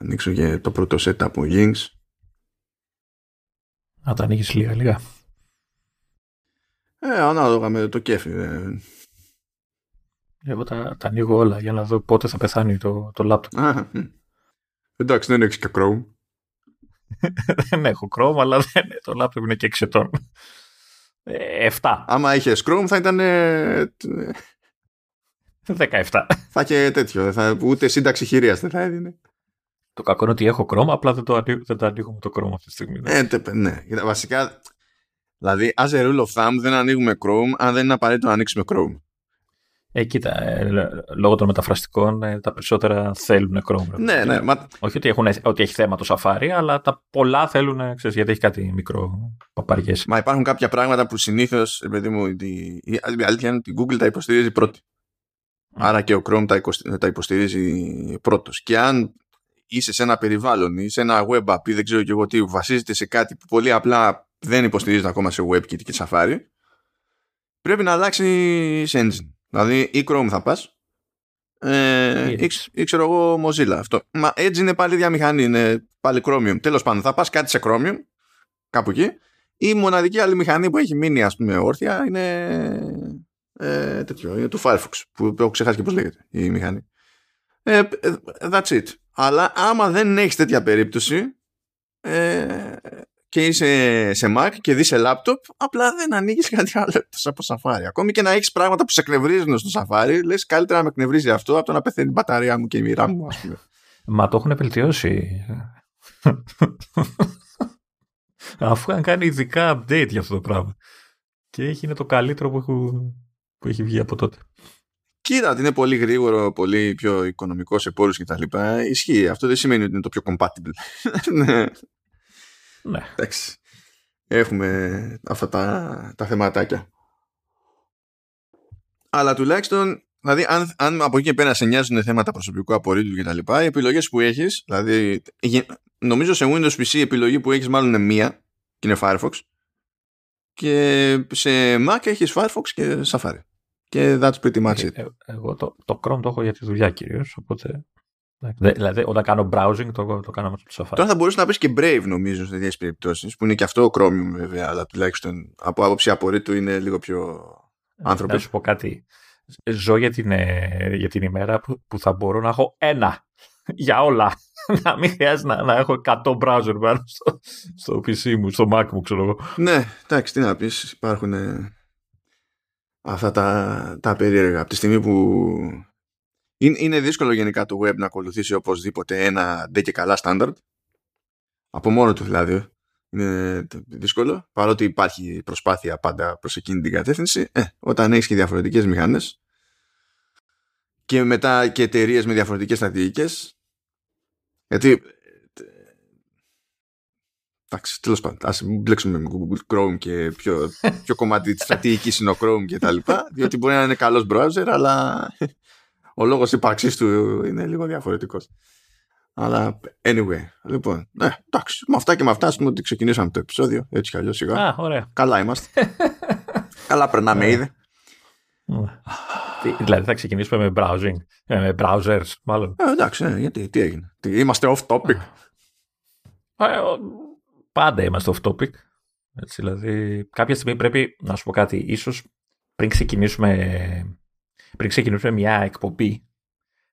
ανοίξω και το πρώτο set από Jinx. Να τα ανοίγεις λίγα λίγα. Ε, ανάλογα με το κέφι. Ε. Εγώ τα, τα ανοίγω όλα για να δω πότε θα πεθάνει το, το laptop. εντάξει, δεν έχεις και Chrome. δεν έχω Chrome, αλλά δεν, το laptop είναι και 6 ετών. 7. Άμα είχες Chrome θα ήταν. 17. Θα είχε τέτοιο. Θα, ούτε σύνταξη χειρίας δεν θα έδινε. Το κακό είναι ότι έχω Chrome, απλά δεν το, ανοίγω, δεν το ανοίγω με το Chrome αυτή τη στιγμή. Ε, ναι. Βασικά, δηλαδή, as a rule of thumb, δεν ανοίγουμε Chrome αν δεν είναι απαραίτητο να ανοίξουμε Chrome. Ε, κοίτα, ε, λόγω των μεταφραστικών ε, τα περισσότερα θέλουν Chrome. Ναι, ναι. Μα... Όχι ότι, έχουν, ότι έχει θέμα το Safari, αλλά τα πολλά θέλουν, ξέρεις, γιατί έχει κάτι μικρό παπαριές. Μα υπάρχουν κάποια πράγματα που συνήθως, παιδί μου, η, η, αλήθεια είναι ότι η Google τα υποστηρίζει πρώτη. Mm. Άρα και ο Chrome τα, τα υποστηρίζει πρώτος. Και αν είσαι σε ένα περιβάλλον ή σε ένα web app ή δεν ξέρω και εγώ τι, βασίζεται σε κάτι που πολύ απλά δεν υποστηρίζεται ακόμα σε WebKit και Safari, πρέπει να αλλάξει engine. Δηλαδή ή Chrome θα πας ε, ή, ή, ξέρω εγώ Mozilla. Αυτό. Μα Edge είναι πάλι διαμηχανή, είναι πάλι Chromium. Τέλος πάντων θα πας κάτι σε Chromium κάπου εκεί ή η μοναδική άλλη μηχανή που έχει μείνει ας πούμε όρθια είναι ε, τέτοιο, είναι του Firefox που έχω ξεχάσει και πώς λέγεται η μηχανή. Ε, that's it. Αλλά άμα δεν έχεις τέτοια περίπτωση ε, και είσαι σε Mac και δεις σε laptop, απλά δεν ανοίγεις κάτι άλλο από Safari. Ακόμη και να έχεις πράγματα που σε εκνευρίζουν στο Safari, λες καλύτερα να με εκνευρίζει αυτό από το να πεθαίνει η μπαταρία μου και η μοίρα μου, ας πούμε. Μα το έχουν βελτιώσει. Αφού είχαν κάνει ειδικά update για αυτό το πράγμα. Και έχει είναι το καλύτερο που, έχω, που έχει βγει από τότε. Κοίτα, ότι είναι πολύ γρήγορο, πολύ πιο οικονομικό σε πόρους κτλ. Ισχύει. Αυτό δεν σημαίνει ότι είναι το πιο compatible. ναι. Ναι. Εντάξει. Έχουμε αυτά τα, τα θεματάκια. Αλλά τουλάχιστον, δηλαδή, αν, αν από εκεί και πέρα σε νοιάζουν θέματα προσωπικού απορρίτου και τα λοιπά, οι επιλογές που έχεις, δηλαδή, νομίζω σε Windows PC η επιλογή που έχεις μάλλον είναι μία, και είναι Firefox, και σε Mac έχεις Firefox και Safari. Και that's pretty much it. Ε, εγώ το, το Chrome το έχω για τη δουλειά κυρίως, οπότε Δηλαδή, όταν κάνω browsing, το, το κάνω με το Safari. Τώρα θα μπορούσες να πεις και Brave, νομίζω, σε τέτοιες περιπτώσεις, που είναι και αυτό Chromium, βέβαια, αλλά τουλάχιστον από άποψη απορρίτου είναι λίγο πιο άνθρωποι. Να σου πω κάτι. Ζω για την, ε, για την ημέρα που, που θα μπορώ να έχω ένα για όλα. να μην χρειάζεται να, να έχω 100 browser πάνω στο, στο PC μου, στο Mac μου, ξέρω εγώ. Ναι, εντάξει, τι να πεις. Υπάρχουν ε, αυτά τα, τα περίεργα. Από τη στιγμή που είναι, είναι δύσκολο γενικά το web να ακολουθήσει οπωσδήποτε ένα ντε και καλά στάνταρτ. Από μόνο του δηλαδή. Είναι δύσκολο. Παρότι υπάρχει προσπάθεια πάντα προς εκείνη την κατεύθυνση. Ε, όταν έχεις και διαφορετικές μηχανές και μετά και εταιρείες με διαφορετικές στρατηγικές γιατί Εντάξει, τέλος πάντων, ας μπλέξουμε με Google Chrome και ποιο, ποιο κομμάτι της στρατηγικής είναι ο Chrome και τα λοιπά, διότι μπορεί να είναι καλός browser, αλλά ο λόγος ύπαρξής του είναι λίγο διαφορετικός. Αλλά anyway, λοιπόν, ναι, εντάξει, με αυτά και με αυτά, ας πούμε ότι ξεκινήσαμε το επεισόδιο, έτσι κι αλλιώς σιγά. Α, ωραία. Καλά είμαστε. Καλά περνάμε ήδη. δηλαδή θα ξεκινήσουμε με browsing, ε, με browsers μάλλον. Ε, εντάξει, ναι, γιατί, τι έγινε. Είμαστε off topic. Ε, πάντα είμαστε off topic. Έτσι, δηλαδή, κάποια στιγμή πρέπει να σου πω κάτι, ίσως πριν ξεκινήσουμε πριν ξεκινήσουμε μια εκπομπή,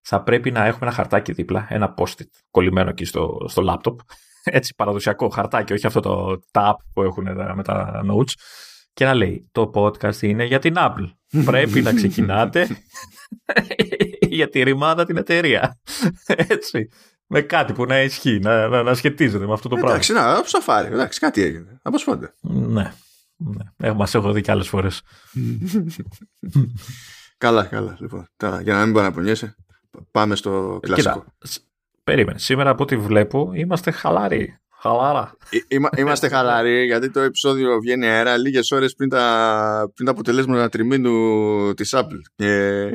θα πρέπει να έχουμε ένα χαρτάκι δίπλα, ένα post-it κολλημένο εκεί στο, στο laptop. Έτσι, παραδοσιακό χαρτάκι, όχι αυτό το tab που έχουν με τα notes. Και να λέει, το podcast είναι για την Apple. πρέπει να ξεκινάτε για τη ρημάδα την εταιρεία. Έτσι. Με κάτι που να ισχύει, να, να, να σχετίζεται με αυτό το πράγμα. Εντάξει, να, ψαφάρει. Εντάξει, κάτι έγινε. Αποσπώνται. Ναι. ναι. Ε, μας έχω δει και άλλες φορές. Καλά, καλά. Λοιπόν, τώρα, για να μην μπορεί να πάμε στο κλασικό. Κοίτα, περίμενε. Σήμερα από ό,τι βλέπω είμαστε χαλαροί. Χαλάρα. Είμα, είμαστε χαλαροί γιατί το επεισόδιο βγαίνει αέρα λίγες ώρες πριν τα, πριν τα αποτελέσματα τριμήνου της Apple. Και...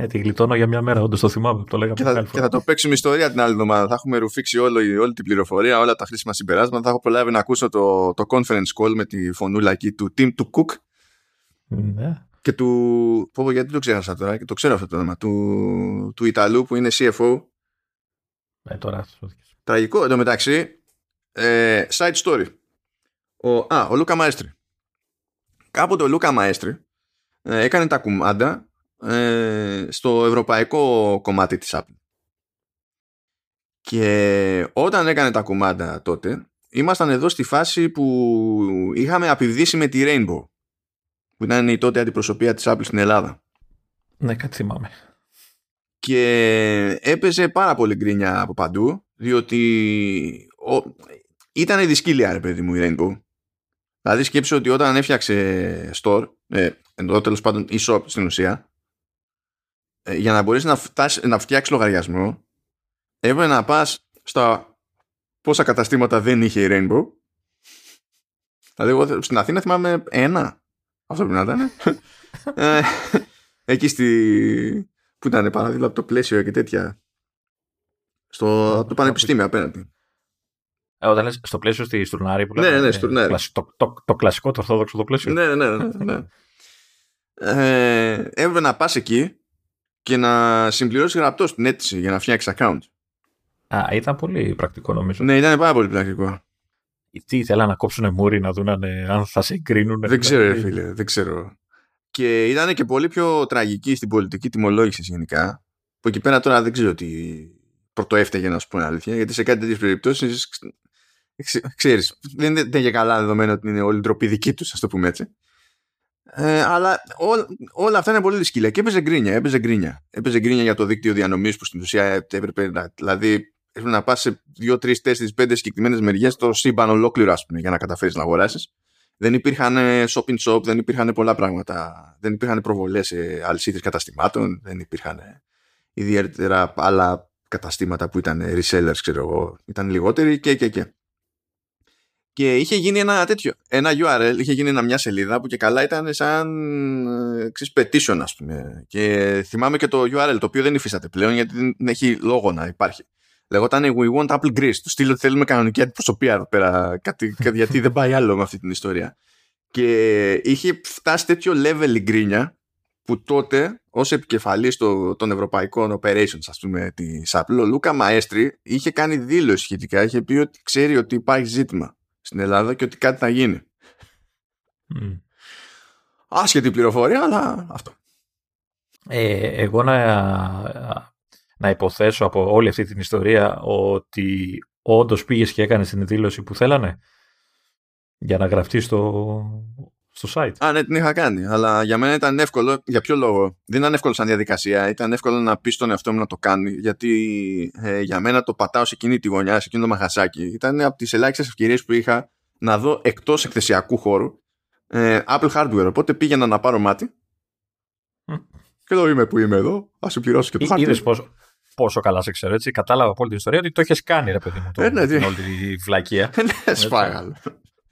ναι, τη γλιτώνω για μια μέρα, όντως το θυμάμαι. Το λέγαμε και, θα, και θα το παίξουμε ιστορία την άλλη εβδομάδα. Θα έχουμε ρουφήξει όλη, όλη την πληροφορία, όλα τα χρήσιμα συμπεράσματα. Θα έχω προλάβει να ακούσω το, το conference call με τη φωνούλα εκεί του Tim του Cook. Ναι και του. Πω, γιατί το ξέχασα τώρα, και το ξέρω αυτό το όνομα. Του, του Ιταλού που είναι CFO. Ε, τώρα, Τραγικό. Εν τω μεταξύ, ε, side story. Ο, α, ο Λούκα Μαέστρη. Κάποτε ο Λούκα Μαέστρη ε, έκανε τα κουμάντα ε, στο ευρωπαϊκό κομμάτι της Apple. Και όταν έκανε τα κουμάντα τότε, ήμασταν εδώ στη φάση που είχαμε απειδήσει με τη Rainbow, που ήταν η τότε αντιπροσωπεία της Apple στην Ελλάδα. Ναι, κάτι θυμάμαι. Και έπαιζε πάρα πολύ γκρίνια από παντού, διότι ο... ήταν δυσκύλια, ρε παιδί μου, η Rainbow. Δηλαδή σκέψω ότι όταν έφτιαξε store, ε, εδώ τέλος πάντων e-shop στην ουσία, ε, για να μπορείς να, φτάσεις, να φτιάξεις λογαριασμό, έπρεπε να πας στα πόσα καταστήματα δεν είχε η Rainbow. Δηλαδή εγώ στην Αθήνα θυμάμαι ένα. Αυτό πρέπει να ήταν. ε, εκεί στη... που ήταν παράδειγμα από το πλαίσιο και τέτοια. Στο από το πανεπιστήμιο απέναντι. Ε, όταν λες στο πλαίσιο στη Στουρνάρη που Ναι, ναι, ναι, Στουρνάρη. Το, το, το, κλασικό, το ορθόδοξο το πλαίσιο. Ναι, ναι, ναι. ναι. ε, έπρεπε να πας εκεί και να συμπληρώσει γραπτός την αίτηση για να φτιάξει account. Α, ήταν πολύ πρακτικό νομίζω. Ναι, ήταν πάρα πολύ πρακτικό. Τι ήθελαν να κόψουν μούρι να δουν αν, αν θα σε εγκρίνουν. Δεν ξέρω, ρε φίλε, δεν ξέρω. Και ήταν και πολύ πιο τραγική στην πολιτική τιμολόγησης γενικά. Που εκεί πέρα τώρα δεν ξέρω τι πρωτοέφταιγε να σου πω αλήθεια, γιατί σε κάτι τέτοιες περιπτώσεις ξέρεις, δεν είναι για καλά δεδομένο ότι είναι όλη ντροπή δική τους, ας το πούμε έτσι. Ε, αλλά ό, όλα αυτά είναι πολύ δυσκύλια. Και έπαιζε γκρίνια, έπαιζε γκρίνια. Έπαιζε γκρίνια για το δίκτυο διανομής που στην ουσία έπρεπε να. Δηλαδή, έπρεπε να πας σε 2, 3, 4, 5 συγκεκριμένες μεριές το σύμπαν ολόκληρο, ας πούμε, για να καταφέρεις να αγοράσεις. Δεν υπήρχαν shop in shop, δεν υπήρχαν πολλά πράγματα. Δεν υπήρχαν προβολές σε αλυσίδες καταστημάτων, δεν υπήρχαν ιδιαίτερα άλλα καταστήματα που ήταν resellers, ξέρω εγώ. Ήταν λιγότεροι και και και. Και είχε γίνει ένα τέτοιο, ένα URL, είχε γίνει μια σελίδα που και καλά ήταν σαν ε, ξέρεις, petition ας πούμε. Και θυμάμαι και το URL το οποίο δεν υφίσταται πλέον γιατί δεν έχει λόγο να υπάρχει. Λεγόταν We want Apple Greece. Του στείλω ότι θέλουμε κανονική αντιπροσωπεία εδώ πέρα. Κάτι, γιατί δεν πάει άλλο με αυτή την ιστορία. Και είχε φτάσει τέτοιο level η γκρίνια που τότε ως επικεφαλής των ευρωπαϊκών operations ας πούμε της Apple ο Λούκα Μαέστρη είχε κάνει δήλωση σχετικά είχε πει ότι ξέρει ότι υπάρχει ζήτημα στην Ελλάδα και ότι κάτι θα γίνει. Mm. Άσχετη πληροφορία, αλλά αυτό. Ε, εγώ να, να υποθέσω από όλη αυτή την ιστορία ότι όντως πήγες και έκανες την δήλωση που θέλανε για να γραφτείς στο, στο site. Α, ναι, την είχα κάνει. Αλλά για μένα ήταν εύκολο. Για ποιο λόγο; Δεν ήταν εύκολο σαν διαδικασία. Ήταν εύκολο να πεις στον εαυτό μου να το κάνει. Γιατί ε, για μένα το πατάω σε εκείνη τη γωνιά, σε εκείνο το μαχασάκι. Ήταν από τις ελάχιστες ευκαιρίες που είχα να δω εκτός εκθεσιακού χώρου ε, Apple hardware. Οπότε πήγαινα να πάρω μάτι. Και εδώ είμαι που είμαι εδώ. Α σου πληρώσω και το χάρτη. Είδες πόσο, πόσο καλά σε ξέρω έτσι. Κατάλαβα από όλη την ιστορία ότι το έχει κάνει, ρε παιδί μου. Το, ε, ναι, την όλη τη βλακεία. ναι, σπάγαλο.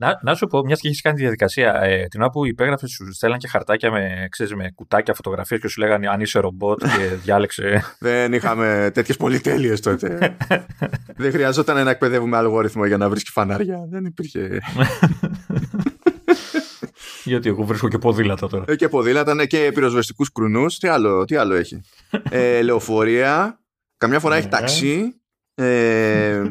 Να, να σου πω, μιας και έχεις κάνει τη διαδικασία, ε, την ώρα που υπέγραφες, σου στέλναν και χαρτάκια με, ξέρεις, με κουτάκια φωτογραφίες και σου λέγανε αν είσαι ρομπότ και διάλεξε. Δεν είχαμε τέτοιες πολυτέλειες τότε. Δεν χρειαζόταν να εκπαιδεύουμε αλγόριθμο για να βρίσκει φανάρια. Δεν υπήρχε. Γιατί εγώ βρίσκω και ποδήλατα τώρα. Ε, και ποδήλατα, ναι, και πυροσβεστικούς κρουνούς. Τι άλλο, τι άλλο έχει; ε, λεωφορεία. Καμιά φορά έχει ναι. ταξί ε,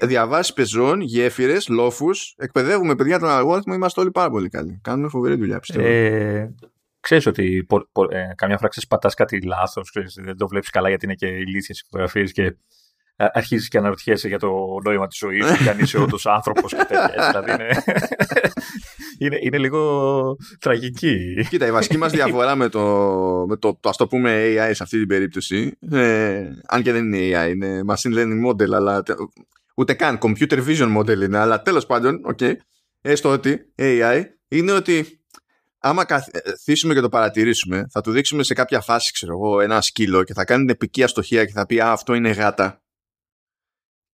διαβάσεις πεζών, γέφυρες, λόφους. Εκπαιδεύουμε παιδιά τον αλγόριθμο, είμαστε όλοι πάρα πολύ καλοί. Κάνουμε φοβερή δουλειά, πιστεύω. Ε, ξέρεις ότι πο, πο, ε, καμιά φορά ξέρεις πατάς κάτι λάθος, δεν το βλέπεις καλά γιατί είναι και ηλίθιες οι φωτογραφίες και αρχίζεις και αναρωτιέσαι για το νόημα της ζωής σου και αν είσαι όντως άνθρωπος και τέτοια. δηλαδή είναι, είναι, είναι, λίγο τραγική. Κοίτα, η βασική μας διαφορά με το, με το, το ας το πούμε AI σε αυτή την περίπτωση, ε, αν και δεν είναι AI, είναι machine learning model, αλλά ούτε καν computer vision model είναι, αλλά τέλος πάντων, okay, έστω ότι AI είναι ότι άμα καθίσουμε και το παρατηρήσουμε, θα του δείξουμε σε κάποια φάση, ξέρω εγώ, ένα σκύλο και θα κάνει την επική αστοχία και θα πει Α, αυτό είναι γάτα.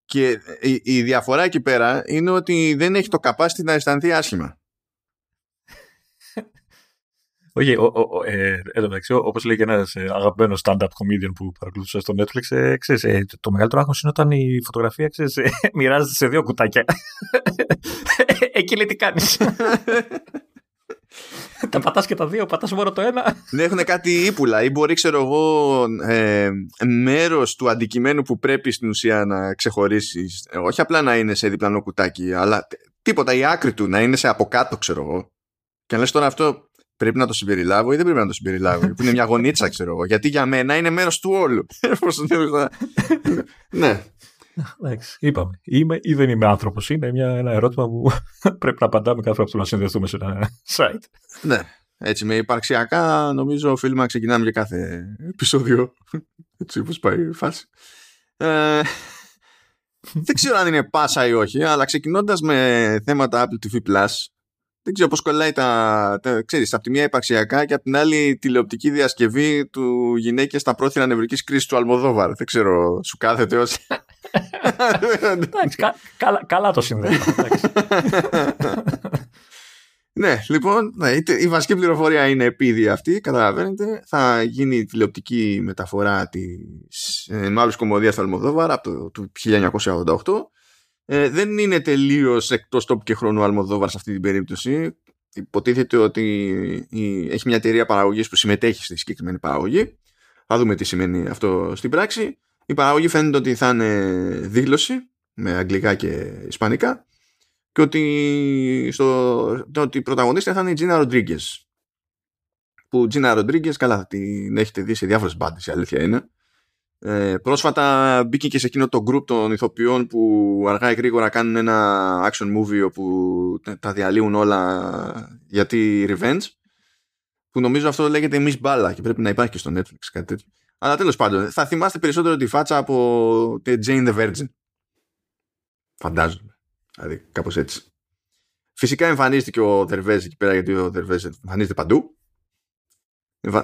Και η, η διαφορά εκεί πέρα είναι ότι δεν έχει το capacity να αισθανθεί άσχημα. Όχι, ε, εδώ μεταξύ, όπως λέει και ένας ε, αγαπημένος stand-up comedian που παρακολουθούσα στο Netflix, ε, ξέρεις, ε, το, το μεγαλύτερο άγχος είναι όταν η φωτογραφία ξέρεις, ε, μοιράζεται σε δύο κουτάκια. Εκεί λέει τι κάνεις. τα πατάς και τα δύο, πατάς μόνο το ένα. Ναι, έχουν κάτι ύπουλα ή μπορεί, ξέρω εγώ, ε, μέρος του αντικειμένου που πρέπει στην ουσία να ξεχωρίσεις. Ε, όχι απλά να είναι σε διπλανό κουτάκι, αλλά τίποτα, η άκρη του να είναι σε από κάτω, ξέρω εγώ. Και αν λες τώρα αυτό πρέπει να το συμπεριλάβω ή δεν πρέπει να το συμπεριλάβω; που είναι μια γονίτσα, ξέρω εγώ. Γιατί για μένα είναι μέρος του όλου. ναι. Εντάξει, είπαμε. Είμαι ή δεν είμαι άνθρωπος. Είναι μια, ένα ερώτημα που πρέπει να απαντάμε κάθε φορά που να συνδεθούμε σε ένα site. Ναι. Έτσι, με υπαρξιακά νομίζω οφείλουμε να ξεκινάμε για κάθε επεισόδιο. Έτσι, όπως πάει η φάση. Ε, δεν ξέρω αν είναι πάσα ή όχι, αλλά ξεκινώντας με θέματα Apple TV Plus, δεν ξέρω πώς κολλάει τα, τα ξέρεις, από τη μία υπαρξιακά και από την άλλη τηλεοπτική διασκευή του γυναίκες στα πρόθυρα νευρικής κρίσης του Αλμοδόβαρ. Δεν ξέρω, σου κάθεται ως... Εντάξει, καλά, καλά το συνδέω. ναι, λοιπόν, ναι, η βασική πληροφορία είναι επειδή αυτή, καταλαβαίνετε. Θα γίνει η τηλεοπτική μεταφορά της ε, μάλλον κομμωδίας του Αλμοδόβαρ από το, το 1988 ε, δεν είναι τελείως εκτός τόπου και χρόνου Αλμοδόβαρ σε αυτή την περίπτωση. Υποτίθεται ότι η, έχει μια εταιρεία παραγωγής που συμμετέχει στη συγκεκριμένη παραγωγή. Θα δούμε τι σημαίνει αυτό στην πράξη. Η παραγωγή φαίνεται ότι θα είναι δήλωση με αγγλικά και ισπανικά και ότι, στο, ότι η πρωταγωνίστρια θα είναι η Τζίνα Ροντρίγκες. Που Τζίνα Ροντρίγκες, καλά, την έχετε δει σε διάφορες μπάντες, η αλήθεια είναι. Ε, πρόσφατα μπήκε και σε εκείνο το group των ηθοποιών που αργά ή γρήγορα κάνουν ένα action movie όπου τα διαλύουν όλα γιατί revenge που νομίζω αυτό λέγεται Miss Bala και πρέπει να υπάρχει και στο Netflix κάτι τέτοιο. Αλλά τέλος πάντων θα θυμάστε περισσότερο τη φάτσα από τη Jane the Virgin. Φαντάζομαι. Δηλαδή κάπως έτσι. Φυσικά εμφανίστηκε ο Derbez εκεί πέρα γιατί ο Derbez εμφανίζεται παντού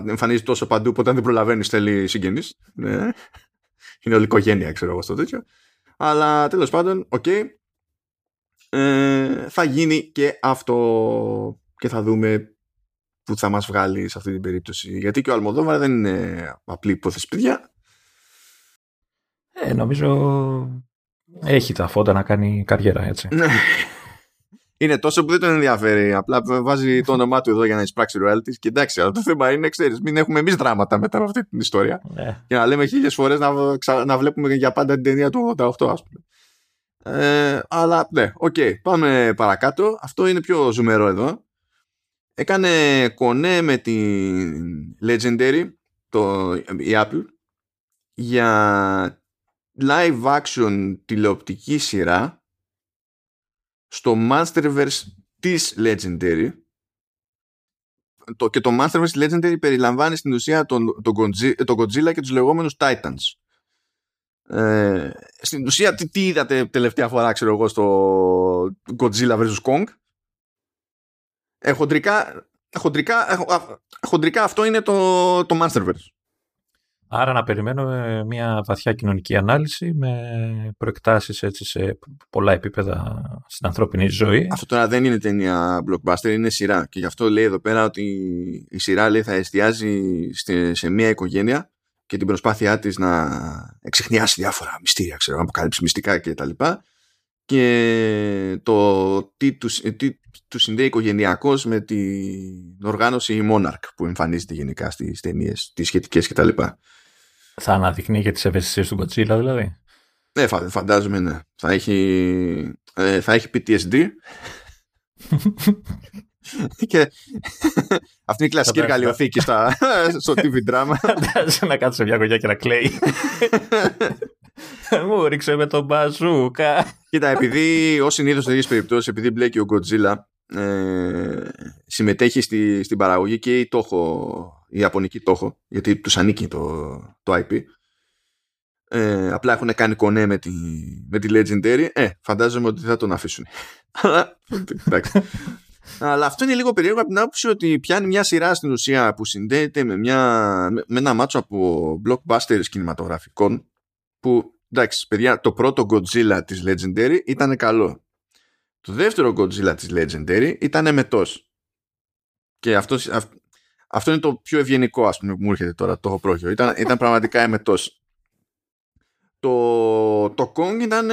εμφανίζει τόσο παντού που όταν δεν προλαβαίνεις θέλει συγγενείς. Ναι. Είναι όλη οικογένεια, ξέρω εγώ στο τέτοιο. Αλλά τέλος πάντων, OK. Okay. Ε, θα γίνει και αυτό και θα δούμε που θα μας βγάλει σε αυτή την περίπτωση. Γιατί και ο Αλμοδόβαρ δεν είναι απλή υπόθεση παιδιά. Ε, νομίζω έχει τα φώτα να κάνει καριέρα έτσι. Ναι είναι τόσο που δεν τον ενδιαφέρει. Απλά βάζει το όνομά του εδώ για να εισπράξει royalties. Και εντάξει, αλλά το θέμα είναι, ξέρεις, μην έχουμε εμείς δράματα μετά από αυτή την ιστορία. Ναι. Για να λέμε χίλιες φορές να, να βλέπουμε για πάντα την ταινία του 88, ας πούμε. Ε, αλλά ναι, OK, okay, πάμε παρακάτω. Αυτό είναι πιο ζουμερό εδώ. Έκανε κονέ με την Legendary, το, η Apple, για live action τηλεοπτική σειρά στο Masterverse της Legendary το, και το Masterverse Legendary περιλαμβάνει στην ουσία τον, τον, Godzilla, τον Godzilla και τους λεγόμενους Titans. Ε, στην ουσία τι, τι, είδατε τελευταία φορά ξέρω εγώ στο Godzilla vs. Kong; Ε, χοντρικά, χοντρικά, ε, χοντρικά αυτό είναι το, το Masterverse Άρα να περιμένουμε μια βαθιά κοινωνική ανάλυση με προεκτάσεις έτσι σε πολλά επίπεδα στην ανθρώπινη ζωή. Αυτό τώρα δεν είναι ταινία blockbuster, είναι σειρά. Και γι' αυτό λέει εδώ πέρα ότι η σειρά λέει, θα εστιάζει σε μια οικογένεια και την προσπάθειά της να εξεχνιάσει διάφορα μυστήρια, ξέρω, αποκάλυψη μυστικά κτλ. Και το τι τους, τι τους συνδέει οικογενειακώς με την οργάνωση Monarch που εμφανίζεται γενικά στις ταινίες, τις σχετικές κτλ. Θα αναδεικνύει και τις ευαισθησίες του Godzilla δηλαδή. Ναι, φαντάζομαι ναι. Θα έχει, ε, θα έχει PTSD. και αυτή είναι η κλασική εργαλειοθήκη στο TV drama. Φαντάζεσαι να κάτσεις μια γωνιά και να κλαίει. Μου ρίξε με τον μπαζούκα. Κοίτα, επειδή ως συνήθως σε τέτοιες περιπτώσεις, επειδή μπλέκει ο Godzilla, ε, συμμετέχει στη, στην παραγωγή και η Toho, η Ιαπωνική Toho, γιατί τους ανήκει το, το IP. Ε, απλά έχουν κάνει κονέ με τη, με τη Legendary. Ε, φαντάζομαι ότι θα τον αφήσουν. Αλλά, εντάξει. Αλλά αυτό είναι λίγο περίεργο από την άποψη ότι πιάνει μια σειρά στην ουσία που συνδέεται με, μια, με, ένα μάτσο από blockbusters κινηματογραφικών που εντάξει παιδιά το πρώτο Godzilla της Legendary ήταν καλό το δεύτερο Godzilla της Legendary ήταν εμετός. Και αυτό, αυτό είναι το πιο ευγενικό ας πούμε που μου έρχεται τώρα το έχω πρόχειρο. Ήταν, ήταν πραγματικά εμετός. Το, το Kong ήταν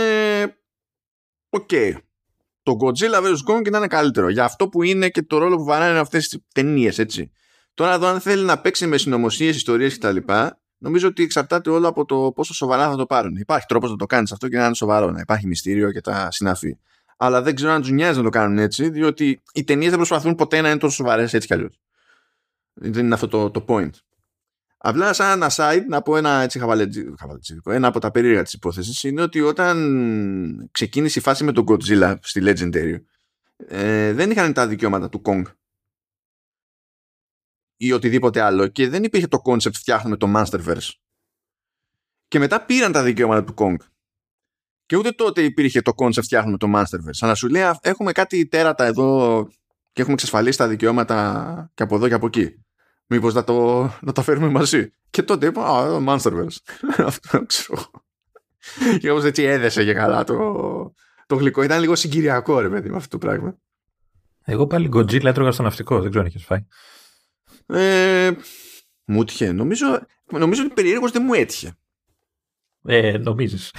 OK. Okay. το Godzilla vs. Kong ήταν καλύτερο. Για αυτό που είναι και το ρόλο που βαράνε αυτές τις ταινίες, έτσι. Τώρα εδώ, αν θέλει να παίξει με συνωμοσίες, ιστορίες κτλ., νομίζω ότι εξαρτάται όλο από το πόσο σοβαρά θα το πάρουν. Υπάρχει τρόπος να το κάνεις αυτό και να είναι σοβαρό, να υπάρχει μυστήριο και τα συναφή. Αλλά δεν ξέρω αν τους νοιάζει να το κάνουν έτσι, διότι οι ταινίες δεν προσπαθούν ποτέ να είναι τόσο σοβαρές έτσι κι αλλιώς. Δεν είναι αυτό το, το point. Απλά σαν ένα side να πω ένα έτσι χαβαλετζίδικο. Ένα από τα περίεργα της υπόθεσης είναι ότι όταν ξεκίνησε η φάση με τον Godzilla στη Legendary ε, δεν είχαν τα δικαιώματα του Kong ή οτιδήποτε άλλο και δεν υπήρχε το concept φτιάχνουμε το Monsterverse. Και μετά πήραν τα δικαιώματα του Kong. Και ούτε τότε υπήρχε το concept φτιάχνουμε το Monsterverse. Αλλά σου λέει έχουμε κάτι τέρατα εδώ και έχουμε εξασφαλίσει τα δικαιώματα και από εδώ και από εκεί. Μήπως να το, να τα φέρουμε μαζί. Και τότε είπα, α, Monsterverse. Αυτό ξέρω. Και όπως έτσι έδεσε και καλά το, το γλυκό. Ήταν λίγο συγκυριακό ρε παιδί με αυτό το πράγμα. Εγώ πάλι Godzilla έτρωγα στο ναυτικό, δεν ξέρω αν έχεις φάει. Ε, μου έτυχε. Νομίζω, νομίζω ότι περίεργος δεν μου έτυχε. Ε, νομίζεις.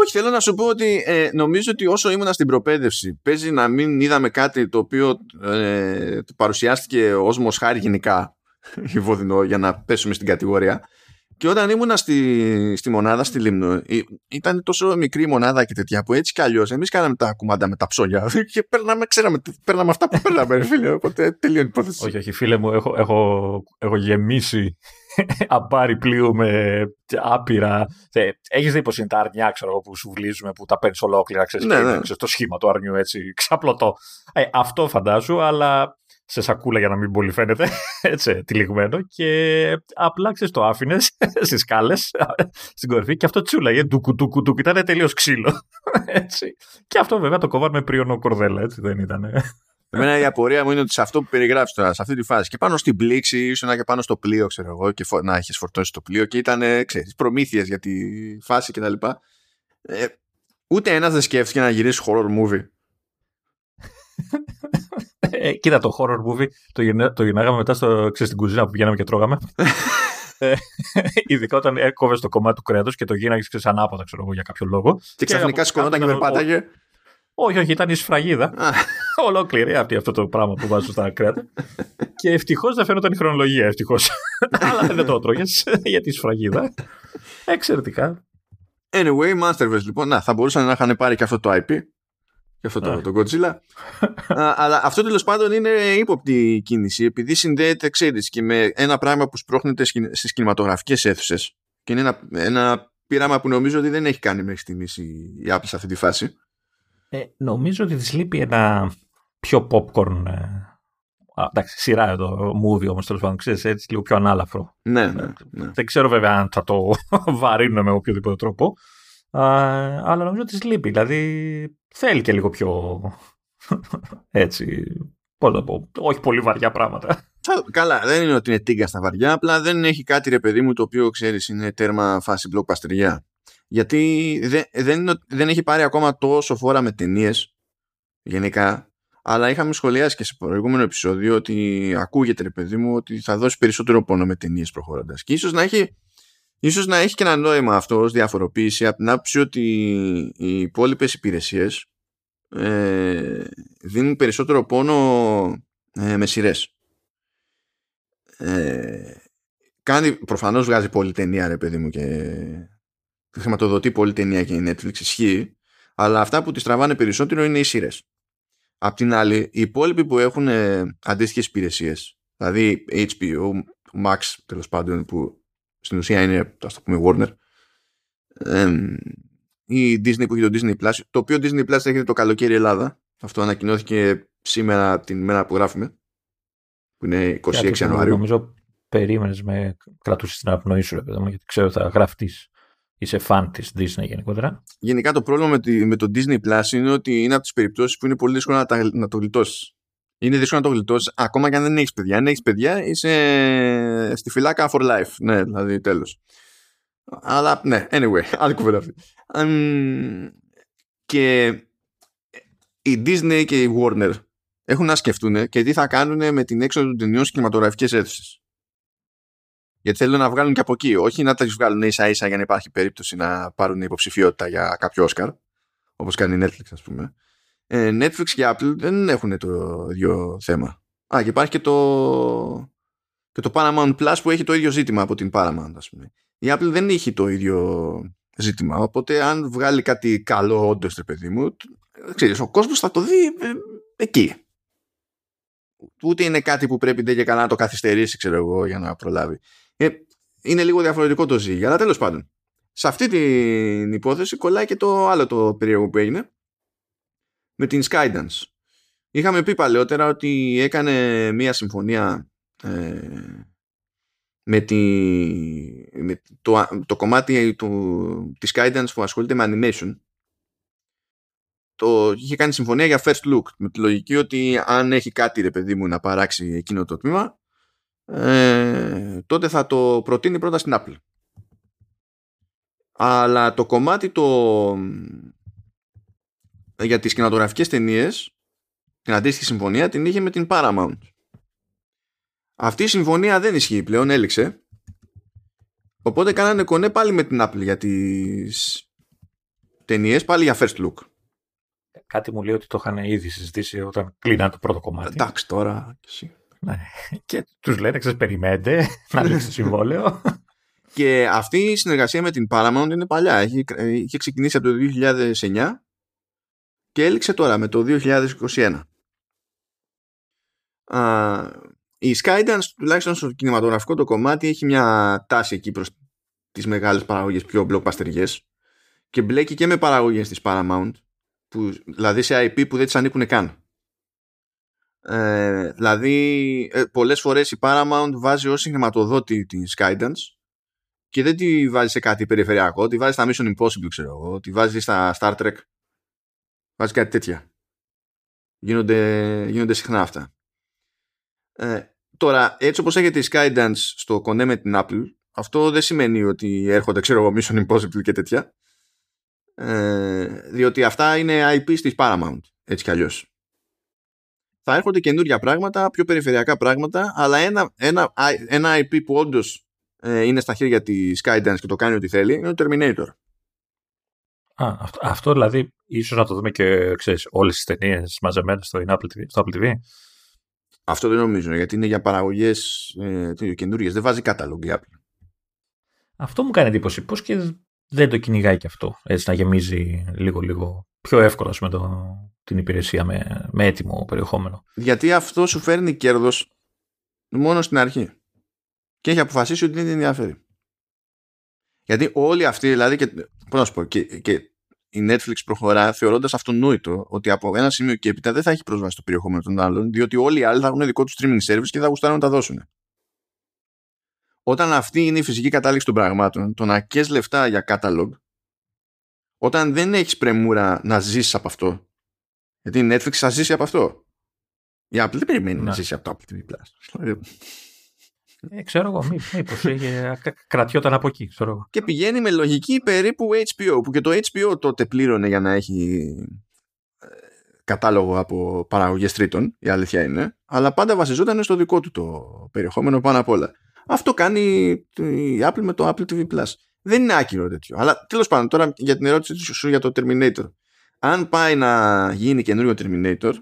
Όχι, θέλω να σου πω ότι ε, νομίζω ότι όσο ήμουν στην προπαίδευση παίζει να μην είδαμε κάτι το οποίο ε, παρουσιάστηκε ως μοσχάρι γενικά Βόδινο για να πέσουμε στην κατηγορία. Και όταν ήμουνα στη, στη μονάδα στη Λίμνο, ήταν τόσο μικρή μονάδα και τέτοια που έτσι κι αλλιώς εμείς κάναμε τα κουμάντα με τα ψώνια και παίρναμε, ξέραμε, παίρναμε αυτά που παίρναμε, ρε φίλε. Οπότε τελείωνε η υπόθεση. Όχι, όχι, φίλε μου, έχω, έχω, έχω γεμίσει αμπάρι πλοίου με άπειρα. Έχεις δει πως είναι τα αρνιά, ξέρω εγώ, που σου βλύζουμε, που τα παίρνεις ολόκληρα, ξέρεις. Ναι, ναι. το σχήμα του αρνιού έτσι, ξαπλωτό. Ε, αυτό φαντάζω, αλλά σε σακούλα για να μην πολύ φαίνεται, έτσι, τυλιγμένο και απλά ξέρεις το άφηνες στις σκάλες, στην κορυφή και αυτό τσούλαγε, ντουκου ντουκου ντουκου, ήταν τελείως ξύλο, έτσι. Και αυτό βέβαια το κόβαμε πριονό κορδέλα, έτσι δεν ήταν. Εμένα η απορία μου είναι ότι σε αυτό που περιγράφεις τώρα, σε αυτή τη φάση, και πάνω στην πλήξη, ίσως να και πάνω στο πλοίο, ξέρω εγώ, και να έχεις φορτώσει το πλοίο και ήταν, ξέρεις, προμήθειες για τη φάση κτλ. Ε, ούτε ένας δεν σκέφτηκε να γυρίσει horror movie ε, κοίτα το horror movie, το, γυρνά, το γυρνάγαμε μετά στο, ξέρεις, στην κουζίνα που πηγαίναμε και τρώγαμε. ε, ειδικά όταν έκοβες το κομμάτι του κρέατος και το γίναγε ανάποδα, ξέρω εγώ, για κάποιο λόγο. Και ξαφνικά σκονόταν και περπάταγε. Όχι, όχι, ήταν η σφραγίδα. Ολόκληρη αυτή αυτό το πράγμα που βάζω στα κρέατα. και ευτυχώς δεν φαίνονταν η χρονολογία, ευτυχώς. Αλλά δεν το τρώγε για τη σφραγίδα. Εξαιρετικά. Anyway, Masterverse λοιπόν, να, θα μπορούσαν να είχαν πάρει και αυτό το IP και αυτό το, το Godzilla. αλλά αυτό τέλος πάντων είναι ύποπτη κίνηση επειδή συνδέεται, ξέρεις, και με ένα πράγμα που σπρώχνεται στις κινηματογραφικές αίθουσες. Και είναι ένα, ένα πείραμα που νομίζω ότι δεν έχει κάνει μέχρι στιγμής η Apple σε αυτή τη φάση. Ε, νομίζω ότι της λείπει ένα πιο popcorn. Ε, α, εντάξει, σειρά εδώ, movie όμως τέλος πάντων, ξέρεις, έτσι λίγο πιο ανάλαφρο. Ναι, ναι, ναι. Δεν ξέρω βέβαια αν θα το βαρύνουμε με οποιοδήποτε τρόπο. αλλά νομίζω ότι της λείπει. Δηλαδή θέλει και λίγο πιο έτσι, πώς να πω, όχι πολύ βαριά πράγματα. Καλά, δεν είναι ότι είναι τίγκα στα βαριά, απλά δεν έχει κάτι ρε παιδί μου το οποίο ξέρεις είναι τέρμα φάση blockbusterιά. Γιατί δεν, δεν, δεν έχει πάρει ακόμα τόσο φόρα με ταινίες γενικά, αλλά είχαμε σχολιάσει και σε προηγούμενο επεισόδιο ότι ακούγεται ρε παιδί μου ότι θα δώσει περισσότερο πόνο με ταινίες προχωρώντας. Και ίσως να έχει Ίσως να έχει και ένα νόημα αυτό ως διαφοροποίηση από την άποψη ότι οι υπόλοιπες υπηρεσίες ε, δίνουν περισσότερο πόνο ε, με σειρές. Ε, κάνει, προφανώς βγάζει πολλή ταινία ρε παιδί μου και χρηματοδοτεί πολλή ταινία και η Netflix ισχύει αλλά αυτά που τις τραβάνε περισσότερο είναι οι σειρές. Απ' την άλλη, οι υπόλοιποι που έχουν ε, αντίστοιχες υπηρεσίες, δηλαδή HBO, Max τέλος πάντων, που στην ουσία είναι, ας το πούμε, Warner, η Disney που έχει το Disney Plus, το οποίο Disney Plus έχει το καλοκαίρι Ελλάδα. Αυτό ανακοινώθηκε σήμερα την ημέρα που γράφουμε, που είναι 26 Ιανουαρίου. Νομίζω περίμενες με κρατούσες στην απνοή σου, γιατί ξέρω θα γράφει Είσαι φαν της Disney γενικότερα. Γενικά το πρόβλημα με, τη, με το Disney Plus είναι ότι είναι από τις περιπτώσεις που είναι πολύ δύσκολο να, να το γλιτώσεις. Είναι δύσκολο να το γλιτώσεις ακόμα και αν δεν έχεις παιδιά. Αν έχεις παιδιά, είσαι στη φυλάκα for life. Ναι, δηλαδή τέλος. Αλλά ναι, anyway, άλλη κουβέντα αυτή. και η Disney και η Warner έχουν να σκεφτούν και τι θα κάνουν με την έξοδο των ταινιών στι κινηματογραφικές αίθουσες. Γιατί θέλουν να βγάλουν και από εκεί. Όχι να τα βγάλουν ίσα ίσα για να υπάρχει περίπτωση να πάρουν υποψηφιότητα για κάποιο Όσκαρ. Όπως κάνει η Netflix, ας πούμε. ε, Netflix και Apple δεν έχουν το ίδιο θέμα. Α, και υπάρχει και το, και το Paramount Plus που έχει το ίδιο ζήτημα από την Paramount, ας πούμε. Η Apple δεν έχει το ίδιο ζήτημα, οπότε αν βγάλει κάτι καλό όντως, ρε παιδί μου, ξέρεις, ο κόσμος θα το δει ε, εκεί. Ούτε είναι κάτι που πρέπει δεν και καλά να το καθυστερήσει, ξέρω εγώ, για να προλάβει. Ε, είναι λίγο διαφορετικό το ζύγι, αλλά τέλος πάντων. Σε αυτή την υπόθεση κολλάει και το άλλο το περίεργο που έγινε με την Skydance. Είχαμε πει παλαιότερα ότι έκανε μία συμφωνία ε, με, τη, με το, το κομμάτι του, της Skydance που ασχολείται με animation το είχε κάνει συμφωνία για first look με τη λογική ότι αν έχει κάτι ρε παιδί μου να παράξει εκείνο το τμήμα ε, τότε θα το προτείνει πρώτα στην Apple αλλά το κομμάτι το για τις κινηματογραφικές ταινίες, την αντίστοιχη συμφωνία την είχε με την Paramount αυτή η συμφωνία δεν ισχύει πλέον έληξε οπότε κάνανε κονέ πάλι με την Apple για τις ταινίες, πάλι για first look Κάτι μου λέει ότι το είχαν ήδη συζητήσει όταν κλείναν το πρώτο κομμάτι. Εντάξει τώρα. Ναι. Και τους λένε, ξέρεις, περιμένετε να λήξει το συμβόλαιο. Και αυτή η συνεργασία με την Paramount είναι παλιά. Έχει, είχε ξεκινήσει από το 2009 και έληξε τώρα με το 2021. Α, η Skydance τουλάχιστον στο κινηματογραφικό το κομμάτι έχει μια τάση εκεί προς τις μεγάλες παραγωγές πιο blockbusterικές και μπλέκει και με παραγωγές της Paramount που, δηλαδή σε IP που δεν τις ανήκουν καν. Ε, δηλαδή ε, πολλές φορές η Paramount βάζει ως χρηματοδότη την Skydance και δεν τη βάζει σε κάτι περιφερειακό, τη βάζει στα Mission Impossible ξέρω εγώ, τη βάζει στα Star Trek. Βάζει κάτι τέτοια. Γίνονται, γίνονται συχνά αυτά. Ε, τώρα έτσι όπως έχετε η Skydance στο κονέ με την Apple αυτό δεν σημαίνει ότι έρχονται ξέρω εγώ Mission Impossible και τέτοια. Ε, διότι αυτά είναι IP της Paramount έτσι κι αλλιώς θα έρχονται καινούργια πράγματα, πιο περιφερειακά πράγματα αλλά ένα, ένα, ένα IP που όντως ε, είναι στα χέρια της Skydance και το κάνει ό,τι θέλει είναι το Terminator Α, αυτό, αυτό δηλαδή ίσως να το δούμε και ξέρεις, όλες τις ταινίες μαζεμένες στο Apple TV, στο Apple TV. Αυτό δεν νομίζω γιατί είναι για παραγωγές ε, καινούργιες δεν βάζει κατάλογο η Apple αυτό μου κάνει εντύπωση. Πώς και δεν το κυνηγάει και αυτό. Έτσι να γεμίζει λίγο-λίγο πιο εύκολα με το, την υπηρεσία με, με έτοιμο περιεχόμενο. Γιατί αυτό σου φέρνει κέρδος μόνο στην αρχή. Και έχει αποφασίσει ότι δεν την ενδιαφέρει. Γιατί όλοι αυτοί, δηλαδή, και, πώς να σου πω, και, και η Netflix προχωρά θεωρώντας αυτονόητο ότι από ένα σημείο και έπειτα δεν θα έχει πρόσβαση στο περιεχόμενο των άλλων, διότι όλοι οι άλλοι θα έχουν δικό τους streaming service και θα γουστάρουν να τα δώσουν όταν αυτή είναι η φυσική κατάληξη των πραγμάτων, το να κες λεφτά για catalog, όταν δεν έχεις πρεμούρα να ζήσεις από αυτό, γιατί η Netflix θα ζήσει από αυτό. Η Apple δεν περιμένει να, να ζήσει από το Apple TV+. Δηλαδή, ε, ξέρω εγώ, μήπως κρατιόταν από εκεί, ξέρω εγώ. Και πηγαίνει με λογική περίπου HBO, που και το HBO τότε πλήρωνε για να έχει ε, κατάλογο από παραγωγές τρίτων, η αλήθεια είναι, αλλά πάντα βασιζόταν στο δικό του το περιεχόμενο πάνω απ' όλα. Αυτό κάνει η Apple με το Apple TV Plus. Δεν είναι άκυρο τέτοιο. Αλλά τέλος πάντων, τώρα για την ερώτηση σου για το Terminator. Αν πάει να γίνει καινούριο Terminator,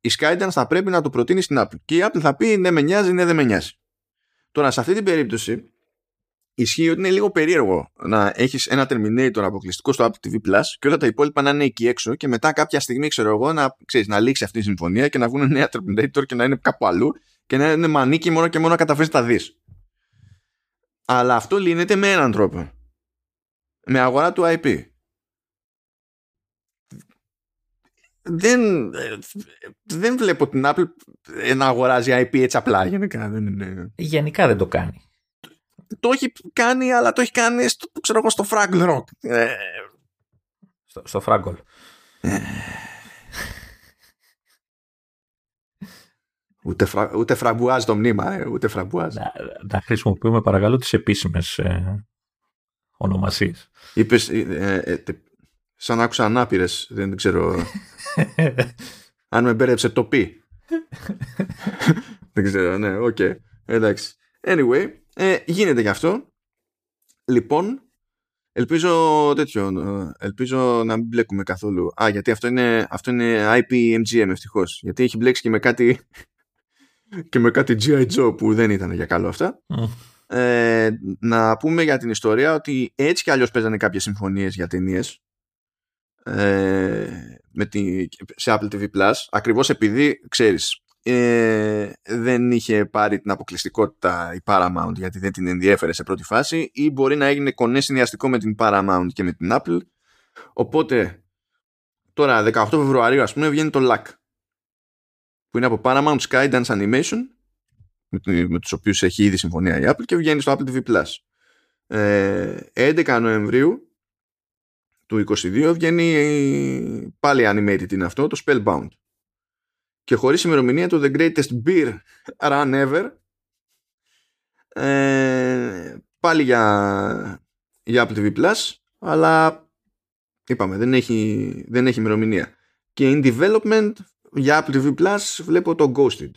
η Skydance θα πρέπει να το προτείνει στην Apple. Και η Apple θα πει ναι, με νοιάζει, ναι, δεν με νοιάζει. Τώρα, σε αυτή την περίπτωση, ισχύει ότι είναι λίγο περίεργο να έχεις ένα Terminator αποκλειστικό στο Apple TV Plus και όλα τα υπόλοιπα να είναι εκεί έξω και μετά κάποια στιγμή, ξέρω εγώ, να, ξέρεις, να λήξει αυτή η συμφωνία και να βγουν νέα Terminator και να είναι κάπου αλλού και να είναι μανίκι μόνο και μόνο να καταφέρεις τα δεις. Αλλά αυτό λύνεται με έναν τρόπο. Με αγορά του IP. Δεν, δεν βλέπω την Apple να αγοράζει IP έτσι απλά γενικά. Δεν είναι... Γενικά δεν το κάνει. Το έχει κάνει, αλλά το έχει κάνει στο, ξέρω εγώ, στο Fraggle Rock. Ε, στο, στο Fraggle. Ούτε, φρα, ούτε φραμπουάζ το μνήμα, ε, ούτε φραμπουάζ. Να, να χρησιμοποιούμε παρακαλώ τις επίσημες ε, ονομασίες. Είπες, ε, ε, σαν άκουσα ανάπηρες, δεν ξέρω αν με μπέρεψε το πει. δεν ξέρω, ναι, οκ. Εντάξει. Anyway, ε, γίνεται γι' αυτό. Λοιπόν, Ελπίζω τέτοιο, ελπίζω να μην μπλέκουμε καθόλου. Α, γιατί αυτό είναι, αυτό είναι IP MGM ευτυχώς. Γιατί έχει μπλέξει και με κάτι και με κάτι G.I. Joe που δεν ήταν για καλό αυτά. Ε, να πούμε για την ιστορία ότι έτσι κι αλλιώς παίζανε κάποιες συμφωνίες για ταινίες. Ε, με τη, σε Apple TV Plus ακριβώς επειδή ξέρεις ε, δεν είχε πάρει την αποκλειστικότητα η Paramount γιατί δεν την ενδιέφερε σε πρώτη φάση ή μπορεί να έγινε κονέ συνδυαστικό με την Paramount και με την Apple οπότε τώρα 18 Φεβρουαρίου ας πούμε βγαίνει το LAC που είναι από Paramount Skydance Animation με, με τους οποίους έχει ήδη συμφωνία η Apple και βγαίνει στο Apple TV Plus. Ε, 11 Νοεμβρίου του 22 βγαίνει πάλι animated είναι αυτό το Spellbound. Και χωρίς ημερομηνία το The Greatest Beer Run Ever ε, πάλι για, για Apple TV Plus αλλά είπαμε δεν έχει, δεν έχει ημερομηνία. Και in development για Apple TV Plus βλέπω το Ghosted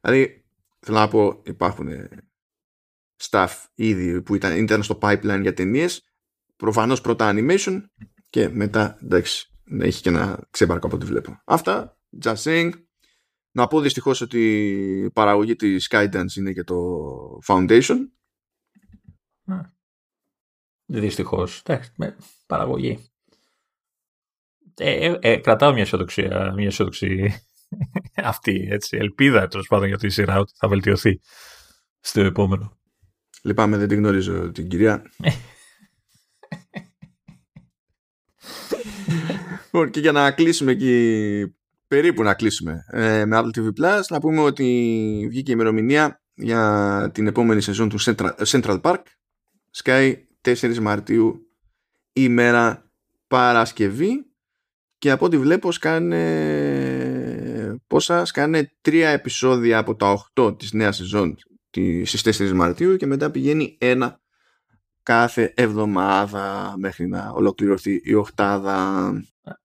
δηλαδή θέλω να πω υπάρχουν staff ήδη που ήταν, ήταν στο pipeline για ταινίες. προφανώς πρώτα animation και μετά εντάξει έχει και ένα ξέμπαρκο από ό,τι βλέπω αυτά Just saying. Να πω δυστυχώς ότι η παραγωγή της Skydance είναι και το Foundation. Δυστυχώς. Εντάξει, παραγωγή. Ε, ε, ε, κρατάω μια αισιοδοξία, μια αισιοδοξή αυτή, έτσι, ελπίδα τέλος πάντων για τη σειρά ότι θα βελτιωθεί στο επόμενο. Λυπάμαι, δεν την γνωρίζω την κυρία. Λοιπόν, και για να κλείσουμε εκεί περίπου να κλείσουμε ε, με Apple TV Plus να πούμε ότι βγήκε η ημερομηνία για την επόμενη σεζόν του Central, Central Park Sky 4 Μαρτίου ημέρα Παρασκευή και από ό,τι βλέπω σκάνε πόσα σκάνε τρία επεισόδια από τα 8 της νέας σεζόν στις 4 Μαρτίου και μετά πηγαίνει ένα κάθε εβδομάδα μέχρι να ολοκληρωθεί η οχτάδα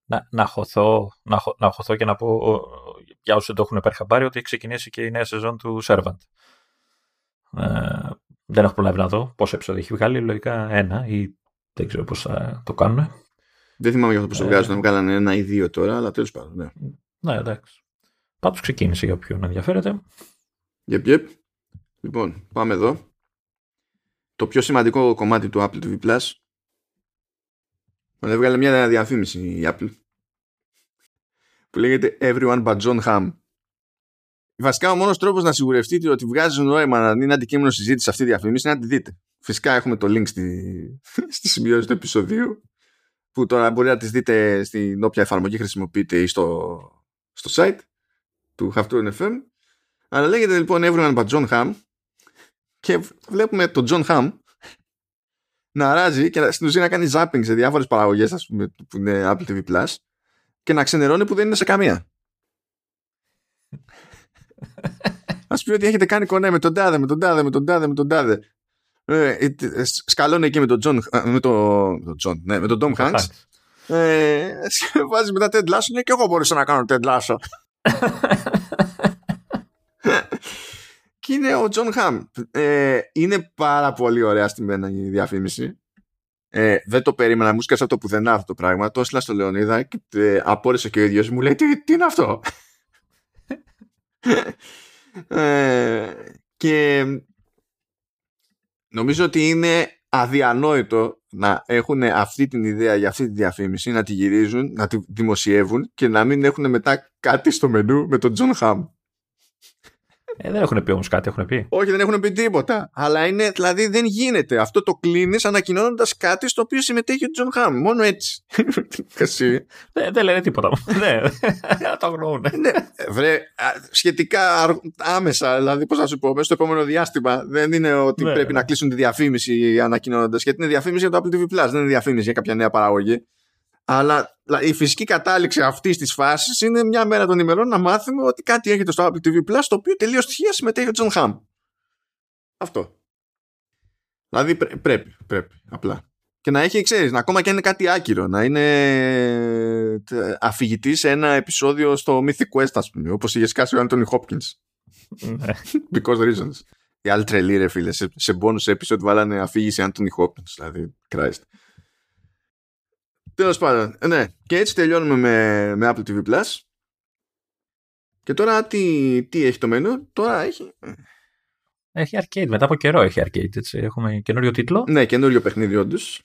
να, να, χωθώ, να, να χωθώ και να πω για όσους δεν το έχουν πάρει χαμπάρι ότι έχει ξεκινήσει και η νέα σεζόν του Servant. Ε, δεν έχω προλάβει να δω πόσα επεισόδια έχει βγάλει, λογικά ένα ή δεν ξέρω πώς θα το κάνουν. Δεν θυμάμαι για αυτό που το βγάζουν, να βγάλαν ένα ή δύο τώρα, αλλά τέλος πάντων, ναι. Ναι, εντάξει. Πάντως ξεκίνησε για όποιον ενδιαφέρεται. Yep, yep. Λοιπόν, πάμε εδώ. Το πιο σημαντικό κομμάτι του Apple TV Plus Έβγαλε μια διαφήμιση η Apple που λέγεται Everyone but John Hamm. Βασικά ο μόνος τρόπος να σιγουρευτείτε ότι βγάζει νόημα να είναι αντικείμενο συζήτηση αυτή η διαφήμιση είναι να τη δείτε. Φυσικά έχουμε το link στη, στη σημειώση του επεισοδίου που τώρα μπορεί να τις δείτε στην όποια εφαρμογή χρησιμοποιείτε ή στο, στο site του Halftone FM. Αλλά λέγεται λοιπόν Everyone but John Hamm και βλέπουμε τον John Hamm να ράζει και στην ουσία να κάνει zapping σε διάφορες παραγωγές ας πούμε, που είναι Apple TV Plus και να ξενερώνει που δεν είναι σε καμία. Α πει ότι έχετε κάνει κονέ με τον τάδε, με τον τάδε, με τον τάδε, με τον τάδε. Ε, ε, ε σκαλώνει εκεί με τον Τζον, με τον Τζον, ναι, με τον Tom Hanks. Ε, βάζει μετά Ted Lasso, ναι, και εγώ μπορούσα να κάνω Ted Lasso. και είναι ο Jon Hamm. Ε, είναι πάρα πολύ ωραία στη μένα η διαφήμιση. Ε, δεν το περίμενα, μου 'σκασε απ' το πουθενά αυτό το πράγμα. Το έστειλα στο Λεωνίδα και ε, απόρησε και ο ίδιος μου λέει τι, τι είναι αυτό; ε, και νομίζω ότι είναι αδιανόητο να έχουν αυτή την ιδέα για αυτή τη διαφήμιση, να τη γυρίζουν, να τη δημοσιεύουν και να μην έχουν μετά κάτι στο μενού με τον Jon Hamm. Ε, δεν έχουν πει όμως κάτι, έχουν πει. Όχι, δεν έχουν πει τίποτα. Αλλά είναι, δηλαδή δεν γίνεται. Αυτό το κλείνεις ανακοινώνοντας κάτι στο οποίο συμμετέχει ο Jon Hamm. Μόνο έτσι. δεν, δεν λένε τίποτα. ναι, το αγνοούν. ναι, βρε, σχετικά άμεσα, δηλαδή πώς θα σου πω, μέσα στο επόμενο διάστημα δεν είναι ότι ναι, πρέπει ναι. να κλείσουν τη διαφήμιση ανακοινώνοντας. Γιατί είναι διαφήμιση για το Apple TV Plus, δεν είναι διαφήμιση για κάποια νέα παραγωγή. Αλλά η φυσική κατάληξη αυτής της φάσης είναι μια μέρα των ημερών να μάθουμε ότι κάτι έχετε στο Apple TV Plus το οποίο τελείως τυχαία συμμετέχει ο Jon Hamm. Αυτό. Δηλαδή πρέπει, πρέπει, απλά. Και να έχει, ξέρεις, ακόμα και είναι κάτι άκυρο, να είναι αφηγητής σε ένα επεισόδιο στο Mythic Quest, ας πούμε, όπως είχε σκάσει ο Anthony Hopkins. Ναι. Because reasons. Οι άλλοι τρελοί ρε φίλε. Σε, σε bonus episode βάλανε αφήγηση Anthony Hopkins. Δηλαδή, Christ. Τέλος πάντων, ε, ναι. Και έτσι τελειώνουμε με, με Apple TV Plus. Και τώρα τι, τι έχει το μενού, τώρα έχει. Ε. Έχει arcade, μετά από καιρό έχει arcade. Έτσι. Έχουμε καινούριο τίτλο. Ναι, καινούριο παιχνίδι, όντως.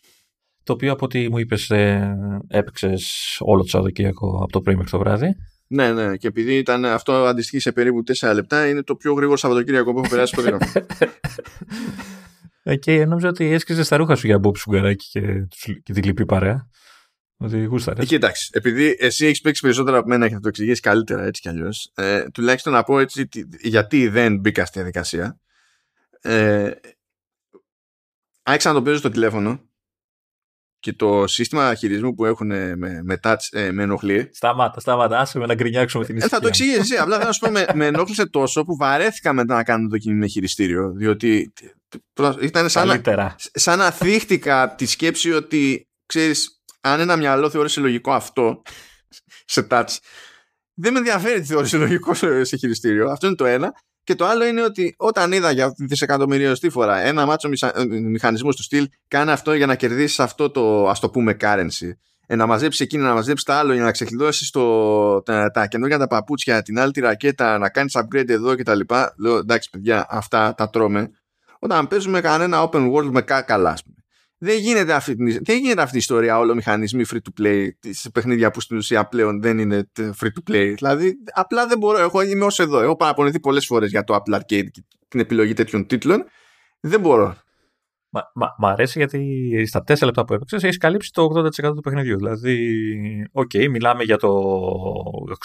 Το οποίο από ό,τι μου είπες, ε, έπαιξες όλο το Σαββατοκύριακο από το πρωί μέχρι το βράδυ. Ναι, ναι, και επειδή ήταν, αυτό αντιστοιχεί σε περίπου 4 λεπτά, είναι το πιο γρήγορο Σαββατοκύριακο που έχω περάσει ποτέ. και νόμιζα ότι έσκυζε στα ρούχα σου για Μπομπ Σουγκαράκη και, και τη λυπή παρέα. Ότι γούσταρες. Εκεί εντάξει. Επειδή εσύ έχεις παίξει περισσότερα από μένα και θα το εξηγήσεις καλύτερα έτσι κι αλλιώς, ε, τουλάχιστον να πω έτσι γιατί δεν μπήκα στη διαδικασία. Ε, άρχισα να το παίζω στο τηλέφωνο και το σύστημα χειρισμού που έχουν με, με touch ε, με ενοχλεί. Σταμάτα, σταμάτα. Άσε με να γκρινιάξουμε την ιστορία. Ε, θα το εξηγήσεις εσύ. Απλά θα σου πω, με, με ενόχλησε τόσο που βαρέθηκα μετά να κάνω το με χειριστήριο. Διότι ήταν σαν, να, σαν να θύχτηκα τη σκέψη ότι ξέρεις, αν ένα μυαλό θεώρησε λογικό αυτό σε touch, δεν με ενδιαφέρει τι θεώρησε λογικό σε χειριστήριο. Αυτό είναι το ένα. Και το άλλο είναι ότι όταν είδα για δισεκατομμυριωστή φορά ένα μάτσο ε, μηχανισμού του στυλ, κάνει αυτό για να κερδίσεις αυτό το ας το πούμε currency. Ε, να μαζέψεις εκείνη, να μαζέψεις τα άλλο για να ξεκλειδώσει τα, τα καινούργια τα παπούτσια, την άλλη τη ρακέτα, να κάνεις upgrade εδώ κτλ. Λέω εντάξει, παιδιά, αυτά τα τρώμε. Όταν παίζουμε κανένα open world με κάκαλα, ας πούμε δεν γίνεται, αυτή, δεν γίνεται αυτή η ιστορία όλο μηχανισμοί free to play σε παιχνίδια που στην ουσία πλέον δεν είναι free to play. Δηλαδή, απλά δεν μπορώ. Εγώ είμαι ως εδώ. Έχω παραπονηθεί πολλές φορές για το Apple Arcade και την επιλογή τέτοιων τίτλων. Δεν μπορώ. Μα, μα, μ' αρέσει γιατί στα 4 λεπτά που έπαιξες έχεις καλύψει το 80% του παιχνιδιού. Δηλαδή, OK, okay, μιλάμε για το.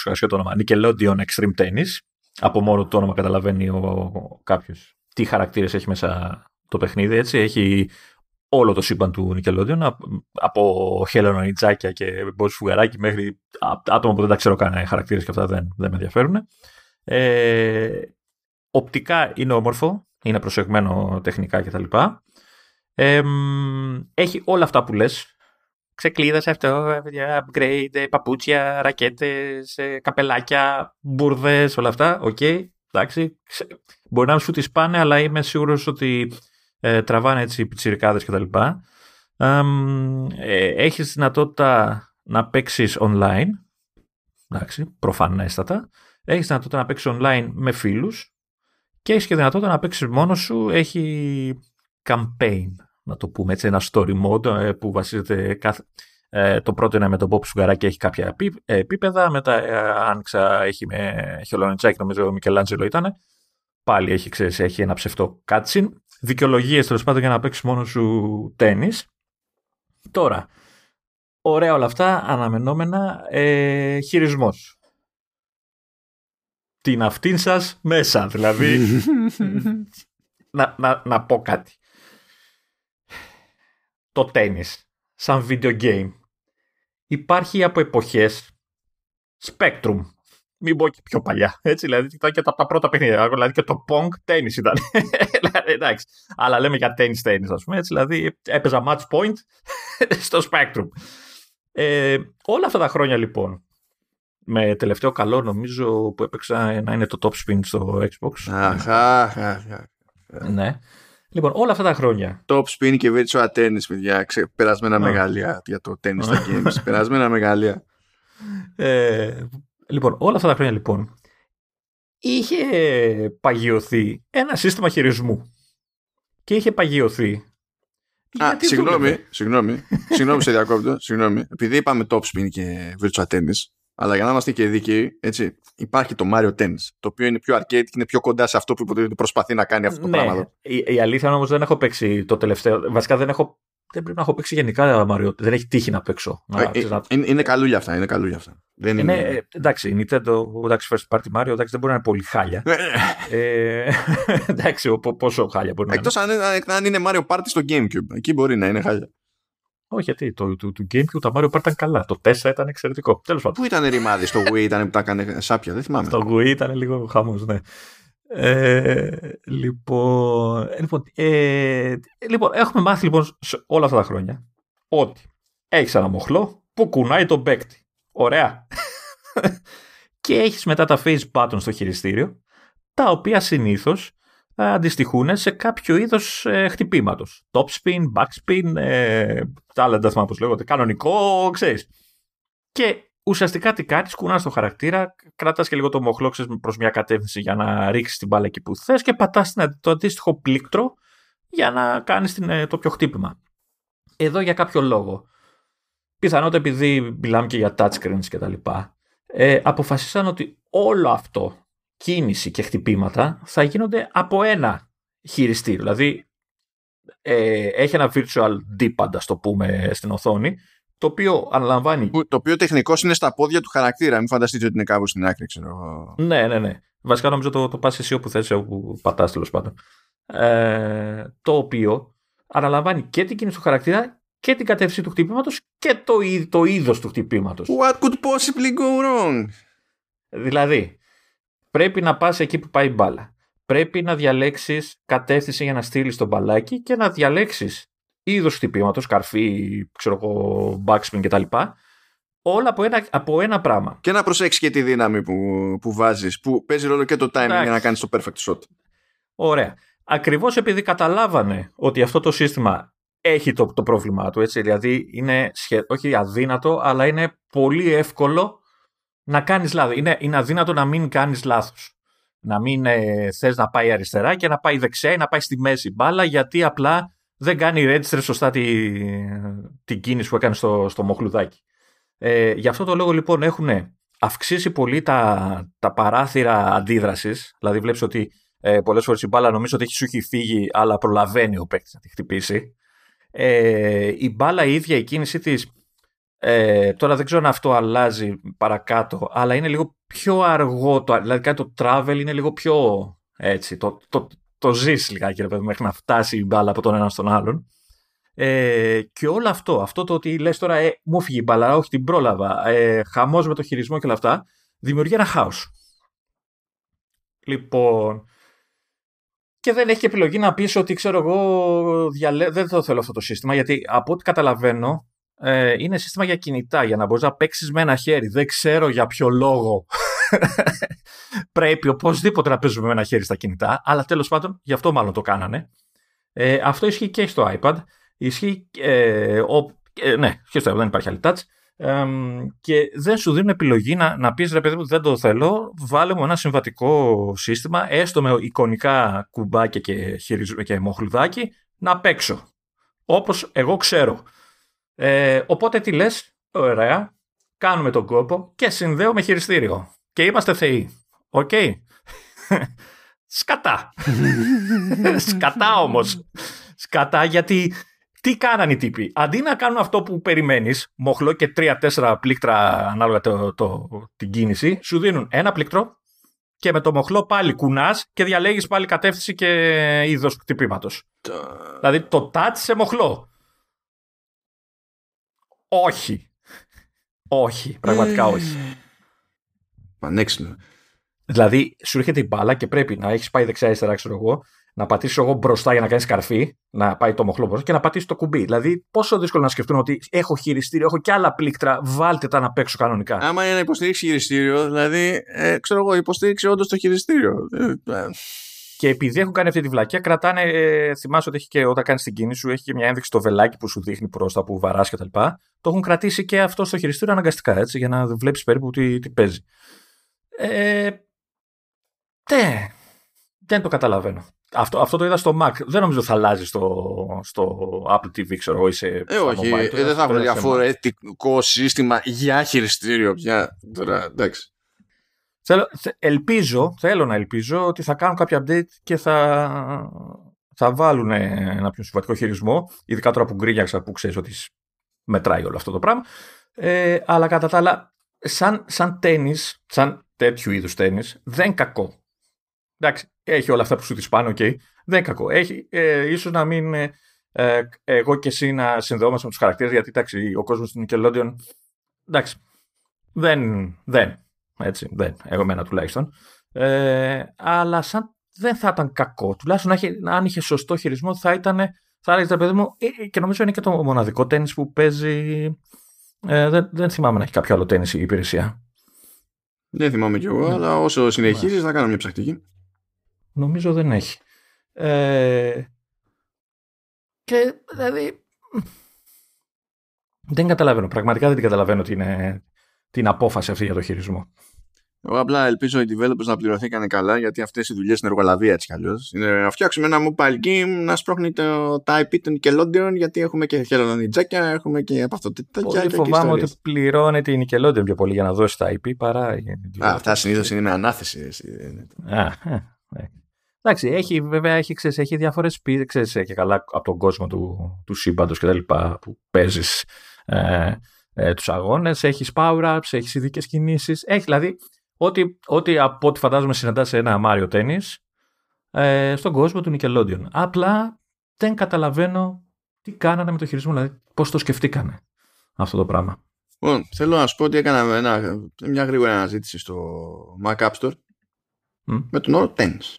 Έχω το όνομα. Nickelodeon Extreme Tennis. Από μόνο το όνομα καταλαβαίνει ο, κάποιος τι χαρακτήρες έχει μέσα το παιχνίδι. Έτσι. Έχει όλο το σύμπαν του Nickelodeon, από Χέλενα Νιτζάκια και Μπόζι Φουγαράκη μέχρι άτομα που δεν τα ξέρω καν, χαρακτήρες και αυτά δεν, δεν με ενδιαφέρουν. Ε, οπτικά είναι όμορφο, είναι προσεγμένο τεχνικά κτλ. Ε, έχει όλα αυτά που λες, ξεκλείδωσε αυτό, upgrade, παπούτσια, ρακέτες, ε, καπελάκια, μπουρδες, όλα αυτά, OK, okay, εντάξει. Μπορεί να σου τις πάνε, αλλά είμαι σίγουρος ότι ε, τραβάνε έτσι πιτσιρικάδες κτλ. Ε, έχεις δυνατότητα να παίξεις online, εντάξει, προφανέστατα. Έχεις δυνατότητα να παίξεις online με φίλους και έχεις και δυνατότητα να παίξεις μόνος σου. Έχει campaign, να το πούμε έτσι, ένα story mode ε, που βασίζεται κάθε... Ε, το πρώτο είναι με τον Bob Σουγκαράκη έχει κάποια επίπεδα. Μετά, ε, άνοιξα, έχει με χελονιτσάκι, νομίζω ο Μικελάντζελο ήταν. Πάλι έχει, ξέρεις, έχει ένα ψευτό cutscene δικαιολογίες τέλος πάντων για να παίξεις μόνος σου τέννη. Τώρα, ωραία όλα αυτά, αναμενόμενα, ε, χειρισμός. Την αυτήν σας μέσα, δηλαδή. να, να, να πω κάτι. Το τέννις, σαν video game, υπάρχει από εποχές Spectrum, μην πω και πιο παλιά. Έτσι, δηλαδή ήταν και από τα πρώτα παιχνίδια. Δηλαδή και το Pong tennis ήταν. δηλαδή, εντάξει. Αλλά λέμε για tennis tennis, ας πούμε. Έτσι, δηλαδή έπαιζα match point στο Spectrum. Ε, όλα αυτά τα χρόνια λοιπόν, με τελευταίο καλό νομίζω που έπαιξα να είναι το top spin στο Xbox. Αχα, ναι. Λοιπόν, όλα αυτά τα χρόνια. Top spin και virtual tennis, παιδιά. Περασμένα μεγαλεία για το tennis στα games. Περασμένα μεγαλεία. Ε, Λοιπόν, όλα αυτά τα χρόνια λοιπόν είχε παγιωθεί ένα σύστημα χειρισμού. Και είχε παγιωθεί. Α, συγγνώμη, συγγνώμη, συγγνώμη σε διακόπτω, συγγνώμη. Επειδή είπαμε top spin και virtual tennis, αλλά για να είμαστε και δίκαιοι, έτσι, υπάρχει το Mario Tennis, το οποίο είναι πιο arcade και είναι πιο κοντά σε αυτό που προσπαθεί να κάνει αυτό το ναι. πράγμα. Η, η αλήθεια είναι όμως δεν έχω παίξει το τελευταίο. Βασικά δεν έχω δεν πρέπει να έχω παίξει γενικά Mario. Δεν έχει τύχει να παίξω. Να, ε, να... Είναι, είναι καλούλια αυτά. Είναι καλούλια αυτά. Δεν είναι... είναι... Ε, εντάξει, η Nintendo, εντάξει, first party Mario, εντάξει, δεν μπορεί να είναι πολύ χάλια. Ε, ε, εντάξει, πόσο χάλια μπορεί να Εκτός είναι. Εκτό αν, είναι Mario Party στο Gamecube. Εκεί μπορεί να είναι χάλια. Όχι, γιατί το, το, το Gamecube τα Mario Party ήταν καλά. Το 4 ήταν εξαιρετικό. Τέλος πάντων. Πού ήταν ρημάδι, στο Wii ήταν που τα έκανε σάπια, δεν θυμάμαι. Στο Wii ήταν λίγο χαμός, ναι. Ε, λοιπόν, λοιπόν, ε, λοιπόν, έχουμε μάθει λοιπόν σε όλα αυτά τα χρόνια ότι έχεις ένα μοχλό που κουνάει τον παίκτη. Ωραία. και έχεις μετά τα face buttons στο χειριστήριο, τα οποία συνήθως αντιστοιχούν σε κάποιο είδος ε, χτυπήματος. Top spin, back spin, ε, τα άλλα δεν θυμάμαι πώ λέγονται, κανονικό, ξέρεις. Και ουσιαστικά τι κάνεις, κουνάς το χαρακτήρα, κρατάς και λίγο το μοχλό προς μια κατεύθυνση για να ρίξεις την μπάλα εκεί που θες και πατάς το αντίστοιχο πλήκτρο για να κάνεις ε, το πιο χτύπημα. Εδώ για κάποιο λόγο. Πιθανότατα επειδή μιλάμε και για touchscreens και τα λοιπά, ε, αποφασίσαν ότι όλο αυτό, κίνηση και χτυπήματα, θα γίνονται από ένα χειριστήριο. Δηλαδή, ε, έχει ένα virtual D-pad, το πούμε, στην οθόνη, το οποίο αναλαμβάνει. Το οποίο τεχνικώ είναι στα πόδια του χαρακτήρα. Μην φανταστείτε ότι είναι κάπου στην άκρη, ξέρω Ναι, ναι, ναι. Βασικά νομίζω το, το πας εσύ όπου θες, όπου πατάς τέλος πάντων. Ε, το οποίο αναλαμβάνει και την κίνηση του χαρακτήρα και την κατεύθυνση του χτυπήματος και το, το είδος του χτυπήματος. What could possibly go wrong? Δηλαδή, πρέπει να πας εκεί που πάει η μπάλα. Πρέπει να διαλέξεις κατεύθυνση για να στείλεις το μπαλάκι και να διαλέξεις είδος χτυπήματος, καρφί, ξέρω εγώ, backspin κτλ. Όλα από ένα, από ένα πράγμα. Και να προσέξεις και τη δύναμη που, που βάζεις, που παίζει ρόλο και το timing για να κάνεις το perfect shot. Ωραία. Ακριβώς επειδή καταλάβανε ότι αυτό το σύστημα έχει το, το πρόβλημά του, έτσι. Δηλαδή είναι όχι αδύνατο, αλλά είναι πολύ εύκολο να κάνεις λάθος. Είναι, είναι αδύνατο να μην κάνεις λάθος. Να μην ε, θες να πάει αριστερά και να πάει δεξιά ή να πάει στη μέση μπάλα, γιατί απλά δεν κάνει register σωστά τη, την κίνηση που έκανε στο, στο μοχλουδάκι. Ε, γι' αυτό το λόγο λοιπόν έχουν αυξήσει πολύ τα, τα παράθυρα αντίδρασης. Δηλαδή βλέπεις ότι ε, πολλές φορές η μπάλα νομίζω ότι έχει, σου έχει φύγει, αλλά προλαβαίνει ο παίκτης να τη χτυπήσει. Ε, η μπάλα η ίδια, η κίνησή της. Ε, τώρα δεν ξέρω αν αυτό αλλάζει παρακάτω, αλλά είναι λίγο πιο αργό. Το, δηλαδή κάτι το travel είναι λίγο πιο έτσι. Το, το, το ζεις λιγάκι, ρε παιδί, μέχρι να φτάσει η μπάλα από τον ένα στον άλλον. Ε, και όλο αυτό, αυτό το ότι λες τώρα ε, μου φύγει η μπάλα, όχι την πρόλαβα, ε, χαμός με το χειρισμό και όλα αυτά, δημιουργεί ένα χάος. Λοιπόν, και δεν έχει και επιλογή να πεις ότι ξέρω εγώ διαλέ... δεν το θέλω αυτό το σύστημα, γιατί από ό,τι καταλαβαίνω ε, είναι σύστημα για κινητά, για να μπορείς να παίξεις με ένα χέρι. Δεν ξέρω για ποιο λόγο πρέπει οπωσδήποτε να παίζουμε με ένα χέρι στα κινητά, αλλά τέλος πάντων γι' αυτό μάλλον το κάνανε. Ε, αυτό ισχύει και στο iPad. Ισχύει, ε, ο, ε, ναι, και στο iPad δεν υπάρχει άλλη touch. Ε, και δεν σου δίνουν επιλογή να, να πεις ρε παιδί μου δεν το θέλω, βάλε μου ένα συμβατικό σύστημα, έστω με εικονικά κουμπάκια και, και μοχλουδάκι, να παίξω. Όπως εγώ ξέρω. Ε, οπότε τι λες, ωραία, κάνουμε τον κόπο και συνδέω με χειριστήριο και είμαστε θεοί. OK. Okay. Σκατά. Σκατά όμως. Σκατά γιατί τι κάνανε οι τύποι; Αντί να κάνουν αυτό που περιμένεις, μοχλό και τρία-τέσσερα πλήκτρα ανάλογα το, το, την κίνηση, σου δίνουν ένα πλήκτρο και με το μοχλό πάλι κουνάς και διαλέγεις πάλι κατεύθυνση και είδος χτυπήματος. δηλαδή το touch σε μοχλό. Όχι. Όχι. Πραγματικά όχι. Πανέξυπνο. Δηλαδή, σου έρχεται η μπάλα και πρέπει να έχεις πάει δεξιά-αριστερά, ξέρω εγώ, να πατήσεις εγώ μπροστά για να κάνεις καρφί, να πάει το μοχλό μπροστά και να πατήσεις το κουμπί. Δηλαδή, πόσο δύσκολο να σκεφτούν ότι έχω χειριστήριο, έχω και άλλα πλήκτρα, βάλτε τα να παίξω κανονικά. Άμα είναι να υποστηρίξει χειριστήριο, δηλαδή, ε, ξέρω εγώ, υποστήριξε όντως το χειριστήριο. Ε, ε. Και επειδή έχουν κάνει αυτή τη βλακία, κρατάνε. Ε, θυμάσαι ότι έχει και όταν κάνεις την κίνηση σου, έχει και μια ένδειξη στο βελάκι που σου δείχνει προς τα που βαράς κτλ. Το έχουν κρατήσει και αυτό στο χειριστήριο αναγκαστικά έτσι, για να βλέπεις περίπου τι, τι παίζει. Ε, ναι, δεν το καταλαβαίνω. Αυτό, αυτό το είδα στο Mac. Δεν νομίζω θα αλλάζει στο, στο Apple TV, ξέρω ή σε. Ε, όχι. Ε, δεν θα έχουν διαφορετικό σύστημα για χειριστήριο πια. Τώρα, εντάξει. Θέλω, ελπίζω, θέλω να ελπίζω ότι θα κάνουν κάποια update και θα, θα βάλουν ένα πιο συμβατικό χειρισμό. Ειδικά τώρα που γκρίνιαξα που ξέρεις ότι μετράει όλο αυτό το πράγμα. Ε, αλλά κατά τα άλλα, σαν, σαν τέννις, σαν τέτοιου είδους τέννη, δεν κακό. Εντάξει, έχει όλα αυτά που σου τη πάνε, okay, δεν κακό. Έχει, ε, ίσως να μην ε, ε, εγώ και εσύ να συνδεόμαστε με τους χαρακτήρες, γιατί εντάξει, ο κόσμος στην Nickelodeon. Εντάξει, δεν, δεν, έτσι, δεν, εγώ μένα τουλάχιστον. Ε, αλλά σαν δεν θα ήταν κακό. Τουλάχιστον αν είχε σωστό χειρισμό θα ήταν. Θα έλεγε παιδί μου, ε, και νομίζω είναι και το μοναδικό τέννη που παίζει. Ε, δεν, δεν θυμάμαι να έχει κάποιο άλλο τέννη η υπηρεσία. Δεν θυμάμαι κι εγώ, ναι. αλλά όσο συνεχίζεις θα κάνω μια ψακτική. Νομίζω δεν έχει. Ε, και δηλαδή δεν καταλαβαίνω, πραγματικά δεν την καταλαβαίνω την, την απόφαση αυτή για το χειρισμό. Εγώ απλά ελπίζω οι developers να πληρωθήκαν καλά γιατί αυτές οι δουλειές είναι εργολαβία έτσι κι αλλιώς. Είναι να φτιάξουμε ένα mobile game να σπρώχνει το, τα IP των Nickelodeon γιατί έχουμε και χελονιτζάκια, έχουμε και από αυτό Πολύ φοβάμαι ότι πληρώνεται η Nickelodeon πιο πολύ για να δώσει τα IP παρά. Α, αυτά συνήθως είναι με ανάθεση. Α, ε, ε. Εντάξει, έχει, βέβαια έχει, ξέρεις, έχει διάφορες πίξες και καλά από τον κόσμο του, του σύμπαντος και τα λοιπά που παίζεις ε, ε, τους αγώνες, έχεις power-ups, έχεις ειδικές κινήσεις, έχει δηλαδή ό,τι, ό,τι από ό,τι φαντάζομαι συναντά σε ένα Mario Tennis ε, στον κόσμο του Nickelodeon. Απλά δεν καταλαβαίνω τι κάνανε με το χειρισμό, δηλαδή πώς το σκεφτήκανε αυτό το πράγμα. Λοιπόν, θέλω να σου πω ότι έκανα ένα, μια γρήγορη αναζήτηση στο Mac App Store με τον όρο Tennis.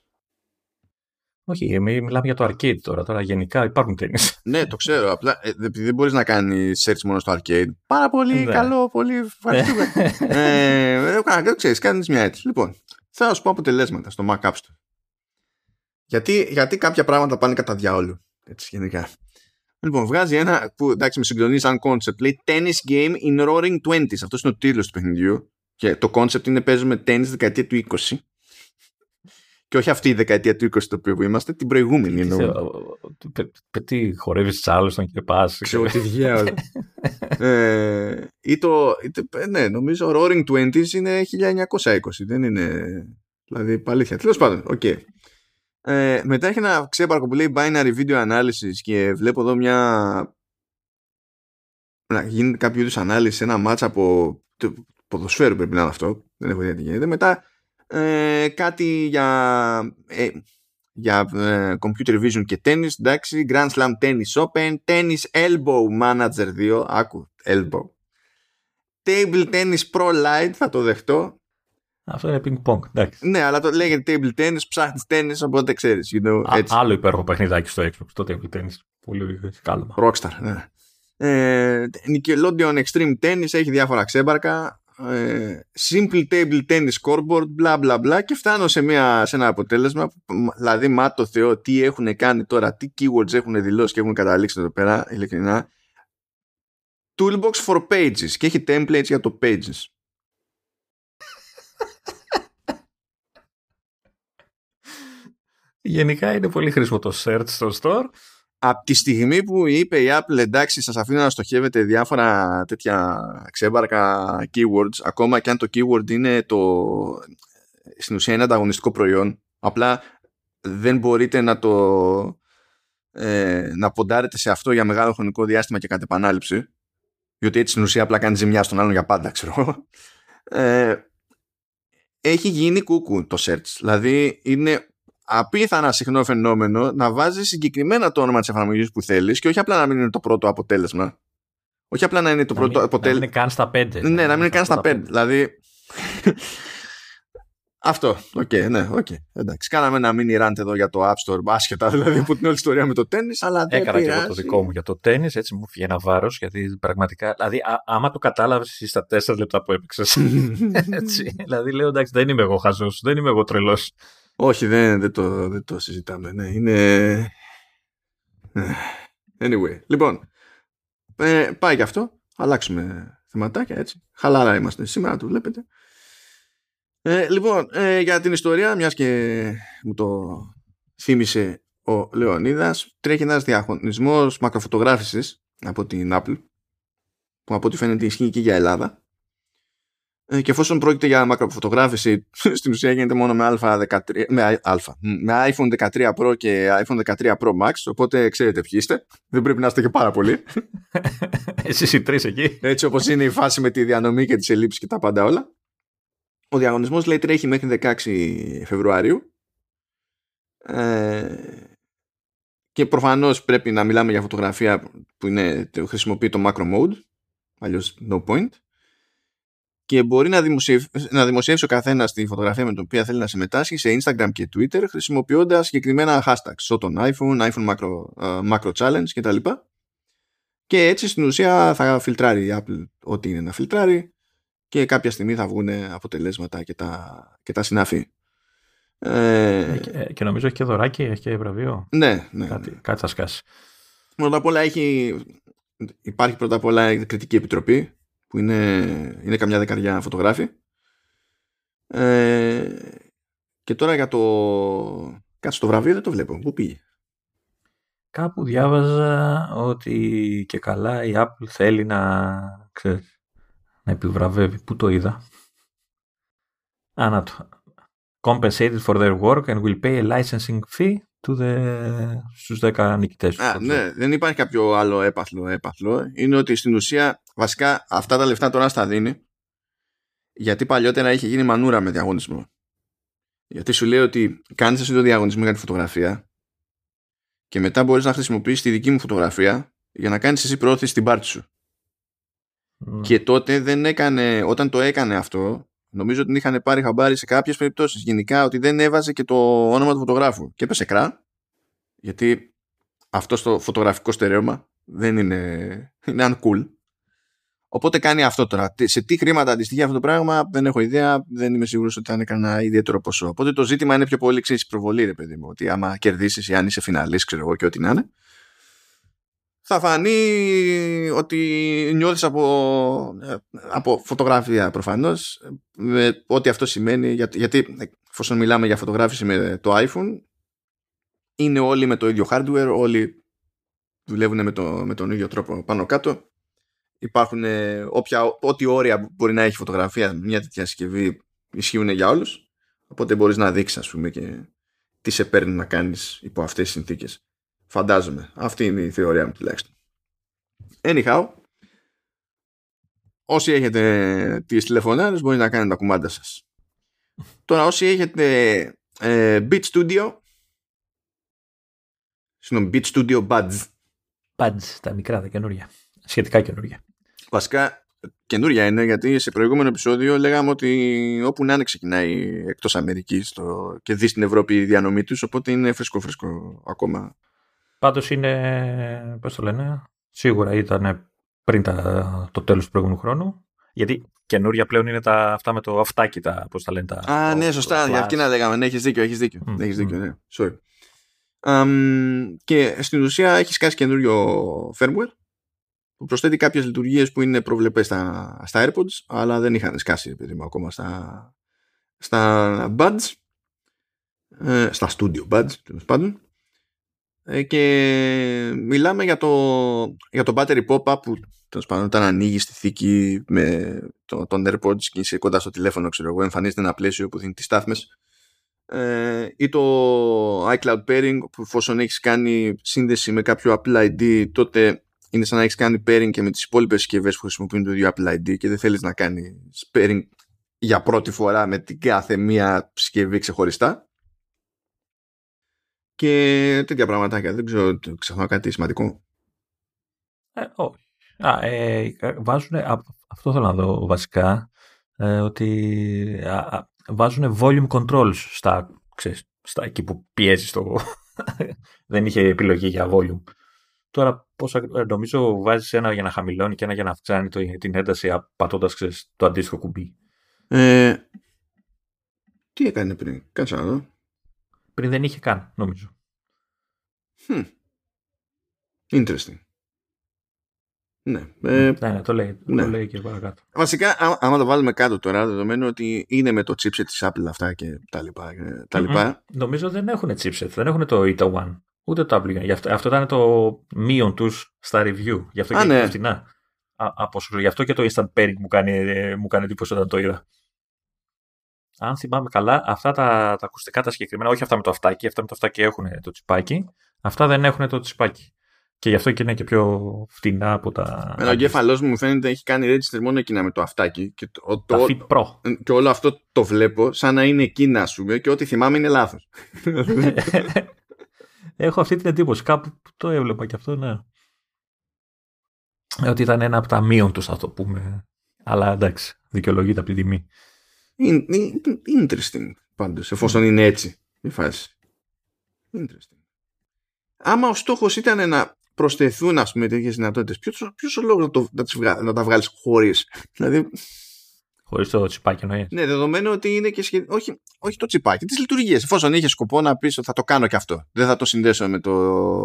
Όχι, μιλάμε για το arcade τώρα. Τώρα γενικά υπάρχουν τέννη. ναι, το ξέρω. Απλά ε, επειδή δεν μπορείς να κάνεις search μόνο στο arcade. Πάρα πολύ ναι. καλό, πολύ ευχαριστούμε. ε, δεν ξέρεις, κάνεις μια έτσι. Λοιπόν, θα σου πω αποτελέσματα στο Mac App Store. Γιατί, γιατί κάποια πράγματα πάνε κατά διαόλου. Έτσι, γενικά. Λοιπόν, βγάζει ένα που εντάξει με συγκλονίζει σαν concept. Λέει Tennis Game in Roaring Twenties. Αυτός είναι ο τίτλος του παιχνιδιού. Και το concept είναι παίζουμε τέννη δεκαετία του 20. Και όχι αυτή η δεκαετία του 20 το οποίο που είμαστε, την προηγούμενη εννοώ. Τι χορεύεις Τσάρλστον και πα. Ξέρω τι διάλογο. ε, ή το, ναι, νομίζω Roaring Twenties είναι 1920, δεν είναι. Δηλαδή, παλήθεια. Τέλος πάντων, οκ. Okay. Ε, μετά έχει ένα ξέπαρκο που λέει binary video analysis και βλέπω εδώ μια. Να γίνει κάποιο είδους ανάλυση σε ένα μάτσα από ποδοσφαίρου πρέπει να είναι αυτό. Δεν έχω ιδέα τι γίνεται. Μετά ε, κάτι για, ε, για ε, computer vision και τένις, εντάξει, Grand Slam Tennis Open, Tennis Elbow Manager 2, άκου, Elbow, Table Tennis Pro Lite, θα το δεχτώ. Αυτό είναι ping pong, εντάξει. Ναι, αλλά το λέγεται Table Tennis, ψάχνεις τένις, οπότε ξέρεις. You know, Άλλο υπέροχο παιχνιδάκι στο Xbox, το Table Tennis, πολύ κάλωμα. Rockstar, ναι. Ε, Extreme Tennis έχει διάφορα ξέμπαρκα ε, simple table tennis scoreboard, μπλα μπλα μπλα και φτάνω σε, μια, σε ένα αποτέλεσμα δηλαδή μα το Θεό τι έχουν κάνει τώρα, τι keywords έχουν δηλώσει και έχουν καταλήξει εδώ πέρα ειλικρινά. Toolbox for pages και έχει templates για το pages. Γενικά είναι πολύ χρήσιμο το search στο store από τη στιγμή που είπε η Apple εντάξει σας αφήνω να στοχεύετε διάφορα τέτοια ξέμπαρκα keywords ακόμα και αν το keyword είναι το στην ουσία είναι ανταγωνιστικό προϊόν απλά δεν μπορείτε να το ε, να ποντάρετε σε αυτό για μεγάλο χρονικό διάστημα και κατ' επανάληψη διότι έτσι στην ουσία απλά κάνει ζημιά στον άλλον για πάντα ξέρω ε, έχει γίνει κούκου το search δηλαδή είναι απίθανα συχνό φαινόμενο να βάζεις συγκεκριμένα το όνομα της εφαρμογής που θέλεις και όχι απλά να μην είναι το πρώτο αποτέλεσμα. Όχι απλά να είναι το πρώτο αποτέλεσμα. Να μην είναι καν στα πέντε. Ναι, να μην είναι καν στα πέντε. Δηλαδή. Αυτό. OK, okay, ναι, OK. Okay. Εντάξει. Κάναμε ένα mini rant εδώ για το App Store, άσχετα δηλαδή από την όλη ιστορία με το τένις. Αλλά δεν Έκανα και εγώ το δικό μου για το τένις, έτσι μου φύγει ένα βάρος, γιατί πραγματικά. Δηλαδή, α, άμα το κατάλαβες στα τέσσερα λεπτά που έπαιξες. έτσι. Δηλαδή, λέω εντάξει, δεν είμαι εγώ χαζός, δεν είμαι εγώ τρελός. Όχι, δεν, δεν, το, δεν το συζητάμε. Ναι, είναι... Anyway, λοιπόν, ε, πάει και αυτό. Αλλάξουμε θεματάκια έτσι. Χαλάρα είμαστε σήμερα, το βλέπετε. Ε, λοιπόν, ε, για την ιστορία, μιας και μου το θύμισε ο Λεωνίδας, τρέχει ένας διαγωνισμός μακροφωτογράφησης από την Apple, που από ό,τι φαίνεται ισχύει και για Ελλάδα. Ε, και εφόσον πρόκειται για μακροφωτογράφηση, στην ουσία γίνεται μόνο με, α13, με, α, με iPhone 13 Pro και iPhone 13 Pro Max, οπότε ξέρετε ποιοι είστε. Δεν πρέπει να είστε και πάρα πολύ. Εσείς οι τρεις εκεί. Έτσι όπως είναι η φάση με τη διανομή και τις ελλείψεις και τα πάντα όλα. Ο διαγωνισμός λέει τρέχει μέχρι 16 Φεβρουαρίου. Ε, και προφανώς πρέπει να μιλάμε για φωτογραφία που είναι, χρησιμοποιεί το macro mode, αλλιώς no point και μπορεί να, δημοσιευ... να δημοσιεύσει ο καθένας τη φωτογραφία με την οποία θέλει να συμμετάσχει σε Instagram και Twitter χρησιμοποιώντας συγκεκριμένα hashtags στο τον iPhone, iPhone Macro, uh, macro Challenge κτλ. Και έτσι στην ουσία θα φιλτράρει η Apple ό,τι είναι να φιλτράρει και κάποια στιγμή θα βγουν αποτελέσματα και τα, και τα συνάφη. Ε, και, και, νομίζω έχει και δωράκι, έχει και βραβείο. Ναι, ναι. Κάτι, ναι. κάτι θα σκάσει. Πρώτα απ' όλα έχει, υπάρχει πρώτα απ' όλα η κριτική επιτροπή που είναι, είναι καμιά δεκαριά φωτογράφοι. Ε, και τώρα για το κάτω στο βραβείο δεν το βλέπω. Πού πήγε; Κάπου διάβαζα ότι και καλά η Apple θέλει να, ξέρεις, να επιβραβεύει. Πού το είδα; Α, να το. Compensated for their work and will pay a licensing fee to the... στους 10 νικητές. Α, ναι, δεν υπάρχει κάποιο άλλο έπαθλο, έπαθλο. Είναι ότι στην ουσία βασικά αυτά τα λεφτά τώρα στα δίνει γιατί παλιότερα είχε γίνει μανούρα με διαγωνισμό. Γιατί σου λέει ότι κάνεις εσύ το διαγωνισμό για τη φωτογραφία και μετά μπορείς να χρησιμοποιήσεις τη δική μου φωτογραφία για να κάνεις εσύ προώθηση στην πάρτι σου. Και τότε δεν έκανε, όταν το έκανε αυτό, νομίζω ότι την είχαν πάρει χαμπάρι σε κάποιες περιπτώσεις γενικά ότι δεν έβαζε και το όνομα του φωτογράφου. Και έπεσε κρά, γιατί αυτό στο φωτογραφικό στερέωμα δεν είναι, είναι uncool. Οπότε κάνει αυτό τώρα. Σε τι χρήματα αντιστοιχεί αυτό το πράγμα δεν έχω ιδέα. Δεν είμαι σίγουρος ότι θα είναι κανένα ιδιαίτερο ποσό. Οπότε το ζήτημα είναι πιο πολύ ξέρεις προβολή, ρε παιδί μου. Ότι άμα κερδίσεις ή αν είσαι φιναλή, ξέρω εγώ και ό,τι να είναι, θα φανεί ότι νιώθεις από, από φωτογραφία προφανώς με ό,τι αυτό σημαίνει γιατί εφόσον μιλάμε για φωτογράφηση με το iPhone είναι όλοι με το ίδιο hardware όλοι δουλεύουν με, το, με τον ίδιο τρόπο πάνω κάτω. Υπάρχουν ε, όποια, ό,τι όρια μπορεί να έχει φωτογραφία μια τέτοια συσκευή ισχύουν για όλους. Οπότε μπορείς να δείξεις ας πούμε και τι σε παίρνει να κάνεις υπό αυτές τις συνθήκες φαντάζομαι. Αυτή είναι η θεωρία μου τουλάχιστον. Anyhow όσοι έχετε τις τηλεφωνάρες μπορεί να κάνετε τα κουμάντα σας. Τώρα όσοι έχετε ε, Beat Studio Συγγνώμη, Beat Studio Buds. Buds, τα μικρά, τα καινούργια σχετικά καινούργια Βασικά καινούρια είναι γιατί σε προηγούμενο επεισόδιο λέγαμε ότι όπου να είναι ξεκινάει εκτός Αμερικής το... και δεις στην Ευρώπη η διανομή τους οπότε είναι φρέσκο φρέσκο ακόμα. Πάντως είναι, πώς το λένε, σίγουρα ήταν πριν τα, το τέλος του προηγούμενου χρόνου γιατί καινούρια πλέον είναι τα, αυτά με το αυτάκι τα, πώς τα λένε τα... Α, το, ναι, σωστά, για αυτή να λέγαμε, ναι, έχεις δίκιο, έχεις δίκιο, mm, έχεις δίκιο, ναι, sorry. Um, και στην ουσία έχεις σκάσει καινούριο firmware που προσθέτει κάποιες λειτουργίες που είναι προβλεπές στα, στα AirPods αλλά δεν είχαν σκάσει επειδή μου, ακόμα στα, στα Buds ε, στα Studio Buds τέλος πάντων. ε, και μιλάμε για το, για το battery pop-up που τέλος πάντων όταν ανοίγεις τη θήκη με το, τον AirPods και είσαι κοντά στο τηλέφωνο ξέρω εγώ εμφανίζεται ένα πλαίσιο που δίνει τις στάθμες ε, ή το iCloud pairing που εφόσον έχεις κάνει σύνδεση με κάποιο Apple ID τότε είναι σαν να έχεις κάνει pairing και με τις υπόλοιπες συσκευές που χρησιμοποιούν το ίδιο Apple ID και δεν θέλεις να κάνεις pairing για πρώτη φορά με την κάθε μία συσκευή ξεχωριστά. Και τέτοια πραγματάκια. Δεν ξέρω, ξεχνάω κάτι σημαντικό. Ε, όχι. Α, ε, βάζουν, αυτό θέλω να δω βασικά, ε, ότι α, βάζουν volume controls στα, ξέρεις, στα εκεί που πιέζει το... δεν είχε επιλογή για volume. Τώρα πόσα, ε, νομίζω βάζεις ένα για να χαμηλώνει και ένα για να αυξάνει το, την ένταση πατώντας το αντίστοιχο κουμπί. Ε, τι έκανε πριν, κάτσε να δω. Πριν δεν είχε καν, νομίζω. Hm. Interesting. Ναι. Ε, ναι, ναι, το λέει, ναι. το λέει και παρακάτω. Βασικά, α, άμα το βάλουμε κάτω τώρα, δεδομένου ότι είναι με το chipset της Apple αυτά και τα λοιπά. Και τα λοιπά. Mm-hmm. Νομίζω δεν έχουν chipset, δεν έχουν το ETA One. Ούτε το Apple Γι' αυτό, αυτό ήταν το μείον τους στα review. Γι' αυτό και ναι. φθηνά. Γι' αυτό και το instant pairing μου κάνει, μου κάνει εντύπωση όταν το είδα. Αν θυμάμαι καλά, αυτά τα, τα ακουστικά τα συγκεκριμένα, όχι αυτά με το αυτάκι, αυτά με το αυτάκι έχουν το τσιπάκι, αυτά δεν έχουν το τσιπάκι. Και γι' αυτό και είναι και πιο φτηνά από τα. Ένα ο εγκέφαλός μου φαίνεται έχει κάνει register μόνο εκείνα με το αυτάκι. Και, το, το, Fit Pro. και όλο αυτό το βλέπω σαν να είναι εκείνα, ας πούμε, και ό,τι θυμάμαι είναι λάθος. Έχω αυτή την εντύπωση. Κάπου το έβλεπα και αυτό, ναι. Ότι ήταν ένα από τα μείον τους, θα το πούμε. Αλλά εντάξει, δικαιολογείται από την τιμή. Interesting πάντως, εφόσον είναι έτσι η φάση. Interesting. Άμα ο στόχος ήταν να προσθεθούν ας πούμε τέτοιες δυνατότητες, ποιος, ποιος ο λόγος να, το, να, τις βγα, να τα βγάλεις χωρίς; Δηλαδή... Χωρίς το τσιπάκι εννοείς. Ναι, δεδομένου ότι είναι και σχεδόν. Όχι, όχι το τσιπάκι, τις λειτουργίες. Εφόσον είχες σκοπό να πεις ότι θα το κάνω και αυτό. Δεν θα το συνδέσω με το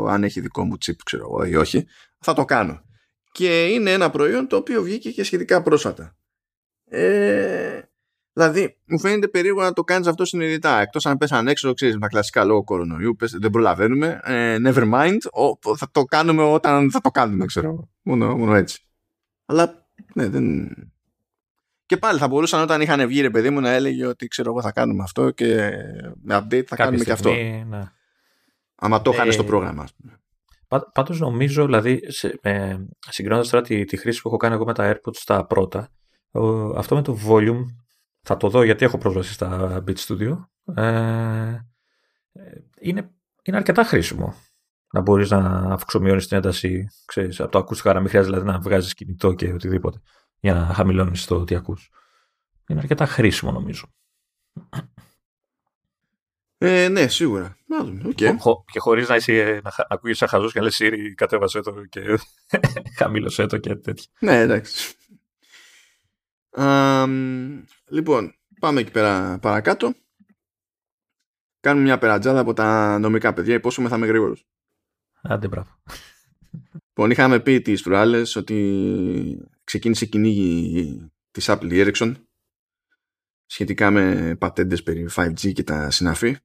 αν έχει δικό μου τσιπ, ξέρω εγώ, ή όχι. Θα το κάνω. Και είναι ένα προϊόν το οποίο βγήκε και σχετικά πρόσφατα. Ε, δηλαδή, μου φαίνεται περίεργο να το κάνεις αυτό συνειδητά. Εκτός αν πέσαν έξω, ξέρεις, με τα κλασικά λόγω κορονοϊού, πες, δεν προλαβαίνουμε. Ε, never mind, ο, θα το κάνουμε όταν θα το κάνουμε, ξέρω. Μόνο, μόνο έτσι. Αλλά, ναι, δεν. Και πάλι θα μπορούσαν όταν είχαν βγει ρε παιδί μου να έλεγε ότι ξέρω εγώ θα κάνουμε αυτό και με update θα κάνουμε και αυτό. Ναι. Άμα το είχαν ε, στο πρόγραμμα. Πάντως νομίζω, δηλαδή, ε, συγκρίνοντας τώρα τη, τη, χρήση που έχω κάνει εγώ με τα AirPods στα πρώτα, αυτό με το volume θα το δω γιατί έχω πρόσβαση στα Beat Studio. Ε, είναι, είναι αρκετά χρήσιμο να μπορείς να αυξομειώνει την ένταση ξέρεις, από το ακουστικά, να μην χρειάζεται δηλαδή, να βγάζεις κινητό και οτιδήποτε για να χαμηλώνεις το τι ακούς. Είναι αρκετά χρήσιμο νομίζω. Ε, ναι, σίγουρα. Okay. Χω, και χωρίς να, είσαι, να, να ακούγει σαν χαζός και να λες Siri, κατέβασε το και χαμήλωσέ το και τέτοια. Ναι, εντάξει. Λοιπόν, πάμε εκεί πέρα παρακάτω. Κάνουμε μια περατζάδα από τα νομικά παιδιά. Υπόσχομαι θα είμαι γρήγορος. Άντε, μπράβο. Λοιπόν, είχαμε πει τις προάλλε ότι ξεκίνησε κυνήγι της Apple Ericsson σχετικά με πατέντες περί 5G και τα συναφή.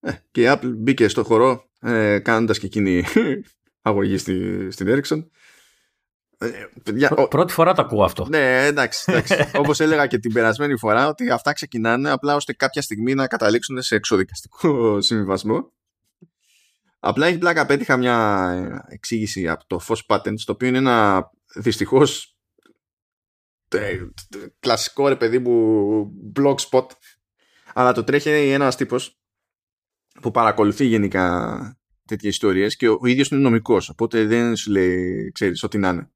Ε, και η Apple μπήκε στο χορό ε, κάνοντας και εκείνη αγωγή στη, στην Ericsson. Ε, πρώτη φορά το ακούω αυτό. Ναι, εντάξει. εντάξει. Όπως έλεγα και την περασμένη φορά, ότι αυτά ξεκινάνε απλά ώστε κάποια στιγμή να καταλήξουν σε εξοδικαστικό συμβιβασμό. Απλά έχει πλάκα. Πέτυχα μια εξήγηση από το Foss Patents, το οποίο είναι ένα δυστυχώς κλασικό ρε παιδί μου blogspot. Αλλά το τρέχει ένας τύπος που παρακολουθεί γενικά τέτοιες ιστορίες και ο ίδιος είναι νομικός οπότε δεν σου λέει ξέρεις ό,τι να είναι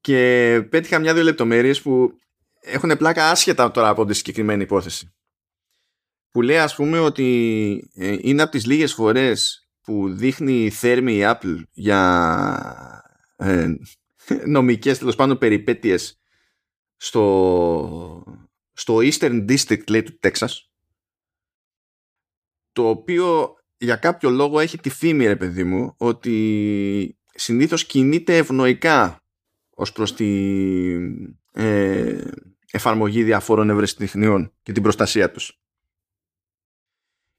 και πέτυχα μια-δύο λεπτομέρειες που έχουν πλάκα άσχετα τώρα από τη συγκεκριμένη υπόθεση. Που λέει ας πούμε ότι ε, είναι από τις λίγες φορές που δείχνει θέρμη η Apple για ε, νομικές τέλος πάντων περιπέτειες στο, στο Eastern District λέει του Τέξας. Το οποίο για κάποιο λόγο έχει τη φήμη ρε παιδί μου ότι συνήθως κινείται ευνοϊκά ως προς τη ε, εφαρμογή διαφόρων ευρεσιτεχνιών και την προστασία τους.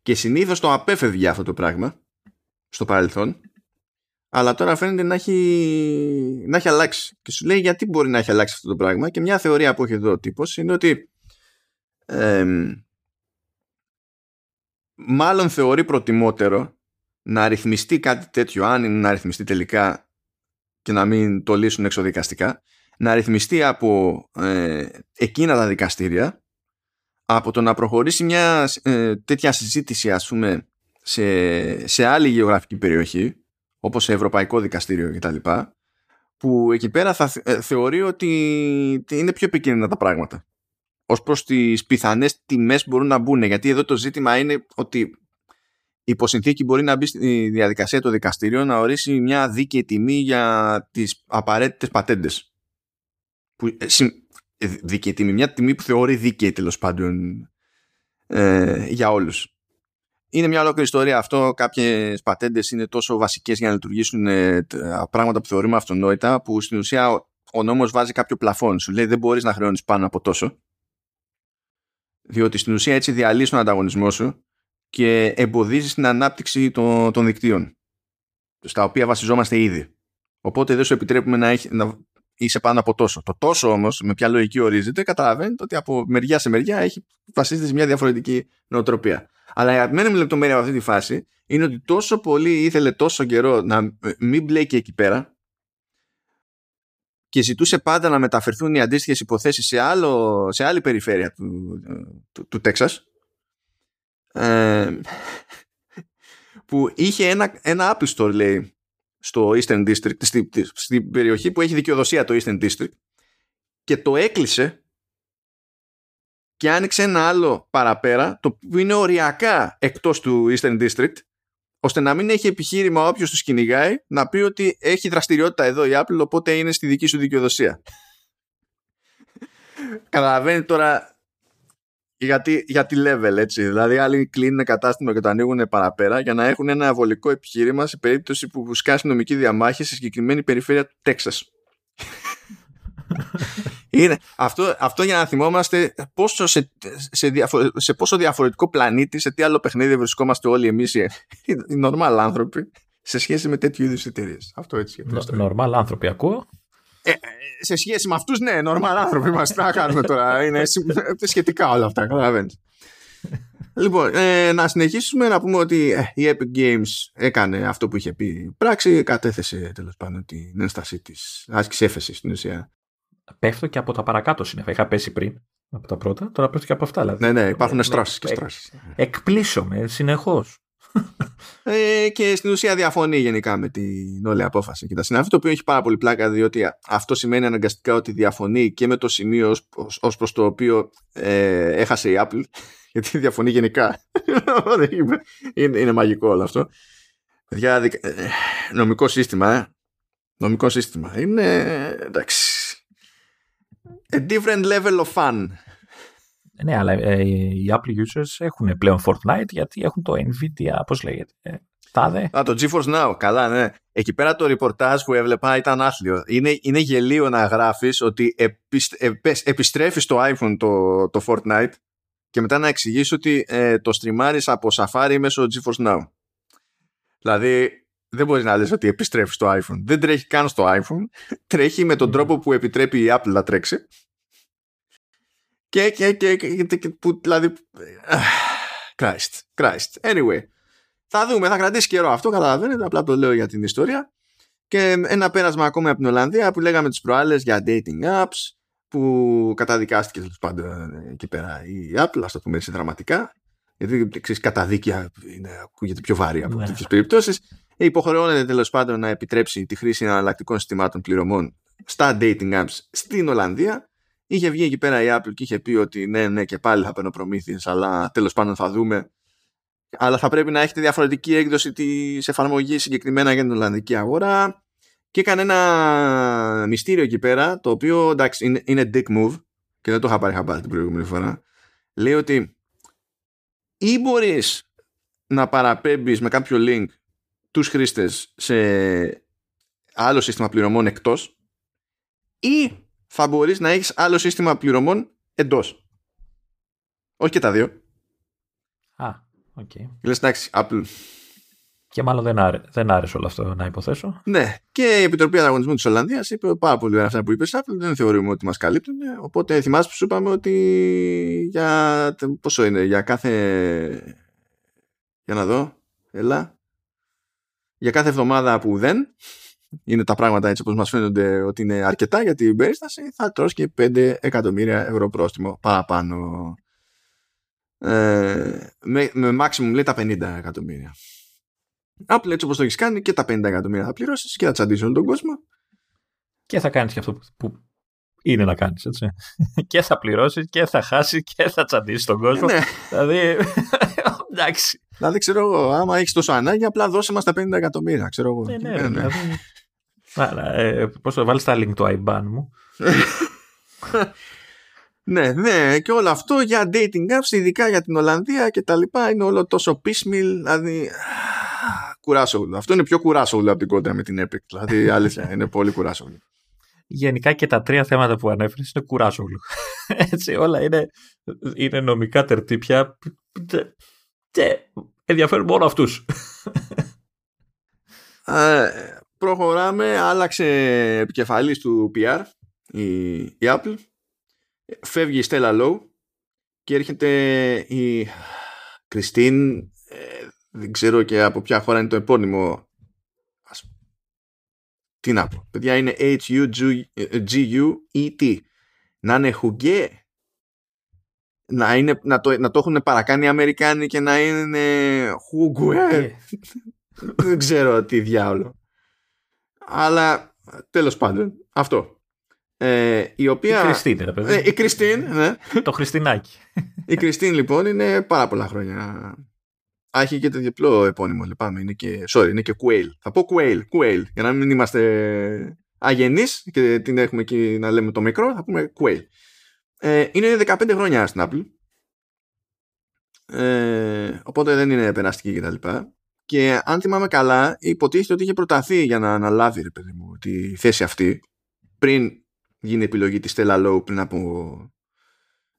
Και συνήθως το απέφευγε αυτό το πράγμα στο παρελθόν αλλά τώρα φαίνεται να έχει, να έχει αλλάξει. Και σου λέει γιατί μπορεί να έχει αλλάξει αυτό το πράγμα; Και μια θεωρία που έχει εδώ ο τύπος είναι ότι μάλλον θεωρεί προτιμότερο να ρυθμιστεί κάτι τέτοιο, αν είναι να ρυθμιστεί τελικά και να μην το λύσουν εξοδικαστικά, να ρυθμιστεί από ε, εκείνα τα δικαστήρια, από το να προχωρήσει μια ε, τέτοια συζήτηση, ας πούμε, σε, σε άλλη γεωγραφική περιοχή, όπως σε Ευρωπαϊκό Δικαστήριο κτλ., που εκεί πέρα θα ε, θεωρεί ότι είναι πιο επικίνδυνα τα πράγματα ως προς τις πιθανές τιμές μπορούν να μπουν γιατί εδώ το ζήτημα είναι ότι υποσυνθήκη μπορεί να μπει στη διαδικασία του δικαστήριο να ορίσει μια δίκαιη τιμή για τις απαραίτητες πατέντες που, ε, ε, δίκαιη τιμή, μια τιμή που θεωρεί δίκαιη τέλος πάντων ε, για όλους είναι μια ολόκληρη ιστορία αυτό. Κάποιες πατέντες είναι τόσο βασικές για να λειτουργήσουν ε, πράγματα που θεωρούμε αυτονόητα, που στην ουσία ο, ο νόμος βάζει κάποιο πλαφόν. Σου λέει δεν μπορείς να χρεώνεις πάνω από τόσο διότι στην ουσία έτσι διαλύσει τον ανταγωνισμό σου και εμποδίζει την ανάπτυξη των, των δικτύων στα οποία βασιζόμαστε ήδη. Οπότε δεν σου επιτρέπουμε να, έχει, να είσαι πάνω από τόσο. Το τόσο όμως, με ποια λογική ορίζεται, καταλαβαίνετε ότι από μεριά σε μεριά έχει βασίζεται σε μια διαφορετική νοοτροπία. Αλλά η αγαπημένη μου λεπτομέρεια από αυτή τη φάση είναι ότι τόσο πολύ ήθελε τόσο καιρό να μην μπλέκει εκεί πέρα και ζητούσε πάντα να μεταφερθούν οι αντίστοιχες υποθέσεις σε, σε άλλη περιφέρεια του, του, του Τέξας ε, που είχε ένα, ένα Apple Store λέει στο Eastern District στην, στην περιοχή που έχει δικαιοδοσία το Eastern District και το έκλεισε και άνοιξε ένα άλλο παραπέρα το που είναι οριακά εκτός του Eastern District ώστε να μην έχει επιχείρημα όποιος τους κυνηγάει να πει ότι έχει δραστηριότητα εδώ η Apple οπότε είναι στη δική σου δικαιοδοσία. Καταλαβαίνει τώρα γιατί, γιατί level έτσι. Δηλαδή, άλλοι κλείνουν κατάστημα και το ανοίγουν παραπέρα για να έχουν ένα βολικό επιχείρημα σε περίπτωση που σκάσει νομική διαμάχη σε συγκεκριμένη περιφέρεια του Τέξας. Είναι αυτό, αυτό για να θυμόμαστε πόσο σε, σε, σε πόσο διαφορετικό πλανήτη, σε τι άλλο παιχνίδι βρισκόμαστε όλοι εμείς οι, οι normal άνθρωποι σε σχέση με τέτοιου είδους εταιρείες. Αυτό έτσι. Normal άνθρωποι, ακούω. Ε, σε σχέση με αυτούς, ναι, normal άνθρωποι είμαστε. να κάνουμε τώρα. Είναι σχετικά όλα αυτά, καταλαβαίνεις. λοιπόν, ε, να συνεχίσουμε να πούμε ότι ε, η Epic Games έκανε αυτό που είχε πει πράξη, κατέθεσε τέλος πάντων την ένστασή της, άσκηση έφεση στην ουσία. Πέφτω και από τα παρακάτω σύννεφα. Είχα πέσει πριν από τα πρώτα, τώρα πέφτω και από αυτά. Δηλαδή. Ναι, ναι, υπάρχουν στρώσει και στρώσει. Εκπλήσωμαι συνεχώς ε, και στην ουσία διαφωνεί γενικά με την όλη απόφαση. Και τα συνάφη, το οποίο έχει πάρα πολύ πλάκα διότι αυτό σημαίνει αναγκαστικά ότι διαφωνεί και με το σημείο ως, προς το οποίο ε, έχασε η Apple γιατί διαφωνεί γενικά. Είναι, είναι μαγικό όλο αυτό. Παιδιά, ε, νομικό σύστημα ε. νομικό σύστημα. Είναι εντάξει. A different level of fun ναι, αλλά ε, οι Apple users έχουν πλέον Fortnite γιατί έχουν το Nvidia, πώς λέγεται, ε, τάδε. Α, το GeForce Now, καλά, ναι. Εκεί πέρα το ρεπορτάζ που έβλεπα ήταν άθλιο. Είναι, είναι γελίο να γράφεις ότι επιστρέφεις το iPhone το, το Fortnite και μετά να εξηγήσει ότι ε, το στριμάρεις από Safari μέσω GeForce Now. Δηλαδή, δεν μπορείς να λες ότι επιστρέφεις στο iPhone. Δεν τρέχει καν στο iPhone. Τρέχει με τον τρόπο που επιτρέπει η Apple να τρέξει και, και, και, και, που, δηλαδή Christ, Christ. Anyway θα δούμε, θα κρατήσει καιρό αυτό καταλαβαίνετε, απλά το λέω για την ιστορία. Και ένα πέρασμα ακόμα από την Ολλανδία που λέγαμε τις προάλλες για dating apps που καταδικάστηκε τέλος πάντων εκεί πέρα η Apple, ας το πούμε έτσι δραματικά. Γιατί ξέρεις, καταδίκη είναι, ακούγεται πιο βάρη από ναι. τέτοιες περιπτώσεις. Υποχρεώνεται τέλος πάντων να επιτρέψει τη χρήση εναλλακτικών συστημάτων πληρωμών στα dating apps στην Ολλανδία Είχε βγει εκεί πέρα η Apple και είχε πει ότι ναι, ναι, και πάλι θα παίρνω προμήθειες, αλλά τέλος πάντων θα δούμε. Αλλά θα πρέπει να έχετε διαφορετική έκδοση της εφαρμογής συγκεκριμένα για την Ολλανδική αγορά. Και έκανε ένα μυστήριο εκεί πέρα, το οποίο εντάξει είναι, είναι dick move και δεν το είχα πάρει χαμπάρι την προηγούμενη φορά. Λέει ότι ή μπορείς να παραπέμπεις με κάποιο link τους χρήστες σε άλλο σύστημα πληρωμών εκτός ή θα μπορείς να έχεις άλλο σύστημα πληρωμών εντός. Όχι και τα δύο. Α, OK. Okay. Λες εντάξει, Apple. Και μάλλον δεν, άρε, δεν άρεσε όλο αυτό να υποθέσω. Ναι. Και η Επιτροπή Ανταγωνισμού της Ολλανδίας είπε πάρα πολύ ωραία αυτά που είπες Apple. Δεν θεωρούμε ότι μας καλύπτουν. Οπότε θυμάσαι που σου είπαμε ότι για. Πόσο είναι, για κάθε. Για να δω. Έλα. Για κάθε εβδομάδα που δεν είναι τα πράγματα έτσι όπως μας φαίνονται ότι είναι αρκετά για την περίσταση, θα τρως και 5 εκατομμύρια ευρώ πρόστιμο παραπάνω. Ε, με, με maximum λέει τα 50 εκατομμύρια. Apple έτσι όπως το έχεις κάνει και τα 50 εκατομμύρια θα πληρώσεις και θα τσαντήσει όλο τον κόσμο. Και θα κάνεις και αυτό που είναι να κάνεις έτσι. και θα πληρώσεις και θα χάσεις και θα τσαντήσει τον κόσμο. Ναι. δηλαδή εντάξει. Δηλαδή ξέρω εγώ, άμα έχεις τόσο ανάγκη, απλά δώσε μας τα 50 εκατομμύρια. Ξέρω εγώ. Ναι, ναι, ναι. Δηλαδή, ε, πώς θα βάλεις τα link του IBAN μου. ναι, ναι, και όλο αυτό για dating apps, ειδικά για την Ολλανδία και τα λοιπά, είναι όλο τόσο piecemeal, δηλαδή κουράσογλου. Αυτό είναι πιο κουράσογλου από την κόντρα με την Epic, δηλαδή αλήθεια, είναι πολύ κουράσογλου. Γενικά και τα τρία θέματα που ανέφερες είναι κουράσογλου. Έτσι, όλα είναι, είναι νομικά τερτύπια και ενδιαφέρουν μόνο αυτούς προχωράμε, άλλαξε επικεφαλής του PR η, η Apple, φεύγει η Stella Low και έρχεται η Κριστίν, ε, δεν ξέρω και από ποια χώρα είναι το επώνυμο. Τι να πω, παιδιά είναι H-U-G-U-E-T. Να είναι Χουγκέ, να, είναι, να, το, να το έχουν παρακάνει οι Αμερικάνοι και να είναι Χουγκουέ. δεν ξέρω τι διάολο. Αλλά τέλος πάντων, αυτό. Ε, η οποία... Η Κριστίν, ρε παιδί. Ε, η Κριστίν, ναι. το Χριστινάκι. η Κριστίν, λοιπόν, είναι πάρα πολλά χρόνια. Έχει και το διπλό επώνυμο, λυπάμαι. Είναι και, sorry, είναι και Quail. Θα πω Quail, Quail, για να μην είμαστε αγενείς και την έχουμε εκεί να λέμε το μικρό, θα πούμε Quail. Ε, είναι 15 χρόνια στην Apple. Ε, οπότε δεν είναι περαστική κτλ. Και, και αν θυμάμαι καλά, υποτίθεται ότι είχε προταθεί για να αναλάβει ρε παιδί μου, τη θέση αυτή πριν γίνει επιλογή της Stella Low πριν από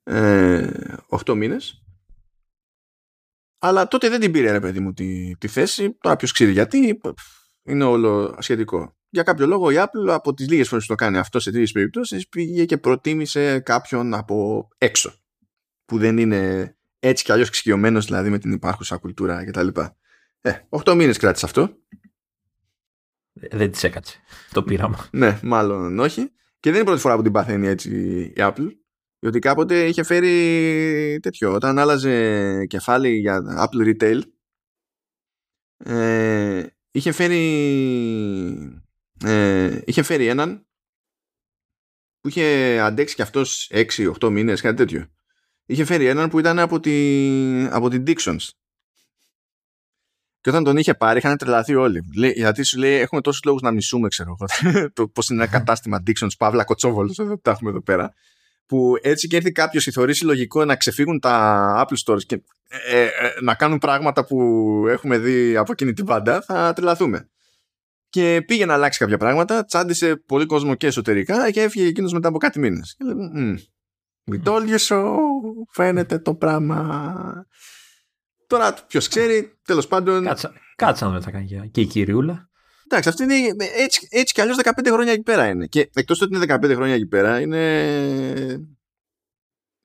ε, 8 μήνες. Αλλά τότε δεν την πήρε ρε παιδί μου τη, τη θέση. Τώρα ποιος ξέρει γιατί, είναι όλο σχετικό. Για κάποιο λόγο η Apple από τις λίγες φορές που το κάνει αυτό σε τέτοιες περιπτώσεις πήγε και προτίμησε κάποιον από έξω που δεν είναι έτσι κι αλλιώς εξοικειωμένος δηλαδή με την υπάρχουσα κουλτούρα κτλ. Ε, 8 μήνες κράτησε αυτό. Δεν τη έκατσε το πείραμα. ναι, μάλλον όχι. Και δεν είναι η πρώτη φορά που την παθαίνει έτσι η Apple. Διότι κάποτε είχε φέρει τέτοιο. Όταν άλλαζε κεφάλι για Apple Retail, ε, είχε φέρει ε, είχε φέρει έναν που είχε αντέξει κι αυτός 6-8 μήνες, κάτι τέτοιο. Είχε φέρει έναν που ήταν από, τη, από την Dixons. Και όταν τον είχε πάρει, είχαν τρελαθεί όλοι. Λέει, γιατί σου λέει: Έχουμε τόσους λόγους να μισούμε, ξέρω εγώ. το πώς είναι ένα κατάστημα Dixons, Παύλα Κοτσόβολος, εδώ τα έχουμε εδώ πέρα. Που έτσι και έρθει κάποιος ή θεωρήσει λογικό να ξεφύγουν τα Apple Stores και ε, ε, να κάνουν πράγματα που έχουμε δει από εκείνη την πάντα, θα τρελαθούμε και πήγε να αλλάξει κάποια πράγματα, τσάντισε πολύ κόσμο και εσωτερικά και έφυγε εκείνος μετά από κάτι μήνες. Και λέμε, We told you so, φαίνεται το πράγμα. Τώρα, ποιος ξέρει, τέλος πάντων. Κάτσα, κάτσα να θα κάνει και η κυριούλα. Εντάξει, αυτή είναι έτσι, έτσι κι αλλιώς 15 χρόνια εκεί πέρα είναι. Και εκτός ότι είναι 15 χρόνια εκεί πέρα, είναι.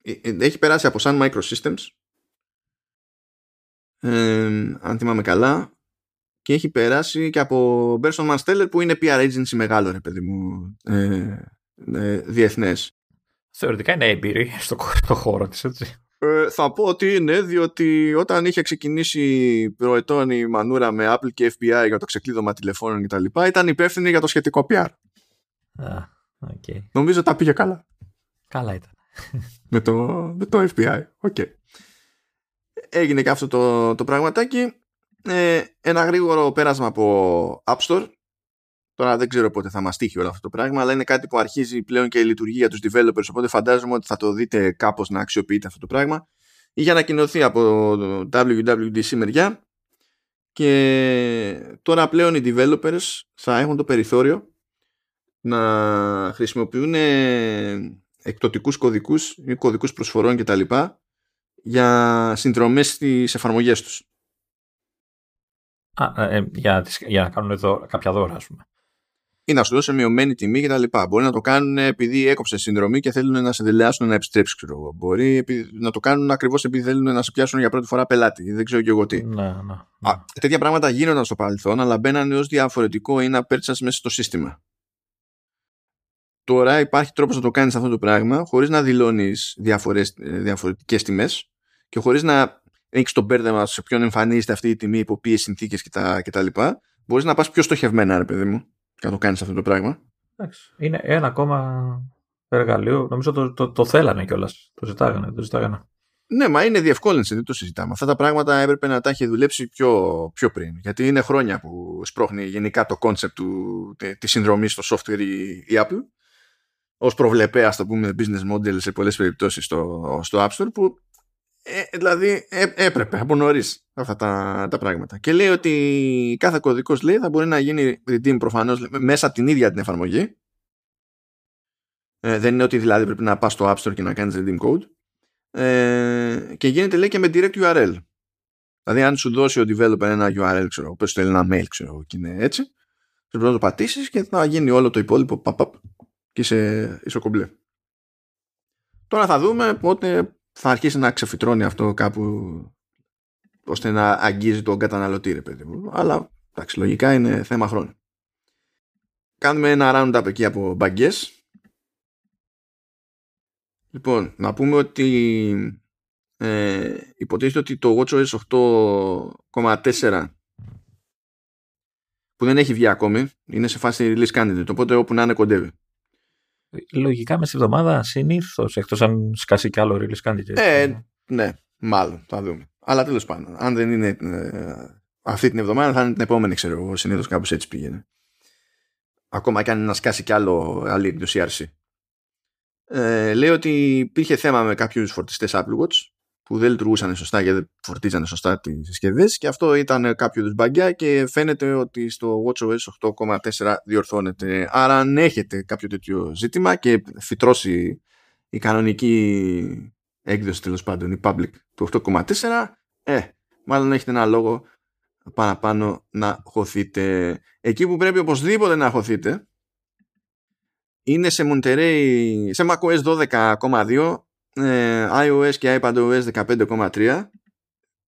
Ε, ε, έχει περάσει από Sun Microsystems. Ε, αν θυμάμαι καλά και έχει περάσει και από Berson Mansteller που είναι PR agency μεγάλο ρε παιδί μου ε, ε, διεθνές. Θεωρητικά είναι έμπειρη στο, στο χώρο της έτσι. Ε, θα πω ότι είναι διότι όταν είχε ξεκινήσει προετών η μανούρα με Apple και FBI για το ξεκλείδωμα τηλεφώνων και τα λοιπά ήταν υπεύθυνη για το σχετικό PR. Α, okay. Νομίζω τα πήγε καλά. Καλά ήταν. με, το, με το FBI. Okay. Έγινε και αυτό το, το πραγματάκι ε, ένα γρήγορο πέρασμα από App Store. Τώρα δεν ξέρω πότε θα μας τύχει όλο αυτό το πράγμα, αλλά είναι κάτι που αρχίζει πλέον και λειτουργεί για τους developers, οπότε φαντάζομαι ότι θα το δείτε κάπως να αξιοποιείτε αυτό το πράγμα. Είχε ανακοινωθεί από το WWDC μεριά και τώρα πλέον οι developers θα έχουν το περιθώριο να χρησιμοποιούν εκτοτικούς κωδικούς ή κωδικούς προσφορών κτλ. για συνδρομές στις εφαρμογές τους. Α, ε, για, για να κάνουν εδώ κάποια δώρα, ας πούμε. Ή να σου δώσει μειωμένη τιμή και τα λοιπά. Μπορεί να το κάνουν επειδή έκοψε συνδρομή και θέλουν να σε δηλιάσουν να επιστρέψεις, ξέρω εγώ. Μπορεί να το κάνουν ακριβώς επειδή θέλουν να σε πιάσουν για πρώτη φορά πελάτη. Δεν ξέρω και εγώ τι. Ναι, ναι, ναι. Α, τέτοια πράγματα γίνονταν στο παρελθόν, αλλά μπαίνανε ως διαφορετικό ή να purchase μέσα στο σύστημα. Τώρα υπάρχει τρόπος να το κάνεις αυτό το πράγμα χωρίς να δηλώνεις ε, διαφορετικές τιμές και χωρίς να έχεις το μπέρδεμα σε ποιον εμφανίζεται αυτή η τιμή, υπό ποιες συνθήκες κτλ. Μπορείς να πας πιο στοχευμένα, ρε παιδί μου, και να το κάνεις αυτό το πράγμα. Εντάξει. Είναι ένα ακόμα εργαλείο. Νομίζω το, το, το θέλανε κιόλας. Το ζητάγανε. Το ζητάγανε. Ναι, μα είναι διευκόλυνση, δεν το συζητάμε. Αυτά τα πράγματα έπρεπε να τα έχει δουλέψει πιο, πιο πριν. Γιατί είναι χρόνια που σπρώχνει γενικά το concept της συνδρομής στο software η, η Apple ως προβλεπέ, ας το πούμε, business model σε πολλές περιπτώσεις στο, στο App Store που ε, δηλαδή ε, έπρεπε από νωρίς αυτά τα, τα πράγματα. Και λέει ότι κάθε κωδικός λέει θα μπορεί να γίνει redeem προφανώς μέσα από την ίδια την εφαρμογή. Ε, δεν είναι ότι δηλαδή πρέπει να πας στο App Store και να κάνεις redeem code. Ε, και γίνεται λέει και με direct URL. Δηλαδή αν σου δώσει ο developer ένα URL, ξέρω, πες θέλει ένα mail, ξέρω, και είναι έτσι, πρέπει να το πατήσεις και θα γίνει όλο το υπόλοιπο παπ, και είσαι, είσαι κομπλέ. Τώρα θα δούμε πότε θα αρχίσει να ξεφυτρώνει αυτό κάπου ώστε να αγγίζει τον καταναλωτή ρε παιδί μου. Αλλά εντάξει, λογικά είναι θέμα χρόνου. Κάνουμε ένα roundup εκεί από μπαγκές. Λοιπόν, να πούμε ότι ε, υποτίθεται ότι το WatchOS 8.4 που δεν έχει βγει ακόμη είναι σε φάση release candidate οπότε όπου να είναι κοντεύει Λογικά μες στη εβδομάδα συνήθως, εκτός αν σκάσει κι άλλο release candidate. Ε, ναι, μάλλον, θα δούμε. Αλλά τέλος πάντων, αν δεν είναι ε, αυτή την εβδομάδα, θα είναι την επόμενη, ξέρω εγώ. Συνήθως κάπως έτσι πήγαινε. Ακόμα κι αν να σκάσει κι άλλο άλλη το CRC. ε, λέει ότι υπήρχε θέμα με κάποιους φορτιστές Apple Watch που δεν λειτουργούσαν σωστά γιατί δεν φορτίζανε σωστά τις συσκευές και αυτό ήταν κάποιο είδους μπαγκιά και φαίνεται ότι στο WatchOS 8.4 διορθώνεται. Άρα αν έχετε κάποιο τέτοιο ζήτημα και φυτρώσει η κανονική έκδοση τέλος πάντων, η public του 8.4 ε, μάλλον έχετε ένα λόγο παραπάνω να χωθείτε. Εκεί που πρέπει οπωσδήποτε να χωθείτε είναι σε Monterey, σε macOS 12.2 ε, iOS και iPadOS 15.3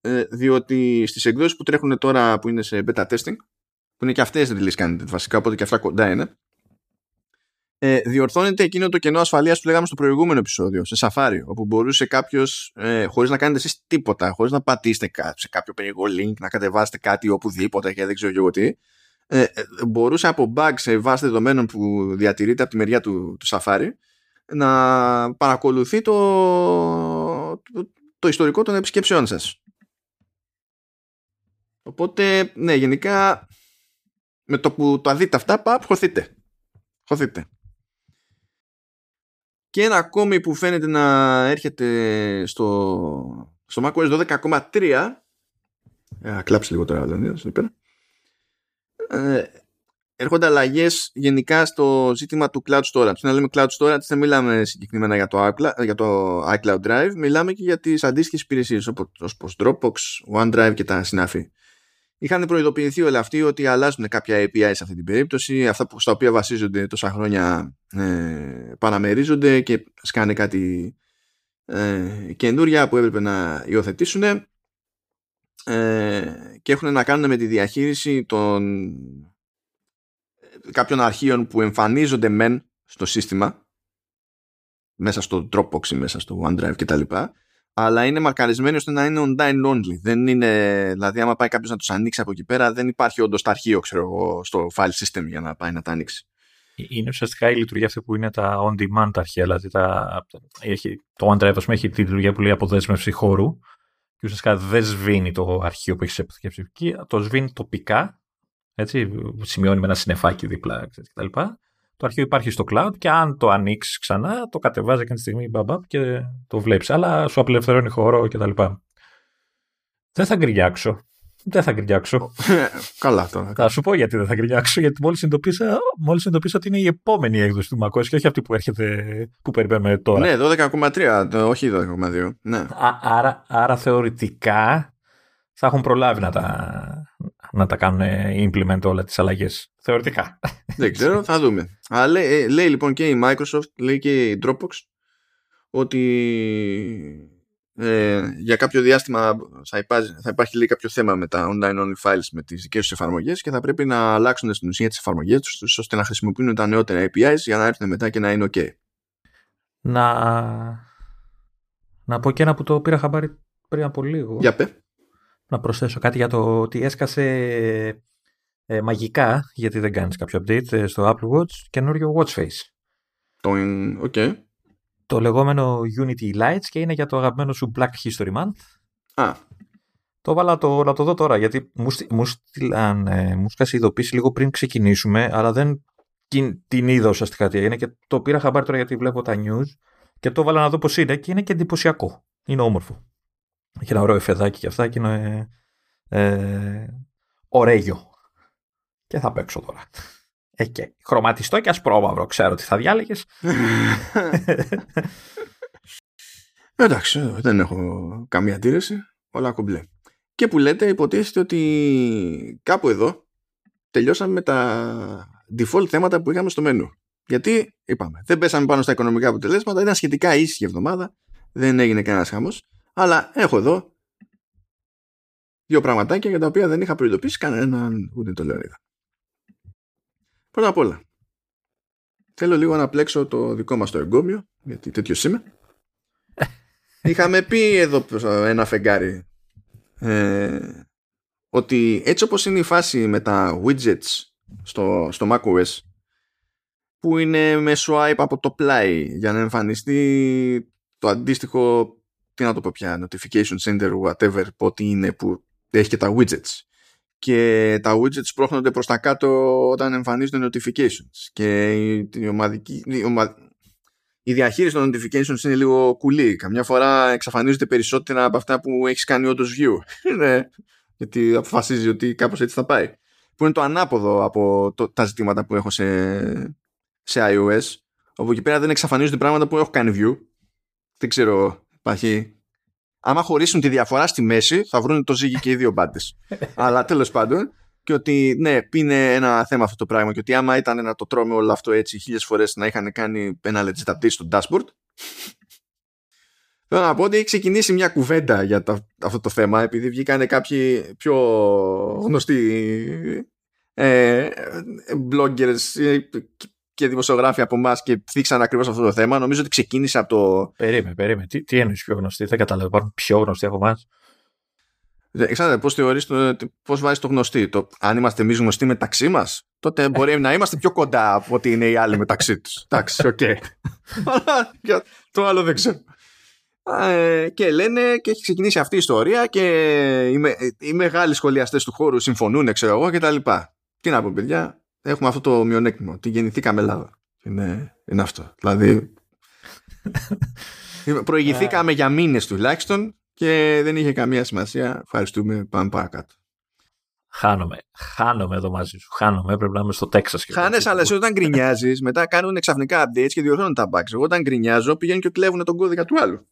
ε, διότι στις εκδόσεις που τρέχουν τώρα που είναι σε beta testing που είναι και αυτές release candidate βασικά οπότε και αυτά κοντά είναι ε, διορθώνεται εκείνο το κενό ασφαλείας που λέγαμε στο προηγούμενο επεισόδιο σε Safari όπου μπορούσε κάποιος ε, χωρίς να κάνετε εσείς τίποτα χωρίς να πατήσετε σε κάποιο περίεργο link να κατεβάσετε κάτι οπουδήποτε και δεν ξέρω εγώ τι ε, ε, μπορούσε από bug σε βάση δεδομένων που διατηρείται από τη μεριά του, του Safari να παρακολουθεί το, το, το ιστορικό των επισκέψεών σας. Οπότε, ναι, γενικά με το που το δείτε αυτά, παπ, χωθείτε. Χωθείτε. Και ένα ακόμη που φαίνεται να έρχεται στο, στο macOS 12.3 ε, κλάψει λίγο τώρα, δεν ε, έρχονται αλλαγές γενικά στο ζήτημα του cloud storage. Να λέμε cloud storage δεν μιλάμε συγκεκριμένα για το, iCloud, για το iCloud Drive, μιλάμε και για τις αντίστοιχες υπηρεσίες όπως Dropbox, OneDrive και τα συνάφη. Είχαν προειδοποιηθεί όλοι αυτοί ότι αλλάζουν κάποια API σε αυτή την περίπτωση, αυτά που, στα οποία βασίζονται τόσα χρόνια ε, παραμερίζονται και σκάνε κάτι ε, καινούρια που έπρεπε να υιοθετήσουν ε, και έχουν να κάνουν με τη διαχείριση των κάποιων αρχείων που εμφανίζονται μεν στο σύστημα μέσα στο Dropbox ή μέσα στο OneDrive κτλ. Αλλά είναι μαρκαρισμένοι ώστε να είναι online only. Δεν είναι, δηλαδή, άμα πάει κάποιος να τους ανοίξει από εκεί πέρα, δεν υπάρχει όντως το αρχείο, ξέρω εγώ, στο file system για να πάει να τα ανοίξει. Είναι ουσιαστικά η λειτουργία αυτή που είναι τα on-demand αρχεία. Δηλαδή τα, έχει, το OneDrive, ας πούμε, έχει τη λειτουργία που λέει αποδέσμευση χώρου. Και ουσιαστικά δεν σβήνει το αρχείο που έχεις αποθηκεύσει εκεί, το σβήνει τοπικά έτσι, σημειώνει με ένα συνεφάκι δίπλα κτλ. Το αρχείο υπάρχει στο cloud και αν το ανοίξεις ξανά, το κατεβάζει και τη στιγμή μπαμπαπ και το βλέπεις. Αλλά σου απελευθερώνει χώρο κτλ. Δεν θα γκρινιάξω. Δεν θα γκρινιάξω. Καλά τώρα. Θα σου πω γιατί δεν θα γκρινιάξω. Γιατί μόλις συνειδητοποίησα, μόλις συνειδητοποίησα ότι είναι η επόμενη έκδοση του MacOS και όχι αυτή που έρχεται, που περιμένουμε τώρα. Ναι, 12,3, όχι 12,2. Ναι. άρα, άρα θεωρητικά θα έχουν προλάβει να τα, να τα κάνουν implement όλα τις αλλαγές. Θεωρητικά. Δεν ξέρω, θα δούμε. Αλλά λέει, ε, λέει λοιπόν και η Microsoft, λέει και η Dropbox ότι ε, για κάποιο διάστημα θα υπάρχει, θα υπάρχει λέει, κάποιο θέμα με τα online only files με τις δικές τους εφαρμογές και θα πρέπει να αλλάξουν στην ουσία τις εφαρμογές τους ώστε να χρησιμοποιούν τα νεότερα APIs για να έρθουν μετά και να είναι ok. Να, να πω και ένα που το πήρα χαμπάρι πριν από λίγο. Για πέ να προσθέσω κάτι για το ότι έσκασε ε, μαγικά, γιατί δεν κάνεις κάποιο update ε, στο Apple Watch, καινούριο Watch Face. Το, okay. το λεγόμενο Unity Lights και είναι για το αγαπημένο σου Black History Month. Α. Το έβαλα το, να το δω τώρα, γιατί μου, μου στείλαν, ε, μου σκάσει ειδοποίηση λίγο πριν ξεκινήσουμε, αλλά δεν την είδα ουσιαστικά τι έγινε και το πήρα χαμπάρι τώρα γιατί βλέπω τα news και το έβαλα να δω πώς είναι και είναι και εντυπωσιακό. Είναι όμορφο. Έχει ένα ωραίο εφεδάκι και αυτά και είναι ε, ωραίο. Και θα παίξω τώρα. Ε, και χρωματιστό και ασπρόμαυρο. Ξέρω τι θα διάλεγες. Εντάξει, δεν έχω καμία αντίρρηση. Όλα κομπλέ. Και που λέτε υποτίθεται ότι κάπου εδώ τελειώσαμε με τα default θέματα που είχαμε στο μενού. Γιατί, είπαμε, δεν πέσαμε πάνω στα οικονομικά αποτελέσματα, ήταν σχετικά ήσυχη εβδομάδα, δεν έγινε κανένας χάμο. Αλλά έχω εδώ δύο πραγματάκια για τα οποία δεν είχα προειδοποιήσει κανέναν ούτε το Λεωνίδα. Πρώτα απ' όλα, θέλω λίγο να πλέξω το δικό μας το εγκόμιο, γιατί τέτοιος είμαι. Είχαμε πει εδώ ένα φεγγάρι ε, ότι έτσι όπως είναι η φάση με τα widgets στο, στο macOS που είναι με swipe από το πλάι για να εμφανιστεί το αντίστοιχο τι να το πω πια, notification center, whatever, πότε είναι που έχει και τα widgets. Και τα widgets πρόχνονται προς τα κάτω όταν εμφανίζονται notifications. Και η, ομαδική, η, ομα, η διαχείριση των notifications είναι λίγο κουλή. Καμιά φορά εξαφανίζονται περισσότερα από αυτά που έχεις κάνει όντως view. ναι, γιατί αποφασίζει ότι κάπως έτσι θα πάει. Που είναι το ανάποδο από το, τα ζητήματα που έχω σε, σε iOS. Όπου εκεί πέρα δεν εξαφανίζονται πράγματα που έχω κάνει view. Δεν ξέρω, υπάρχει. Άμα χωρίσουν τη διαφορά στη μέση, θα βρουν το ζύγι και οι δύο μπάντες. Αλλά τέλος πάντων, και ότι ναι, είναι ένα θέμα αυτό το πράγμα και ότι άμα ήταν να το τρώμε όλο αυτό έτσι χίλιες φορές να είχαν κάνει ένα legit update στο dashboard Θέλω να πω ότι έχει ξεκινήσει μια κουβέντα για το, αυτό το θέμα επειδή βγήκαν κάποιοι πιο γνωστοί ε, bloggers και δημοσιογράφοι από εμάς και θίξαν ακριβώς αυτό το θέμα. Νομίζω ότι ξεκίνησε από το. Περίμενε, περίμενε. Τι, τι εννοείς πιο γνωστοί, δεν καταλαβαίνω. Υπάρχουν πιο γνωστοί από εμάς; Εξαρτάται πώς θεωρείς, πώς βάζεις το γνωστοί; Το, αν είμαστε εμείς γνωστοί μεταξύ μας, τότε μπορεί να είμαστε πιο κοντά από ότι είναι οι άλλοι μεταξύ τους. Εντάξει, οκ. Αλλά το άλλο δεν ξέρω. Ε, και λένε και έχει ξεκινήσει αυτή η ιστορία και οι, με, οι μεγάλοι σχολιαστές του χώρου συμφωνούν, ξέρω εγώ και τα λοιπά. Τι να πω παιδιά, έχουμε αυτό το μειονέκτημα, ότι γεννηθήκαμε Ελλάδα. Είναι, είναι αυτό. Δηλαδή, προηγηθήκαμε για μήνες τουλάχιστον και δεν είχε καμία σημασία. Ευχαριστούμε. Πάμε παρακάτω. Χάνομαι. Χάνομαι εδώ μαζί σου. Χάνομαι. Πρέπει να είμαι στο Τέξας. Χάνε, αλλά εσύ όταν γκρινιάζεις, μετά κάνουν ξαφνικά updates και διορθώνουν τα bugs. Εγώ όταν γκρινιάζω πηγαίνουν και κλέβουν τον κώδικα του άλλου.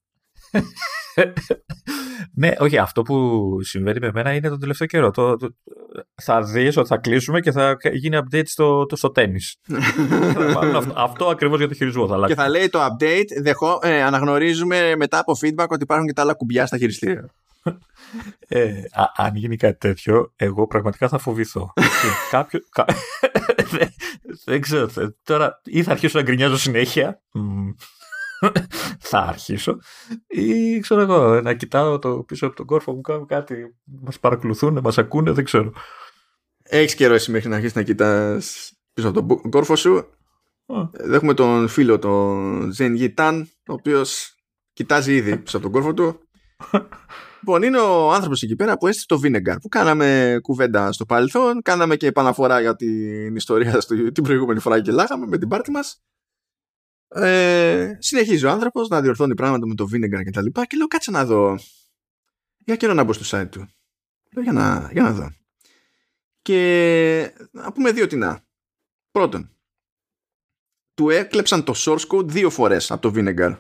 ναι, όχι, αυτό που συμβαίνει με μένα είναι τον τελευταίο καιρό. Το, το, θα δεις ότι θα κλείσουμε και θα γίνει update στο, το, στο tennis. αυτό, αυτό ακριβώς για το χειρισμό θα αλλάξει. Και θα λέει το update, δεχό, ε, αναγνωρίζουμε μετά από feedback ότι υπάρχουν και τα άλλα κουμπιά στα χειριστήρια. Ε, α, αν γίνει κάτι τέτοιο, εγώ πραγματικά θα φοβηθώ. Κάποιο, κα... δεν, δεν ξέρω. Τώρα ή θα αρχίσω να γκρινιάζω συνέχεια θα αρχίσω. Ή ξέρω εγώ να κοιτάω το πίσω από τον κόρφο μου κάνω κάτι μας παρακολουθούν, μας ακούνε, δεν ξέρω. Έχεις καιρό εσύ μέχρι να αρχίσεις να κοιτάς πίσω από τον κόρφο σου. Έχουμε τον φίλο τον Ζεν Γιτάν ο οποίος κοιτάζει ήδη πίσω από τον κόρφο του. Λοιπόν, είναι ο άνθρωπος εκεί πέρα που έστησε το Vinegar που κάναμε κουβέντα στο παρελθόν, κάναμε και επαναφορά για την ιστορία στο, την προηγούμενη φορά και λάγαμε με την πάρτη μας ε, συνεχίζει ο άνθρωπος να διορθώνει πράγματα με το Vinegar και τα λοιπά και λέω κάτσε να δω. Για καιρό να μπω στο site του. Λέω, για, να, για να δω. Και να πούμε δύο τινά. Πρώτον, του έκλεψαν το source code δύο φορές από το Vinegar.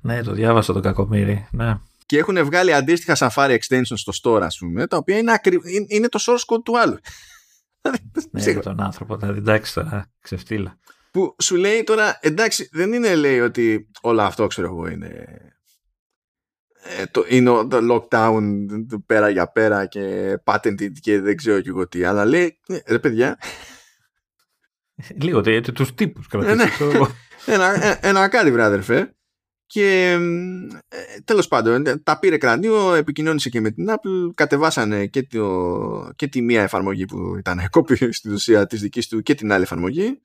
Ναι, το διάβασα το κακομύρι. Ναι. Και έχουν βγάλει αντίστοιχα Safari extensions στο store, ας πούμε, τα οποία είναι, ακρι... είναι το source code του άλλου. ναι, τον άνθρωπο, δηλαδή εντάξει τώρα, ξεφτύλα που σου λέει τώρα εντάξει δεν είναι λέει ότι όλο αυτό ξέρω εγώ είναι ε, το, είναι το lockdown πέρα για πέρα και patented και δεν ξέρω και εγώ τι αλλά λέει «Ε, ρε παιδιά. Λίγο τους τύπους ε, ναι. ένα, ένα κάτι βρε αδερφέ. Και ε, τέλος πάντων τα πήρε κρανίο επικοινώνησε και με την Apple κατεβάσανε και, το, και τη μία εφαρμογή που ήταν κόπη στην ουσία της δικής του και την άλλη εφαρμογή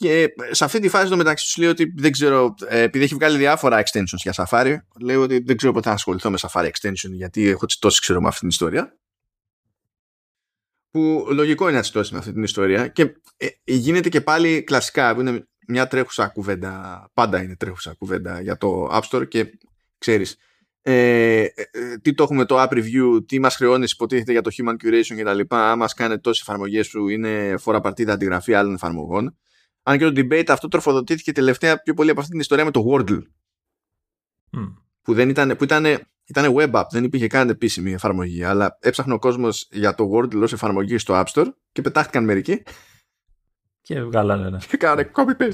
και σε αυτή τη φάση το μεταξύ τους λέει ότι δεν ξέρω, ε, επειδή έχει βγάλει διάφορα extensions για Safari, λέει ότι δεν ξέρω πότε θα ασχοληθώ με Safari extension γιατί έχω τσιτώσει ξέρω με αυτή την ιστορία. Που λογικό είναι να τσιτώσει με αυτή την ιστορία και ε, γίνεται και πάλι κλασικά που είναι μια τρέχουσα κουβέντα, πάντα είναι τρέχουσα κουβέντα για το App Store και ξέρεις ε, ε, ε, τι το έχουμε το app review, τι μας χρεώνεις υποτίθεται για το human curation και τα λοιπά, αν μας κάνει τόσες εφαρμογές σου είναι φορά παρτίδα αντιγραφή άλλων εφαρμογών. Αν και το debate αυτό τροφοδοτήθηκε τελευταία πιο πολύ από αυτή την ιστορία με το Wordle. Που, δεν ήταν, που ήταν, ήταν web app, δεν υπήρχε καν επίσημη εφαρμογή, αλλά έψαχνε ο κόσμος για το Wordle ως εφαρμογή στο App Store και πετάχτηκαν μερικοί. Και βγάλανε ένα. Και κάνανε copy paste.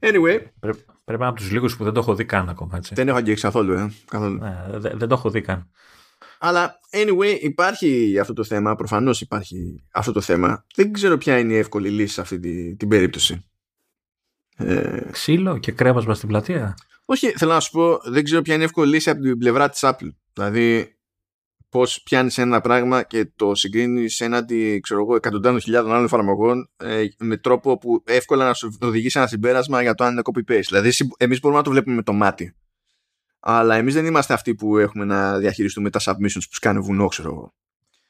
Anyway. Πρέπει να από τους λίγους που δεν το έχω δει καν ακόμα. Έτσι. Δεν έχω αγγίξει καθόλου. Ε, καθόλου. Ναι, δεν, δεν το έχω δει καν. Αλλά anyway, υπάρχει αυτό το θέμα. Προφανώς υπάρχει αυτό το θέμα. Δεν ξέρω ποια είναι η εύκολη λύση σε αυτή την, την περίπτωση. Ε... Ξύλο και κρέμα στην πλατεία. Όχι, θέλω να σου πω, δεν ξέρω ποια είναι η εύκολη λύση από την πλευρά της Apple. Δηλαδή, πώς πιάνεις ένα πράγμα και το συγκρίνεις έναντι ξέρω εγώ, εκατοντάδων χιλιάδων άλλων εφαρμογών ε, με τρόπο που εύκολα να σου οδηγήσει ένα συμπέρασμα για το αν είναι copy-paste. Δηλαδή, εμείς μπορούμε να το βλέπουμε με το μάτι. Αλλά εμείς δεν είμαστε αυτοί που έχουμε να διαχειριστούμε τα submissions που σκάνε βουνό, ξέρω εγώ.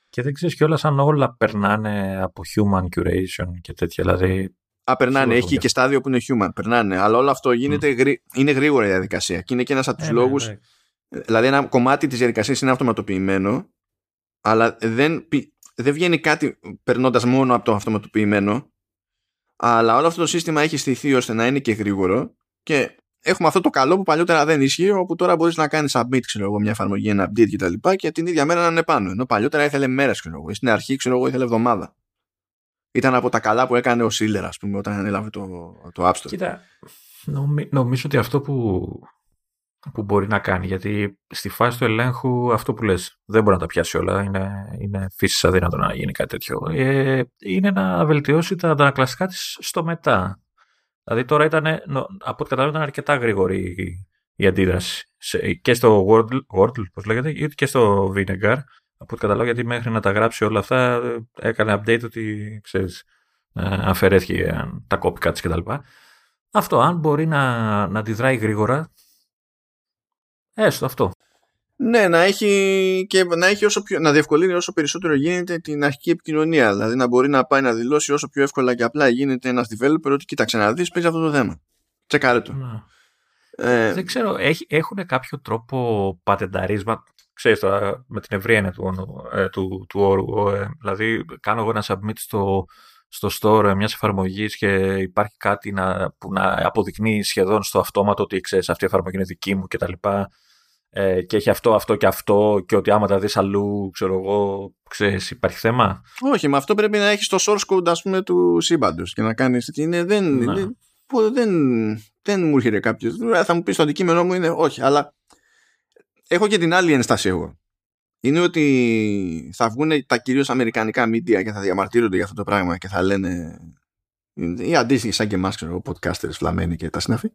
Και δεν ξέρεις κιόλας αν όλα περνάνε από human curation και τέτοια. Δηλαδή, Α, περνάνε. Έχει και στάδιο που είναι human. Περνάνε. Αλλά όλο αυτό γίνεται, mm. είναι γρήγορα η διαδικασία. Και είναι και ένας από τους ε, ναι, λόγους. Ναι. Δηλαδή, ένα κομμάτι της διαδικασίας είναι αυτοματοποιημένο, αλλά δεν, δεν βγαίνει κάτι περνώντας μόνο από το αυτοματοποιημένο. Αλλά όλο αυτό το σύστημα έχει στηθεί ώστε να είναι και γρήγορο και έχουμε αυτό το καλό που παλιότερα δεν ίσχυε, όπου τώρα μπορείς να κάνεις submit, ξέρω εγώ, μια εφαρμογή, ένα update κτλ. Και, και την ίδια μέρα να είναι πάνω. Ενώ παλιότερα ήθελε μέρες, ξέρω εγώ. Στην αρχή, ξέρω εγώ, ήθελε εβδομάδα. Ήταν από τα καλά που έκανε ο Σίλερ, ας πούμε, όταν ανέλαβε το, το App Store. Κοίτα, νομίζω ότι αυτό που, που μπορεί να κάνει, γιατί στη φάση του ελέγχου αυτό που λες δεν μπορεί να τα πιάσει όλα, είναι, είναι φύσης αδύνατο να γίνει κάτι τέτοιο, ε, είναι να βελτιώσει τα αντανακλαστικά της στο μετά. Δηλαδή τώρα ήταν, από ό,τι καταλαβαίνω, ήταν αρκετά γρήγορη η αντίδραση. Και στο Wordle, Wordle πώς λέγεται, και στο Vinegar. Από ό,τι καταλαβαίνω, γιατί μέχρι να τα γράψει όλα αυτά έκανε update ότι, ξέρεις, ε, αφαιρέθηκε τα copycats κτλ. Αυτό, αν μπορεί να, να αντιδράει γρήγορα, έστω αυτό. Ναι, να έχει, και να, έχει όσο πιο, να διευκολύνει όσο περισσότερο γίνεται την αρχική επικοινωνία. Δηλαδή να μπορεί να πάει να δηλώσει όσο πιο εύκολα και απλά γίνεται ένας developer ότι κοίταξε να δει, παίζει αυτό το θέμα. Τσεκάρε το. Ναι. Ε, Δεν ξέρω, έχει, έχουν κάποιο τρόπο πατενταρίσμα. Ξέρεις τώρα, με την ευρία του, ε, του, του όρου. Ε, δηλαδή, κάνω εγώ ένα submit στο, στο store μιας εφαρμογής και υπάρχει κάτι να, που να αποδεικνύει σχεδόν στο αυτόματο ότι ξέρεις αυτή η εφαρμογή είναι δική μου κτλ ε, και έχει αυτό, αυτό και αυτό και ότι άμα τα δεις αλλού, ξέρω εγώ, ξέρεις, υπάρχει θέμα; Όχι, με αυτό πρέπει να έχεις το source code, ας πούμε, του σύμπαντος και να κάνεις, είναι, δεν, ναι. είναι, δεν, δεν μου έρχεται κάποιος. Θα μου πεις το αντικείμενό μου είναι όχι, αλλά έχω και την άλλη ένσταση εγώ. Είναι ότι θα βγουν τα κυρίως αμερικανικά media και θα διαμαρτύρονται για αυτό το πράγμα και θα λένε ή αντίστοιχοι σαν και εμάς, ξέρω, podcasters, φλαμένοι και τα συναφή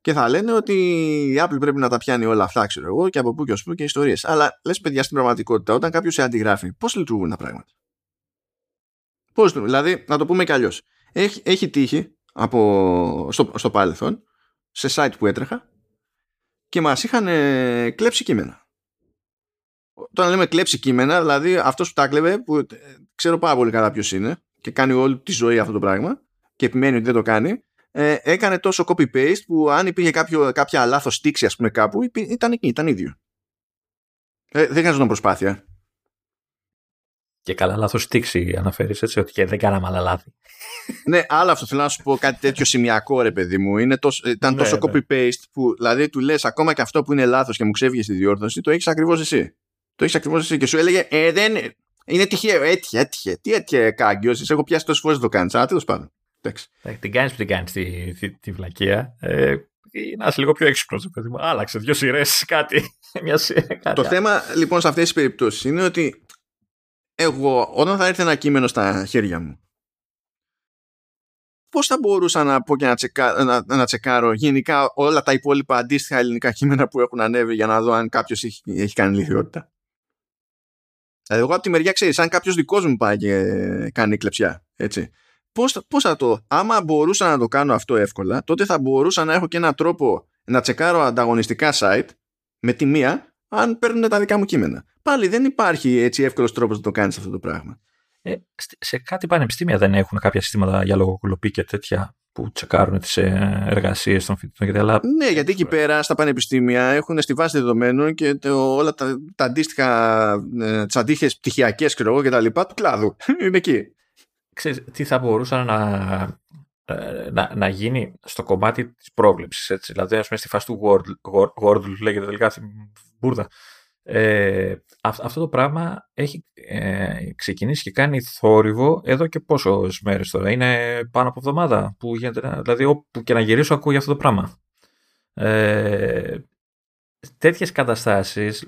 και θα λένε ότι η Apple πρέπει να τα πιάνει όλα αυτά, ξέρω εγώ, και από πού και ως πού και ιστορίες. Αλλά λες, παιδιά, στην πραγματικότητα, όταν κάποιος σε αντιγράφει, πώς λειτουργούν τα πράγματα; Πώς δηλαδή, να το πούμε κι αλλιώς. Έχει, έχει τύχει από, στο, στο παρελθόν σε site που έτρεχα και μας είχαν ε, κλέψει κείμενα. Όταν λέμε κλέψει κείμενα, δηλαδή αυτός που τα κλέβε, που ε, ξέρω πάρα πολύ καλά ποιος είναι και κάνει όλη τη ζωή αυτό το πράγμα και επιμένει ότι δεν το κάνει, ε, έκανε τόσο copy-paste που αν υπήρχε κάποιο, κάποια λάθος στήξη ας πούμε κάπου ήταν εκεί, ήταν ίδιο. Ε, δεν χρειαζόταν προσπάθεια. Και καλά λάθος στήξη αναφέρεις έτσι, ότι και δεν κάναμε άλλα λάθη. ναι, άλλο αυτό θέλω να σου πω κάτι τέτοιο σημειακό, ρε παιδί μου. Είναι τόσο, ήταν τόσο ναι, ναι. copy-paste που δηλαδή του λες ακόμα και αυτό που είναι λάθος και μου ξέφυγε στη διόρθωση, το έχεις ακριβώς εσύ. Το έχεις ακριβώς εσύ και σου έλεγε Ε, δεν. Είναι τυχαίο. Έτυχε, έτυχε. Τι έτυχε, κάγκιος. Έχω πιάσει τόσες φορές το κάνει. Α, τέλος πάντων. Ε, την κάνεις που την κάνεις τη, τη, τη βλακεία. Ε, να είσαι λίγο πιο έξυπνος, παιδί μου. Άλλαξε δύο σειρές, κάτι. Μια κάτι. Το θέμα λοιπόν σε αυτές τις περιπτώσεις είναι ότι εγώ όταν θα έρθει ένα κείμενο στα χέρια μου πώς θα μπορούσα να πω και να, τσεκα, να, να τσεκάρω γενικά όλα τα υπόλοιπα αντίστοιχα ελληνικά κείμενα που έχουν ανέβει για να δω αν κάποιος έχει, έχει κάνει λιθιότητα; Δηλαδή, εγώ από τη μεριά ξέρεις, αν κάποιος δικός μου πάει και κάνει κλεψιά, έτσι πώς, πώς θα το, άμα μπορούσα να το κάνω αυτό εύκολα, τότε θα μπορούσα να έχω και έναν τρόπο να τσεκάρω ανταγωνιστικά site με τη μία, αν παίρνουν τα δικά μου κείμενα. Πάλι δεν υπάρχει έτσι εύκολος τρόπος να το κάνεις αυτό το πράγμα. Ε, σε κάτι πανεπιστήμια δεν έχουν κάποια συστήματα για λογοκουλοπή και τέτοια που τσεκάρουν τις ε, εργασίες των φοιτητών. Αλλά... Ναι, γιατί εκεί πέρα στα πανεπιστήμια έχουν στη βάση δεδομένων και το, όλα τα, τα αντίστοιχα, ε, τις αντίστοιχες πτυχιακές και τα λοιπά του κλάδου. Είναι εκεί ξέρεις, τι θα μπορούσε να, ε, να, να γίνει στο κομμάτι της πρόβλεψης. Έτσι. Δηλαδή, ας πούμε, στη φάση του Wordle, Wordle λέγεται τελικά μπουρδα. Ε, αυτό το πράγμα έχει ε, ξεκινήσει και κάνει θόρυβο εδώ και πόσο μέρες τώρα. Είναι πάνω από εβδομάδα που γίνεται, δηλαδή όπου και να γυρίσω ακούω για αυτό το πράγμα. Ε, τέτοιες καταστάσεις ε,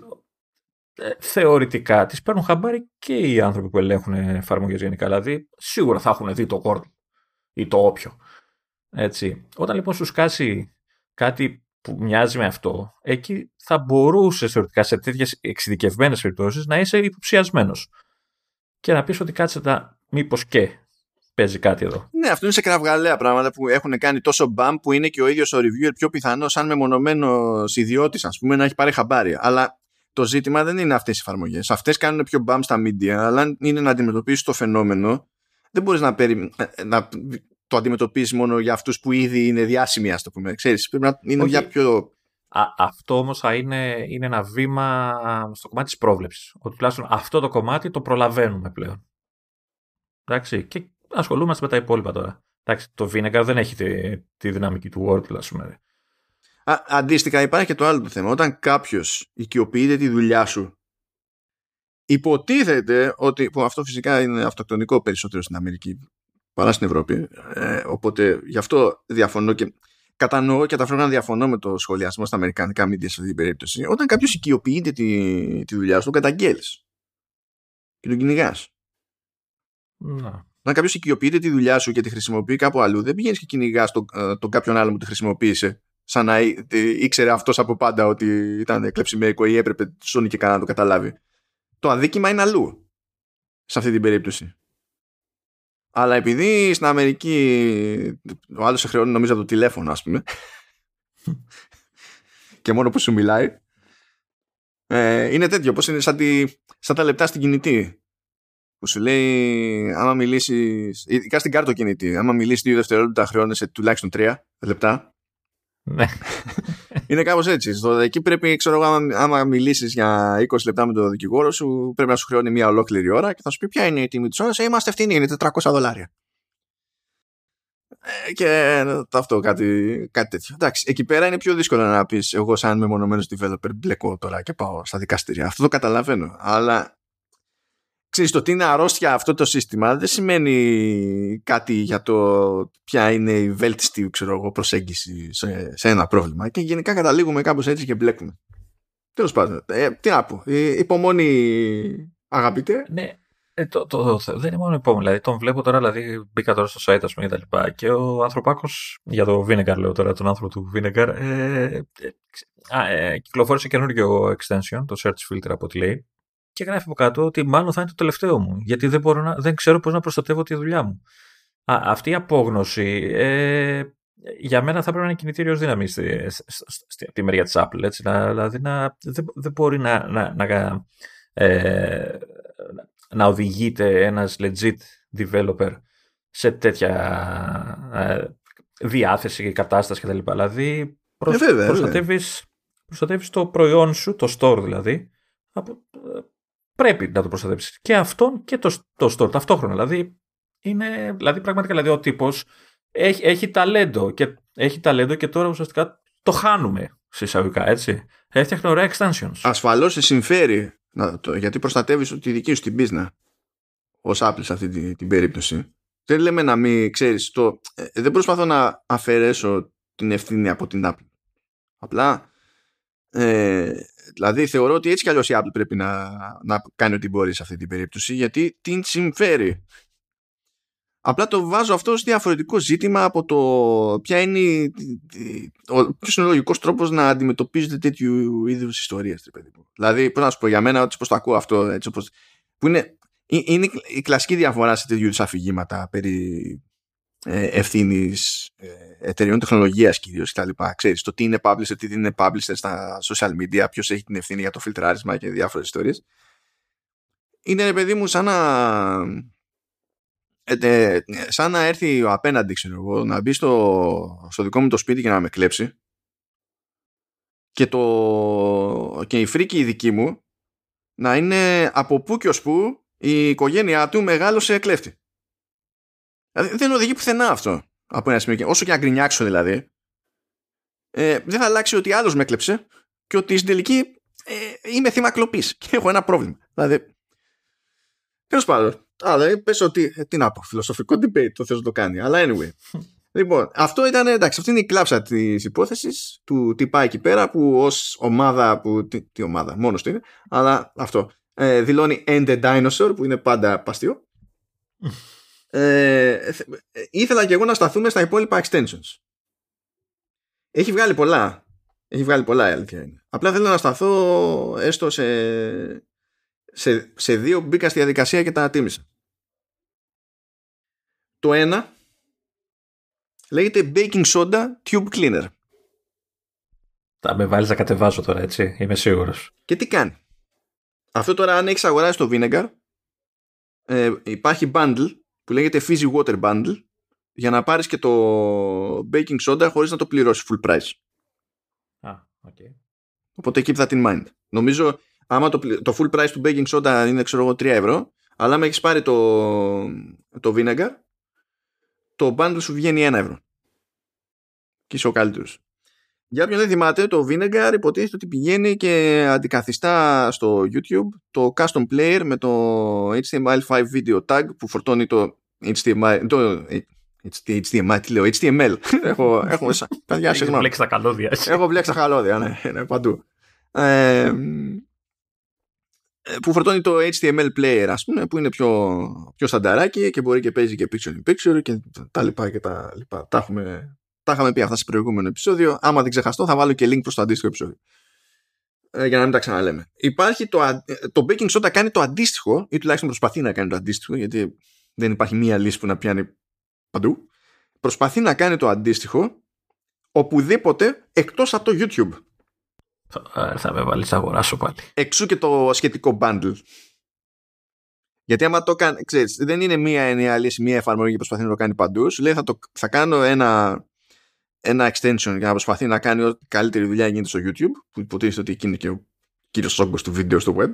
θεωρητικά τις παίρνουν χαμπάρι και οι άνθρωποι που ελέγχουν εφαρμογές γενικά. Δηλαδή, σίγουρα θα έχουν δει το Word ή το όποιο. Έτσι. Όταν λοιπόν σου σκάσει κάτι που μοιάζει με αυτό, εκεί θα μπορούσες θεωρητικά σε τέτοιες εξειδικευμένες περιπτώσεις να είσαι υποψιασμένος. Και να πεις ότι κάτσε τα μήπως και παίζει κάτι εδώ. Ναι, αυτό είναι σε κραυγαλαία πράγματα που έχουν κάνει τόσο μπαμ που είναι και ο ίδιος ο reviewer πιο πιθανός, σαν μεμονωμένος ιδιώτης, ας πούμε, να έχει πάρει χαμπάρι. Αλλά το ζήτημα δεν είναι αυτές οι εφαρμογές. Αυτές κάνουν πιο μπαμ στα media, αλλά αν είναι να αντιμετωπίσεις το φαινόμενο, δεν μπορείς να, περι... να... το αντιμετωπίσεις μόνο για αυτούς που ήδη είναι διάσημοι, ας το πούμε. Ξέρεις, πρέπει να είναι για πιο. Α, αυτό όμως θα είναι, είναι ένα βήμα στο κομμάτι της πρόβλεψης. Ότι τουλάχιστον αυτό το κομμάτι το προλαβαίνουμε πλέον. Εντάξει, και ασχολούμαστε με τα υπόλοιπα τώρα. Εντάξει, το Vinegar δεν έχει τη, τη δυναμική του Wordle, ας πούμε. Α, αντίστοιχα, υπάρχει και το άλλο το θέμα. Όταν κάποιος οικειοποιείται τη δουλειά σου, υποτίθεται ότι. που αυτό φυσικά είναι αυτοκτονικό περισσότερο στην Αμερική παρά στην Ευρώπη. Ε, οπότε γι' αυτό διαφωνώ και κατανοώ και ταυτόχρονα διαφωνώ με το σχολιασμό στα αμερικανικά media σε αυτή την περίπτωση. Όταν κάποιος οικειοποιείται τη, τη δουλειά σου, τον καταγγέλεις. Και τον κυνηγάς. Να. Όταν κάποιος οικειοποιείται τη δουλειά σου και τη χρησιμοποιεί κάπου αλλού, δεν πηγαίνεις και κυνηγάς τον, ε, τον κάποιον άλλο που τη χρησιμοποίησε. Σαν να ήξερε αυτός από πάντα ότι ήταν κλεψιμέικο ή έπρεπε σώνει και κανένα να το καταλάβει. Το αδίκημα είναι αλλού. Σε αυτή την περίπτωση. Αλλά επειδή στην Αμερική ο άλλος σε χρεώνει νομίζω από το τηλέφωνο, ας πούμε. και μόνο που σου μιλάει. Ε, είναι τέτοιο, πώς είναι σαν, τη, σαν τα λεπτά στην κινητή που σου λέει άμα μιλήσεις. ειδικά στην κάρτα κινητή, άμα μιλήσεις δύο δευτερόλεπτα χρεώνεσαι τουλάχιστον τρία λεπτά. Ναι. Είναι κάπως έτσι. Στο, εκεί πρέπει, ξέρω εγώ, άμα, άμα μιλήσεις για 20 λεπτά με τον δικηγόρο σου, πρέπει να σου χρεώνει μια ολόκληρη ώρα και θα σου πει ποια είναι η τιμή της ώρας; Ε, είμαστε φτηνοί, είναι 400 δολάρια. Ε, και αυτό κάτι, κάτι τέτοιο. Εντάξει, εκεί πέρα είναι πιο δύσκολο να πεις εγώ, σαν μεμονωμένος developer, μπλεκώ τώρα και πάω στα δικαστήρια. Αυτό το καταλαβαίνω. Αλλά ξέρεις το ότι είναι αρρώστια αυτό το σύστημα δεν σημαίνει κάτι για το ποια είναι η βέλτιστη ξέρω εγώ, προσέγγιση σε, σε ένα πρόβλημα και γενικά καταλήγουμε κάπως έτσι και μπλέκουμε. Τέλος πάντων, ε, τι να πω, υπομονή αγαπητέ. Ναι, ε, το, το, το, δεν είναι μόνο υπόμονη. Δηλαδή, τον βλέπω τώρα, δηλαδή μπήκα τώρα στο site ας πούμε, και τα λοιπά. Και ο ανθρωπάκος, για το Vinegar λέω τώρα, τον άνθρωπο του Vinegar, ε, ε, ε, κυκλοφόρησε καινούργιο extension, το search filter από ό,τι λέει, και γράφει από κάτω ότι μάλλον θα είναι το τελευταίο μου, γιατί δεν, μπορώ να, δεν ξέρω πώς να προστατεύω τη δουλειά μου. Α, αυτή η απόγνωση ε, για μένα θα πρέπει να είναι κινητήριος δύναμης στη, στη, στη, μεριά της Apple. Έτσι, να, δηλαδή να, δεν, δεν μπορεί να, να, να, ε, να οδηγείται ένας legit developer σε τέτοια ε, διάθεση και κατάσταση κτλ. Δηλαδή προσ, ε, προστατεύεις, προστατεύεις το προϊόν σου, το store δηλαδή, από, πρέπει να το προστατεύσει. Και αυτόν και το, το store ταυτόχρονα. Δηλαδή, είναι, δηλαδή πραγματικά δηλαδή, ο τύπος έχει, έχει ταλέντο και, έχει ταλέντο και τώρα ουσιαστικά το χάνουμε σε εισαγωγικά, έτσι. Έφτιαχνε ωραία extensions. Ασφαλώς σε συμφέρει να, το, γιατί προστατεύεις τη δική σου την business ως Apple σε αυτή την, την περίπτωση. Δεν λέμε να μην ξέρεις το. Ε, δεν προσπαθώ να αφαιρέσω την ευθύνη από την Apple. Απλά ε, δηλαδή θεωρώ ότι έτσι κι αλλιώς η Apple πρέπει να, να κάνει ό,τι μπορεί σε αυτή την περίπτωση γιατί την συμφέρει. Απλά το βάζω αυτό ως διαφορετικό ζήτημα από το ποια είναι ο, ποιος είναι ο λογικός τρόπος να αντιμετωπίζετε τέτοιου είδους ιστορίες. Δηλαδή, πώς να σου πω για μένα, έτσι πως το ακούω αυτό, έτσι όπως, που είναι, είναι η κλασική διαφορά σε τέτοιου είδους αφηγήματα περί ε, ευθύνης ε, εταιρεών τεχνολογίας κυρίως κτλ. Ξέρεις το τι είναι publisher, τι δεν είναι publisher στα social media, ποιος έχει την ευθύνη για το φιλτράρισμα και διάφορες ιστορίες. Είναι ρε παιδί μου σαν να. Ε, σαν να έρθει ο απέναντι, ξέρω εγώ, να μπει στο, στο δικό μου το σπίτι και να με κλέψει και, το, και η φρίκη η δική μου να είναι από πού και ως πού η οικογένειά του μεγάλωσε κλέφτη. Δηλαδή, δεν οδηγεί πουθενά αυτό από ένα σημείο. Όσο και να γκρινιάξω δηλαδή, ε, δεν θα αλλάξει ότι άλλος με έκλεψε και ότι στην τελική ε, είμαι θύμα κλοπής και έχω ένα πρόβλημα. Δηλαδή. Τέλος πάντων. Αλλά πες ότι. Ε, τι να πω, φιλοσοφικό debate το θες να το κάνει. Αλλά anyway. λοιπόν, αυτό ήταν εντάξει. Αυτή είναι η κλάψα της υπόθεσης του τι πάει εκεί πέρα που ως ομάδα. Που, τι, τι ομάδα, μόνος του είναι. Αλλά αυτό. Ε, δηλώνει End the Dinosaur που είναι πάντα παστιό. Ε, ήθελα και εγώ να σταθούμε στα υπόλοιπα extensions. Έχει βγάλει πολλά. Έχει βγάλει πολλά η αλήθεια είναι. Απλά θέλω να σταθώ έστω σε, σε, σε δύο που μπήκα στη διαδικασία και τα τίμησα. Το ένα λέγεται Baking Soda Tube Cleaner. Θα με βάλεις να κατεβάσω τώρα έτσι, είμαι σίγουρος. Και τι κάνει; Αυτό τώρα αν έχεις αγοράσει το Vinegar ε, υπάρχει bundle που λέγεται Fizzy Water Bundle για να πάρεις και το baking soda χωρίς να το πληρώσεις full price. Α, okay. Οπότε keep that in mind. Νομίζω άμα το, το full price του baking soda είναι ξέρω εγώ 3 ευρώ αλλά άμα έχεις πάρει το, το vinegar το bundle σου βγαίνει 1 ευρώ. Και είσαι ο καλύτερος. Για όποιον δεν θυμάται, το Vinegar υποτίθεται ότι πηγαίνει και αντικαθιστά στο YouTube το custom player με το HTML5 video tag που φορτώνει το HTML, το HTML, τι λέω, HTML. έχω, έχω μέσα. Παιδιά, συγγνώμη. Έχω μπλέξει τα καλώδια. Έχω μπλέξει τα καλώδια, ναι, ναι παντού. Ε, που φορτώνει το HTML player ας πούμε που είναι πιο, πιο στανταράκι και μπορεί και παίζει και picture in picture και τα λοιπά και τα λοιπά. Τα έχουμε τα είχαμε πει αυτά σε προηγούμενο επεισόδιο. Άμα δεν ξεχαστώ, θα βάλω και link προς το αντίστοιχο επεισόδιο. Ε, για να μην τα ξαναλέμε. Υπάρχει το, ε, το baking soda κάνει το αντίστοιχο, ή τουλάχιστον προσπαθεί να κάνει το αντίστοιχο, γιατί δεν υπάρχει μία λύση που να πιάνει παντού. Προσπαθεί να κάνει το αντίστοιχο οπουδήποτε εκτός από το YouTube. Θα, θα με βάλεις αγοράσω πάλι. Εξού και το σχετικό bundle. Γιατί άμα το κάνει, ξέρεις, δεν είναι μία ενιαία λύση, μία εφαρμογή που προσπαθεί να το κάνει παντού. Σου λέει θα, το, θα κάνω ένα ένα extension για να προσπαθεί να κάνει ό,τι καλύτερη δουλειά γίνεται στο YouTube, που υποτίθεται ότι εκεί είναι και ο κύριος όγκο του βίντεο στο web.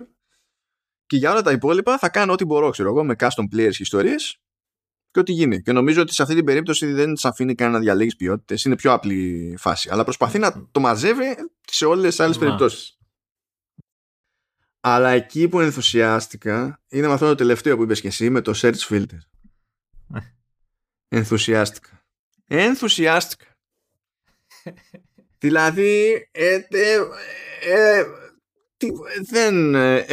Και για όλα τα υπόλοιπα θα κάνω ό,τι μπορώ, ξέρω εγώ, με custom players και ιστορίες και ό,τι γίνει. Και νομίζω ότι σε αυτή την περίπτωση δεν σα αφήνει καν να διαλέγεις ποιότητες, είναι πιο απλή φάση. Αλλά προσπαθεί να το μαζεύει σε όλες τις άλλες περιπτώσεις. Αλλά εκεί που ενθουσιάστηκα είναι με αυτό το τελευταίο που είπες και εσύ, με το search filter. Ε. ενθουσιάστηκα. Ενθουσιάστηκα δηλαδή, ε, ε, ε, τι, δεν. Ε,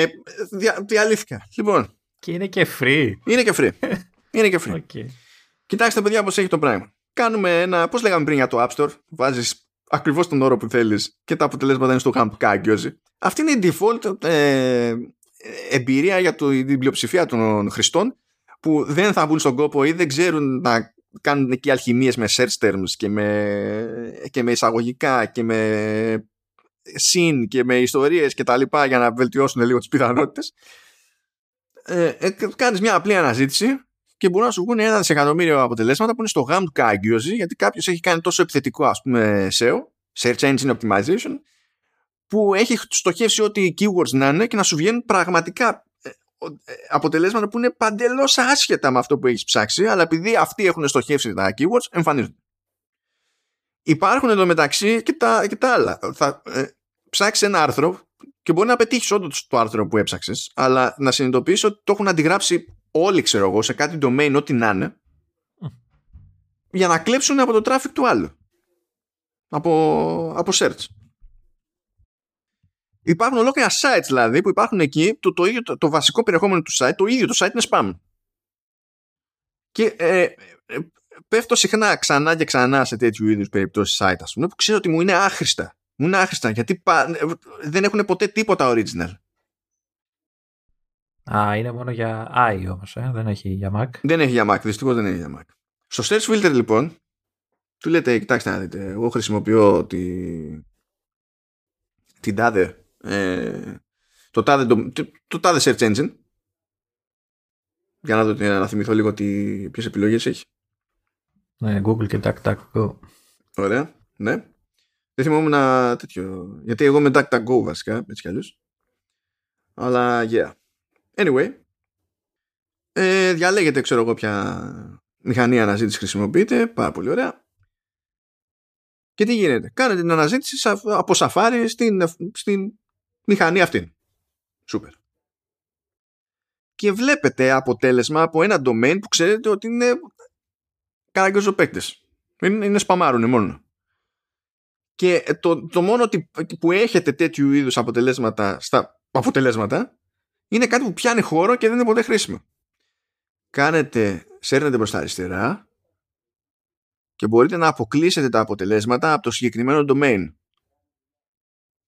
δια, διαλύθηκα. Λοιπόν. Και είναι και free. Είναι και free. είναι και free. Okay. Κοιτάξτε, παιδιά, πώς έχει το πράγμα. Κάνουμε ένα. Πώς λέγαμε πριν για το App Store; Βάζεις ακριβώς τον όρο που θέλεις και τα αποτελέσματα είναι στο χάμπ κάγκιοζι. Αυτή είναι η default ε, εμπειρία για το, την πλειοψηφία των χρηστών που δεν θα μπουν στον κόπο ή δεν ξέρουν να κάνουν εκεί αλχημίες με search terms και με, και με εισαγωγικά και με συν και με ιστορίες και τα λοιπά για να βελτιώσουν λίγο τις πιθανότητες. Ε, ε, κάνεις μια απλή αναζήτηση και μπορούν να σου βγουν ένα δισεκατομμύριο αποτελέσματα που είναι στο γάμ του κάγκιοζη γιατί κάποιος έχει κάνει τόσο επιθετικό ας πούμε SEO Search Engine Optimization που έχει στοχεύσει ό,τι keywords να είναι και να σου βγαίνουν πραγματικά ε, αποτελέσματα που είναι παντελώς άσχετα με αυτό που έχεις ψάξει αλλά επειδή αυτοί έχουν στοχεύσει τα keywords εμφανίζονται. Υπάρχουν εδώ μεταξύ και τα, και τα άλλα. Θα ε, ψάξεις ένα άρθρο και μπορεί να πετύχεις όντως το άρθρο που έψαξες, αλλά να συνειδητοποιήσει ότι το έχουν αντιγράψει όλοι, ξέρω εγώ, σε κάτι domain, ό,τι να είναι, για να κλέψουν από το traffic του άλλου. Από, από search. Υπάρχουν ολόκληρα sites δηλαδή που υπάρχουν εκεί, το, το, ίδιο, το, το βασικό περιεχόμενο του site, το ίδιο το site είναι spam. Και ε, ε, πέφτω συχνά ξανά και ξανά σε τέτοιου είδους περιπτώσεις site, ας πούμε, που ξέρω ότι μου είναι άχρηστα. Μου είναι άχρηστα γιατί πα, ε, δεν έχουν ποτέ τίποτα original. Α, είναι μόνο για i όμως, ε; δεν έχει για Mac. Δεν έχει για Mac, δυστυχώς δεν έχει για Mac. Στο search filter λοιπόν, του λέτε, κοιτάξτε να δείτε, εγώ χρησιμοποιώ τη, την τάδε ε, το, τάδε, το, το τάδε search engine για να δω να θυμηθώ λίγο τι, ποιες επιλογές έχει. Ναι, Google και DuckDuckGo. Ωραία, ναι. Δεν θυμόμουν ένα τέτοιο. Γιατί εγώ με DuckDuckGo βασικά, έτσι κι αλλιώς. Αλλά, yeah. Anyway, ε, διαλέγετε, ξέρω εγώ, ποια μηχανή αναζήτηση χρησιμοποιείτε. Πάρα πολύ ωραία. Και τι γίνεται; Κάνετε την αναζήτηση από Safari στην, στην μηχανή αυτή. Σούπερ. Και βλέπετε αποτέλεσμα από ένα domain που ξέρετε ότι είναι καραγκιόζο Είναι, είναι σπαμάρουνε μόνο. Και το, το μόνο που έχετε τέτοιου είδους αποτελέσματα στα αποτελέσματα είναι κάτι που πιάνει χώρο και δεν είναι ποτέ χρήσιμο. Κάνετε, σέρνετε προς τα αριστερά και μπορείτε να αποκλείσετε τα αποτελέσματα από το συγκεκριμένο domain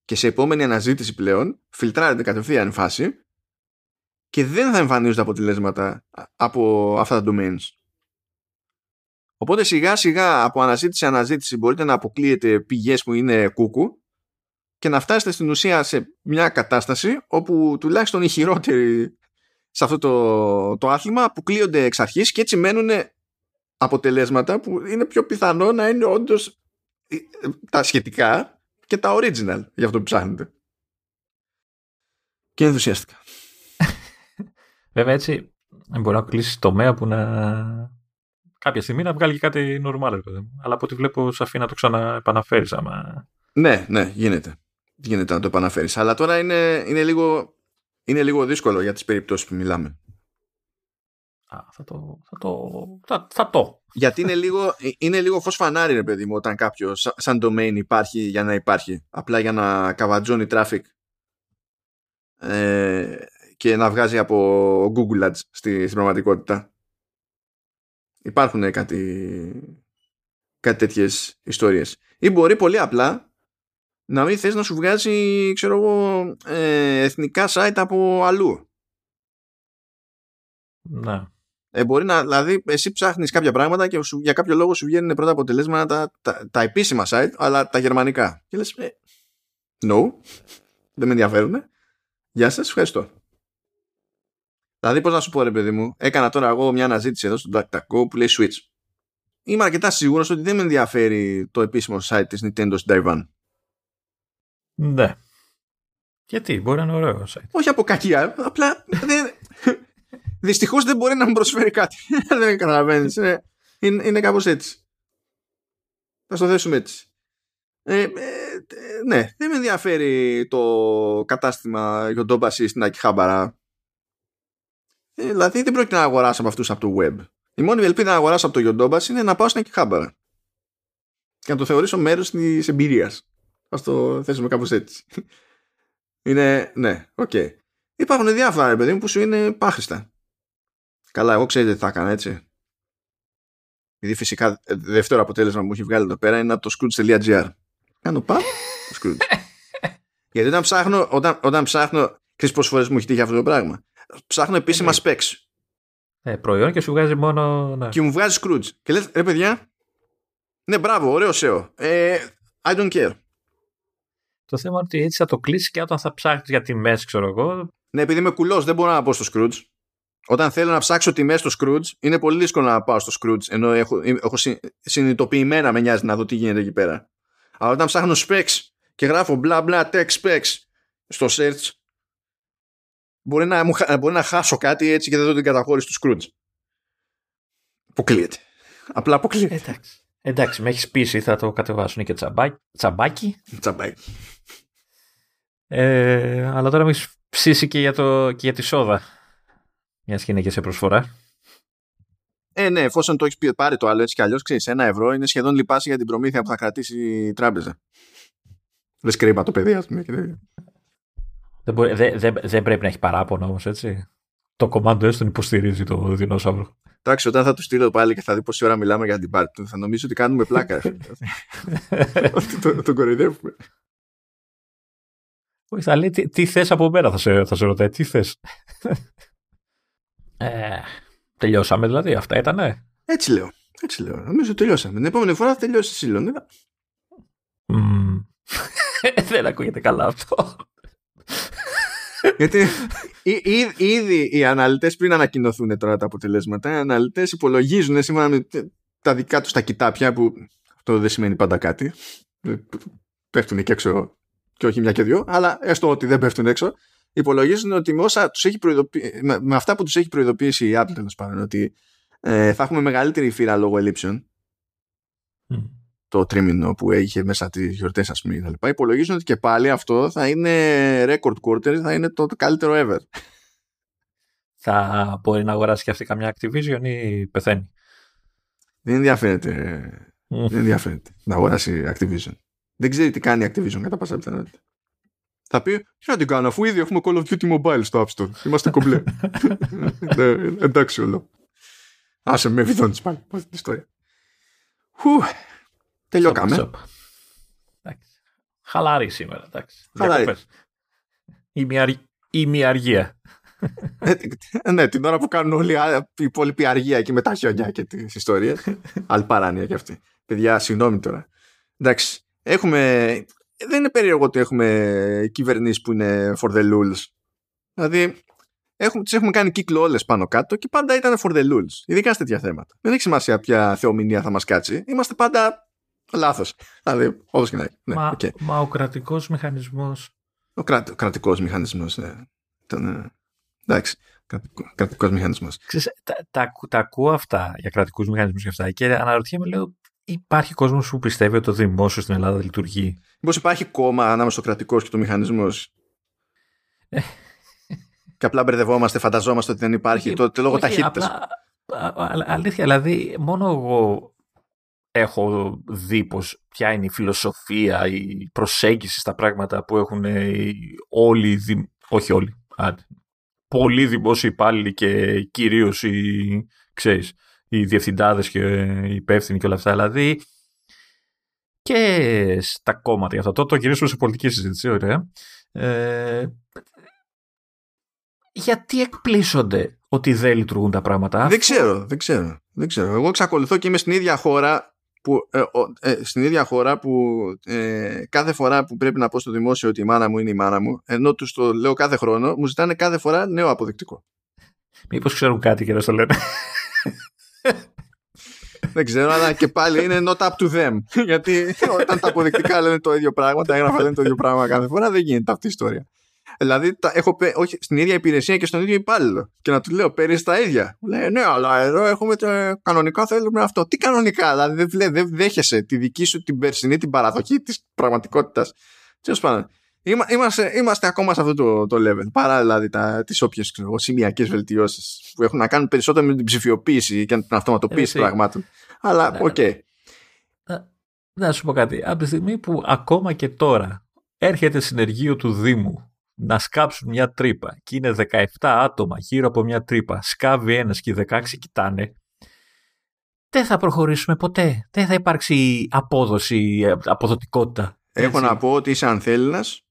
και σε επόμενη αναζήτηση πλέον φιλτράρεται κατευθείαν φάση και δεν θα εμφανίζονται αποτελέσματα από αυτά τα domains. Οπότε σιγά σιγά από αναζήτηση σε αναζήτηση μπορείτε να αποκλείετε πηγές που είναι κούκου και να φτάσετε στην ουσία σε μια κατάσταση όπου τουλάχιστον οι χειρότεροι σε αυτό το, το άθλημα αποκλείονται εξ αρχής και έτσι μένουν αποτελέσματα που είναι πιο πιθανό να είναι όντως τα σχετικά και τα original για αυτό που ψάχνετε. Και ενθουσιάστηκα. Βέβαια έτσι μπορεί να κλείσει τομέα που να κάποια στιγμή να βγάλει κάτι normal. Αλλά από ό,τι βλέπω σε αφήνει να το ξαναεπαναφέρεις. Άμα... Ναι, ναι, γίνεται. Γίνεται να το επαναφέρεις. Αλλά τώρα είναι, είναι, λίγο, είναι λίγο δύσκολο για τις περιπτώσεις που μιλάμε. Α, θα το. Θα το, θα, θα το. Γιατί είναι λίγο, είναι λίγο φως φανάρι, ρε παιδί μου, όταν κάποιος σαν domain υπάρχει για να υπάρχει. Απλά για να καβατζώνει traffic ε, και να βγάζει από Google Ads στη, στην πραγματικότητα. Υπάρχουν κάτι, κάτι τέτοιες ιστορίες. Ή μπορεί πολύ απλά να μην θες να σου βγάζει ξέρω εγώ, ε, εθνικά site από αλλού. Ναι. Ε, μπορεί να, δηλαδή, εσύ ψάχνεις κάποια πράγματα και σου, για κάποιο λόγο σου βγαίνουν πρώτα αποτελέσματα τα, τα, επίσημα site, αλλά τα γερμανικά. Και λες, ε, no, δεν με ενδιαφέρουν. Γεια σας, ευχαριστώ. Δηλαδή, πώς να σου πω, ρε παιδί μου, έκανα τώρα εγώ μια αναζήτηση εδώ στο DuckDuckGo που λέει Switch. Είμαι αρκετά σίγουρος ότι δεν με ενδιαφέρει το επίσημο site της Nintendo στην Taiwan. Ναι. Γιατί, μπορεί να είναι ωραίο site. Όχι από κακία, απλά δεν... Δυστυχώς δεν μπορεί να μου προσφέρει κάτι. δεν καταλαβαίνεις. Είναι, είναι, είναι κάπως έτσι. Θα στο θέσουμε έτσι. Ε, ε, ναι, δεν με ενδιαφέρει το κατάστημα Γιοντόμπαση στην Ακιχάμπαρα ε, δηλαδή δεν πρόκειται να αγοράσω από αυτούς από το web. Η μόνη ελπίδα να αγοράσω από το Yondobas είναι να πάω στην Akihabara. Και να το θεωρήσω μέρος της εμπειρίας. Ας το θέσουμε κάπως έτσι. Είναι, ναι, OK. Okay. Υπάρχουν διάφορα, ρε παιδί μου, που σου είναι άχρηστα. Καλά, εγώ ξέρετε τι θα έκανα, έτσι. Επειδή φυσικά ε, δεύτερο αποτέλεσμα που μου έχει βγάλει εδώ πέρα είναι από το skroutz.gr. Κάνω πά, το Skroutz. Γιατί όταν ψάχνω, όταν, όταν ψάχνω, ξέρεις πόσες φορές μου έχει τύχει αυτό το πράγμα ψάχνω επίσημα ε, specs. Ε, προϊόν και σου βγάζει μόνο. Ναι. Και μου βγάζει Scrooge. Και λες, ρε παιδιά, ναι, μπράβο, ωραίο SEO. Ε, I don't care. Το θέμα είναι ότι έτσι θα το κλείσεις και όταν θα ψάχνεις για τιμές, ξέρω εγώ. Ναι, επειδή είμαι κουλός, δεν μπορώ να πω στο Scrooge. Όταν θέλω να ψάξω τιμές στο Scrooge, είναι πολύ δύσκολο να πάω στο Scrooge, ενώ έχω, έχω συνειδητοποιημένα με νοιάζει να δω τι γίνεται εκεί πέρα. Αλλά όταν ψάχνω specs και γράφω μπλα μπλα tech specs στο search, μπορεί να, μπορεί να χάσω κάτι έτσι και δεν δω την καταχώρηση του Scrooge. Αποκλείεται. Απλά αποκλείεται. Εντάξει. Εντάξει, με έχεις πείσει, θα το κατεβάσουν και τσαμπάκι. Τσαμπάκι. Τσαμπάκι. Ε, αλλά τώρα με έχεις ψήσει και για, το, και για τη σόδα. Μιας και είναι και σε προσφορά. Ε, ναι, εφόσον το έχεις πάρει το άλλο έτσι κι αλλιώς, ξέρεις, ένα ευρώ είναι σχεδόν λυπάσαι για την προμήθεια που θα κρατήσει η τράπεζα. Δεν κρίμα το παιδί, ας πούμε. Δεν, δεν, δεν, δεν πρέπει να έχει παράπονο όμως, έτσι. Το κομμάτι έστω υποστηρίζει το δεινόσαυρο. Εντάξει, όταν θα του στείλω πάλι και θα δει πόση ώρα μιλάμε για την πάρτι του, θα νομίζω ότι κάνουμε πλάκα. Ότι τον το κοροϊδεύουμε. Όχι, θα λέει τι, τι θες από μένα, θα σε, θα σε ρωτάει, τι θες; Ε, τελειώσαμε δηλαδή, αυτά ήτανε. Έτσι λέω. Έτσι λέω. Νομίζω τελειώσαμε. Την επόμενη φορά θα τελειώσει η Σιλονίδα. Mm. Δεν ακούγεται καλά αυτό. Γιατί ήδη οι αναλυτές πριν ανακοινωθούν τώρα τα αποτελέσματα, οι αναλυτές υπολογίζουν σύμφωνα με τα δικά τους τα κοιτάπια που αυτό δεν σημαίνει πάντα κάτι. Πέφτουν και έξω και όχι μια και δυο, αλλά έστω ότι δεν πέφτουν έξω. Υπολογίζουν ότι με, όσα τους έχει με, αυτά που τους έχει προειδοποιήσει η Apple τέλος πάντων, ότι ε, θα έχουμε μεγαλύτερη φύρα λόγω ελλείψεων το τρίμηνο που είχε μέσα τις γιορτές, ας πούμε, κτλ. Υπολογίζουν ότι και πάλι αυτό θα είναι record quarter, θα είναι το καλύτερο ever. Θα μπορεί να αγοράσει και αυτή καμιά Activision ή πεθαίνει; Δεν ενδιαφέρεται. Δεν ενδιαφέρεται να αγοράσει Activision. Δεν ξέρει τι κάνει Activision κατά πάσα πιθανότητα. Θα πει, τι να την κάνω, αφού ήδη έχουμε Call of Duty Mobile στο App Store. Είμαστε κομπλέ. ναι, εντάξει όλο. Άσε με βιδόνεις πάλι. Πώς την ιστορία. Τελειώκαμε. Χαλαρή σήμερα, εντάξει. Χαλαρή. Η μιαργία. Ε, ναι, την ώρα που κάνουν όλοι οι υπόλοιποι αργία και μετά χιονιά και τις ιστορίες. Άλλη παράνοια και αυτή. Παιδιά, συγγνώμη τώρα. Εντάξει, έχουμε. Δεν είναι περίεργο ότι έχουμε κυβερνήσεις που είναι for the rules. Δηλαδή, έχουμε, τις έχουμε κάνει κύκλο όλες πάνω κάτω και πάντα ήταν for the lulz. Ειδικά σε τέτοια θέματα. Δεν έχει σημασία ποια θεομηνία θα μας κάτσει. Είμαστε πάντα λάθος. Δηλαδή, όπως και να έχει. Ναι, μα, okay. μα ο κρατικός μηχανισμός... Ο, κρα, ο κρατικός μηχανισμός, ναι. Ήταν, ε, εντάξει, κρατικό, κρατικός μηχανισμός. Ξέρεις, τα, τα, τα, ακούω αυτά για κρατικούς μηχανισμούς και αυτά και αναρωτιέμαι, λέω, υπάρχει κόσμος που πιστεύει ότι το δημόσιο στην Ελλάδα λειτουργεί. Μήπως υπάρχει κόμμα ανάμεσα στο κρατικός και το μηχανισμός; Και απλά μπερδευόμαστε, φανταζόμαστε ότι δεν υπάρχει το, το λόγο ταχύτητας. Αλήθεια, δηλαδή, μόνο εγώ έχω δει πως ποια είναι η φιλοσοφία, η προσέγγιση στα πράγματα που έχουν όλοι, όχι όλοι, άντε, πολλοί δημόσιοι υπάλληλοι και κυρίως οι, ξέρεις, οι διευθυντάδες και οι υπεύθυνοι και όλα αυτά. Δηλαδή, και στα κόμματα για αυτό. Το, το γυρίσουμε σε πολιτική συζήτηση, ωραία. Ε, γιατί εκπλήσονται ότι δεν λειτουργούν τα πράγματα. Δεν ξέρω, δεν ξέρω. Δεν ξέρω. Εγώ εξακολουθώ και είμαι στην ίδια χώρα που, ε, ε, στην ίδια χώρα που ε, κάθε φορά που πρέπει να πω στο δημόσιο ότι η μάνα μου είναι η μάνα μου, ενώ τους το λέω κάθε χρόνο, μου ζητάνε κάθε φορά νέο αποδεικτικό. Μήπως ξέρουν κάτι και δεν το λένε; Δεν ξέρω, αλλά και πάλι είναι not up to them. Γιατί όταν τα αποδεικτικά λένε το ίδιο πράγμα, τα έγγραφα λένε το ίδιο πράγμα κάθε φορά, δεν γίνεται αυτή η ιστορία. Δηλαδή τα έχω όχι, στην ίδια υπηρεσία και στον ίδιο υπάλληλο. Και να του λέω, παίρνεις τα ίδια. Λέει, ναι, αλλά εδώ έχουμε το, κανονικά θέλουμε αυτό. Τι κανονικά, δηλαδή δεν, δεν δέχεσαι τη δική σου την περσινή την παραδοχή της πραγματικότητας. Τέλος πάντων. Είμαστε, είμαστε ακόμα σε αυτό το, το level. Παρά δηλαδή τις όποιες σημειακές βελτιώσεις που έχουν να κάνουν περισσότερο με την ψηφιοποίηση και την αυτοματοποίηση πραγμάτων. Αλλά OK. Okay. Να σου πω κάτι. Από τη στιγμή που ακόμα και τώρα έρχεται συνεργείο του Δήμου να σκάψουν μια τρύπα και είναι 17 άτομα γύρω από μια τρύπα, σκάβει ένας και οι 16 κοιτάνε, δεν θα προχωρήσουμε ποτέ. Δεν θα υπάρξει απόδοση, αποδοτικότητα. Έχω να πω ότι είσαι ανθέληνας.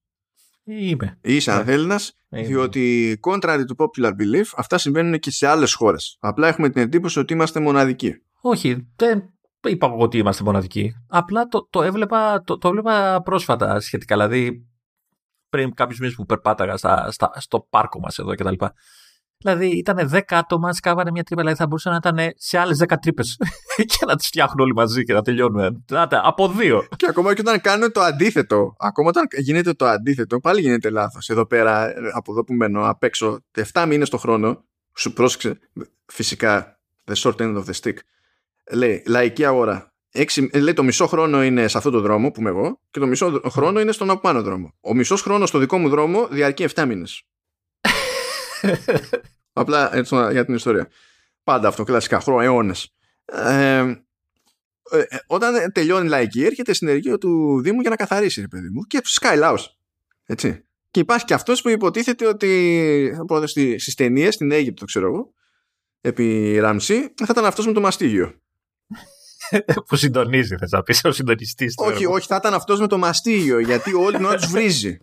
Είμαι. Είσαι yeah. ανθέληνας, διότι contrary to popular belief, αυτά συμβαίνουν και σε άλλες χώρες. Απλά έχουμε την εντύπωση ότι είμαστε μοναδικοί. Όχι, δεν είπα εγώ ότι είμαστε μοναδικοί. Απλά το, το, έβλεπα, το, το έβλεπα πρόσφατα σχετικά. Δηλαδή, πριν κάποιους μήνες που περπάταγα στα, στα, στο πάρκο μας εδώ κτλ. Δηλαδή ήταν 10 άτομα, σκάβανε μια τρύπα, δηλαδή θα μπορούσαν να ήταν σε άλλες 10 τρύπες και να τις φτιάχνουν όλοι μαζί και να τελειώνουν. Άτε, από δύο. Και ακόμα και όταν κάνουν το αντίθετο, ακόμα όταν γίνεται το αντίθετο, πάλι γίνεται λάθος. Εδώ πέρα, από εδώ που μένω, απ' έξω, 7 μήνες το χρόνο, σου πρόσεξε, φυσικά, the short end of the stick, λέει λαϊκή αγορά. Έξι, λέει το μισό χρόνο είναι σε αυτό το δρόμο που είμαι εγώ και το μισό χρόνο είναι στον απάνω δρόμο. Ο μισός χρόνος στο δικό μου δρόμο διαρκεί 7 μήνες. Απλά έτσι για την ιστορία. Πάντα αυτό, κλασικά, χρόνο, αιώνες. Ε, ε, όταν τελειώνει η λαϊκή, έρχεται συνεργείο του Δήμου για να καθαρίσει, ρε παιδί μου, και σκάει λαός. Έτσι. Και υπάρχει και αυτός που υποτίθεται ότι στις ταινίες στην Αίγυπτο, ξέρω εγώ, επί Ραμσί, θα ήταν αυτός με το μαστίγιο. που συντονίζει, θες να πεις, ο συντονιστής. Όχι, όχι, θα ήταν αυτός με το μαστίγιο, γιατί όλη την ώρα τους βρίζει.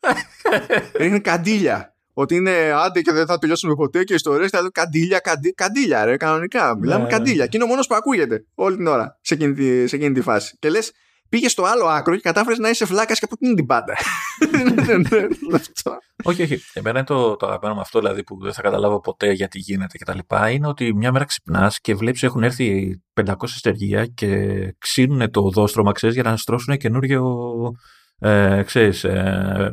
είναι καντήλια. Ότι είναι άντε και δεν θα τελειώσουμε ποτέ και ιστορίες. Θα καντήλια, καντήλια, καντήλια, ρε, κανονικά. Μιλάμε ναι, καντήλια. Και είναι ο μόνος που ακούγεται όλη την ώρα σε εκείνη τη, σε εκείνη τη φάση. Και λες, πήγες στο άλλο άκρο και κατάφερες να είσαι φλάκας και από εκείνη την πάντα. όχι, όχι. Εμένα το, το αγαπημένο με αυτό δηλαδή, που δεν θα καταλάβω ποτέ γιατί γίνεται κτλ. είναι ότι μια μέρα ξυπνάς και βλέπεις έχουν έρθει 500 στεργεία και ξύνουν το οδόστρωμα ξέρεις, για να στρώσουν καινούριο ε, ξέρεις, ε,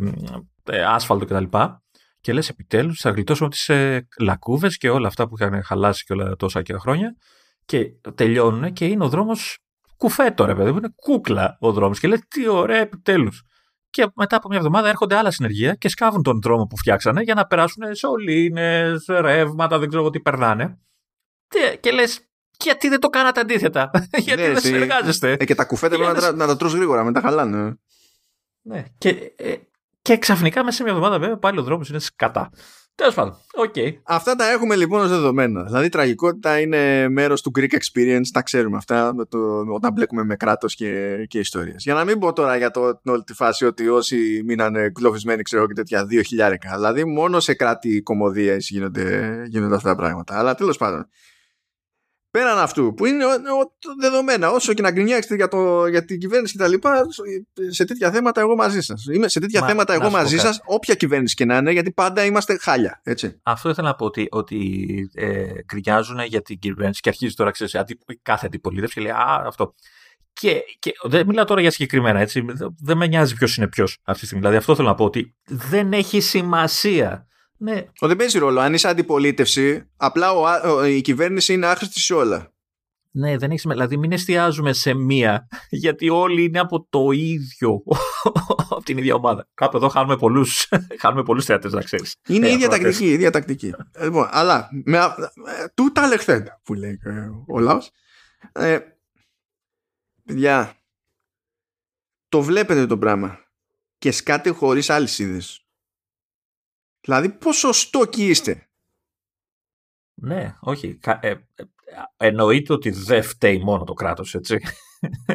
ε, άσφαλτο κτλ. Και, και λες επιτέλους θα γλιτώσουμε τις ε, λακκούβες και όλα αυτά που είχαν χαλάσει και όλα τόσα και χρόνια. Και τελειώνουν και είναι ο δρόμος κουφέτο, ρε παιδί μου. Είναι κούκλα ο δρόμος. Και λέει τι ωραία επιτέλους. Και μετά από μια εβδομάδα έρχονται άλλα συνεργεία και σκάβουν τον δρόμο που φτιάξανε για να περάσουν σωλήνες, ρεύματα, δεν ξέρω τι περνάνε. Και, και λες, γιατί δεν το κάνατε αντίθετα; γιατί ναι, δεν συνεργάζεστε; Ε, και τα κουφέτα πρέπει να, να τα τρως γρήγορα, μετά χαλάνε. Ναι. Και, ε, και ξαφνικά μέσα σε μια εβδομάδα βέβαια πάλι ο δρόμος είναι σκατά. Τέλος πάντων. Okay. Αυτά τα έχουμε λοιπόν ως δεδομένα. Δηλαδή η τραγικότητα είναι μέρος του Greek experience, τα ξέρουμε αυτά με το, όταν μπλέκουμε με κράτος και, και ιστορίες. Για να μην πω τώρα για το, την όλη τη φάση ότι όσοι μείνανε κλωβισμένοι, ξέρω και τέτοια δύο χιλιάρικα. Δηλαδή μόνο σε κράτη κομμωδίες γίνονται, γίνονται αυτά τα πράγματα. Αλλά τέλος πάντων. Πέραν αυτού που είναι δεδομένα όσο και να γκρινιάξετε για, το, για την κυβέρνηση και τα λοιπά σε τέτοια θέματα εγώ μαζί σας είμαι σε τέτοια θέματα εγώ μαζί σας όποια κυβέρνηση και να είναι γιατί πάντα είμαστε χάλια έτσι. αυτό ήθελα να πω ότι, ότι ε, γκρινιάζουν για την κυβέρνηση και αρχίζει τώρα ξέρεις, κάθε αντιπολίτευση και λέει α αυτό και, και δεν μιλάω τώρα για συγκεκριμένα, έτσι. Δεν με νοιάζει ποιος είναι ποιος αυτή τη στιγμή. Δηλαδή, αυτό θέλω να πω ότι δεν έχει σημασία. Ναι. Ο, δεν παίζει ρόλο. Αν είσαι αντιπολίτευση, απλά ο, η κυβέρνηση είναι άχρηστη σε όλα. Ναι, δεν έχεις σημασία. Δηλαδή, μην εστιάζουμε σε μία, γιατί όλοι είναι από το ίδιο. από την ίδια ομάδα. Κάπου εδώ χάνουμε πολλούς χάνουμε πολλούς θεατές, να ξέρεις. Είναι η ίδια τακτική. ίδια τακτική. λοιπόν, αλλά με, τούτα λεχθέντα που λέει ο λαός. Ε, παιδιά, το βλέπετε το πράγμα και σκάτε χωρίς είδες. Δηλαδή πόσο στόκι είστε; Ναι, όχι. Ε, ε, εννοείται ότι δεν φταίει μόνο το κράτος, έτσι.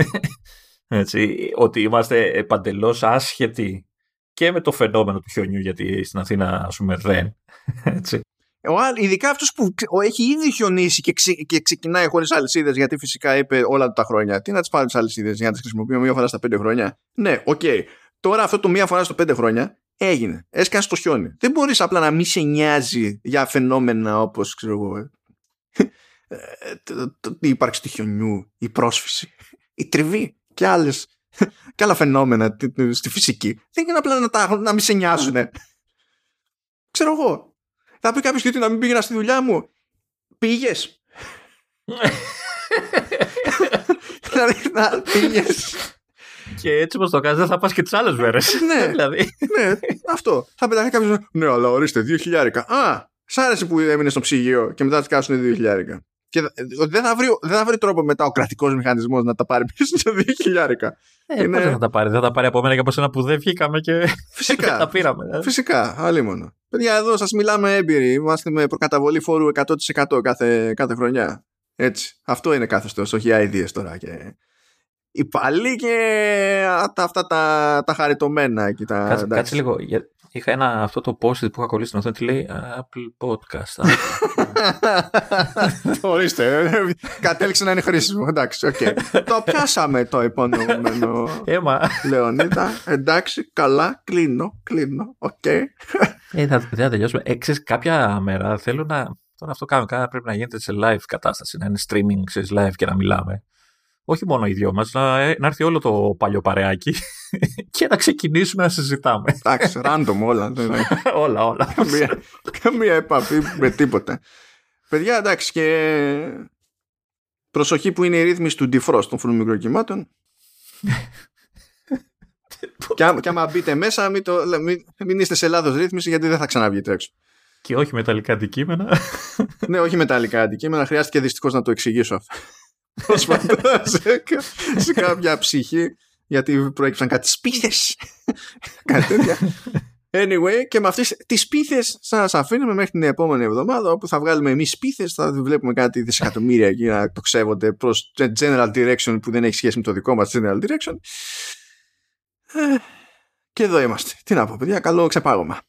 έτσι. Ότι είμαστε παντελώς άσχετοι και με το φαινόμενο του χιονιού, γιατί στην Αθήνα, ας πούμε, δεν. Έτσι. Ο, ειδικά αυτός που έχει ήδη χιονίσει και, ξε, και ξεκινάει χωρίς αλυσίδες, γιατί φυσικά είπε όλα τα χρόνια. Τι να τις πάρει τις αλυσίδες για να τις χρησιμοποιούμε μία φορά στα πέντε χρόνια. Ναι, OK. Okay. Τώρα αυτό το μία φορά στα πέντε χρόνια έγινε. Έσκανε στο χιόνι. Δεν μπορείς απλά να μην σε νοιάζει για φαινόμενα όπως ξέρω εγώ. Ε, η ύπαρξη του χιονιού, η πρόσφυση, η τριβή και άλλες. Και άλλα φαινόμενα στη φυσική. Δεν είναι απλά να, τα, να μην σε νοιάζουν. Ξέρω εγώ. Θα πει κάποιος γιατί να μην πήγαινα στη δουλειά μου. Πήγες. δηλαδή να πήγες. Και έτσι όπως το κάνεις, δεν θα πας και τις άλλες μέρες. ναι, δηλαδή. ναι, αυτό. Θα πεταχθεί κάποιος. Ναι, αλλά ορίστε, δύο χιλιάρικα. Α, σ' άρεσε που έμεινες στο ψυγείο και μετά τη κάσουν δύο χιλιάρικα. Και δεν θα, βρει, δεν θα βρει τρόπο μετά ο κρατικός μηχανισμός να τα πάρει πίσω στα δύο χιλιάρικα. Ε, είναι... δεν θα τα πάρει. Δεν θα τα πάρει από μένα και από σένα που δεν βγήκαμε και Φυσικά. τα πήραμε. Ε. Φυσικά, άλλη μόνο. Παιδιά, εδώ σας μιλάμε έμπειροι. Είμαστε με προκαταβολή φόρου 100% κάθε, κάθε χρονιά. Έτσι. Αυτό είναι καθεστώ, όχι ideas τώρα. Και... Οι παλιοί και αυτά τα, τα χαριτωμένα. Και τα, κάτσε, κάτσε λίγο. Είχα ένα αυτό το post που είχα κολλήσει στην οθόνη. Τι λέει Apple Podcast. Ορίστε. Κατέληξε να είναι χρήσιμο. Εντάξει, okay. το πιάσαμε το υπονοούμενο. Έμα. Λεωνίδα. Εντάξει, καλά. Κλείνω. Κλείνω. Οκ. Ε, θα, θα τελειώσουμε. Ε, κάποια μέρα θέλω να. Τώρα αυτό κάνω. Πρέπει να γίνεται σε live κατάσταση. Να είναι streaming σε live και να μιλάμε όχι μόνο οι δυο μας, να, να έρθει όλο το παλιό παρεάκι και να ξεκινήσουμε να συζητάμε. Εντάξει, random όλα. όλα, όλα. Καμία, καμία επαφή με τίποτα. Παιδιά, εντάξει, και προσοχή που είναι η ρύθμιση του defrost των φρουρομικροκυμάτων. και, άμα, και άμα μπείτε μέσα, μην, το, μην, μην είστε σε λάθος ρύθμιση γιατί δεν θα ξαναβγείτε έξω. Και όχι μεταλλικά αντικείμενα. ναι, όχι μεταλλικά αντικείμενα. Χρειάστηκε δυστυχώς να το εξηγήσω αυτό σε, σε κάποια ψυχή γιατί προέκυψαν κάτι σπίθες κάτι τέτοια Anyway, και με αυτές τις σπίθες σας αφήνουμε μέχρι την επόμενη εβδομάδα όπου θα βγάλουμε εμείς σπίθες, θα βλέπουμε κάτι δισεκατομμύρια εκεί να το ξέβονται προς general direction που δεν έχει σχέση με το δικό μας general direction. Ε, και εδώ είμαστε. Τι να πω, παιδιά, καλό ξεπάγωμα.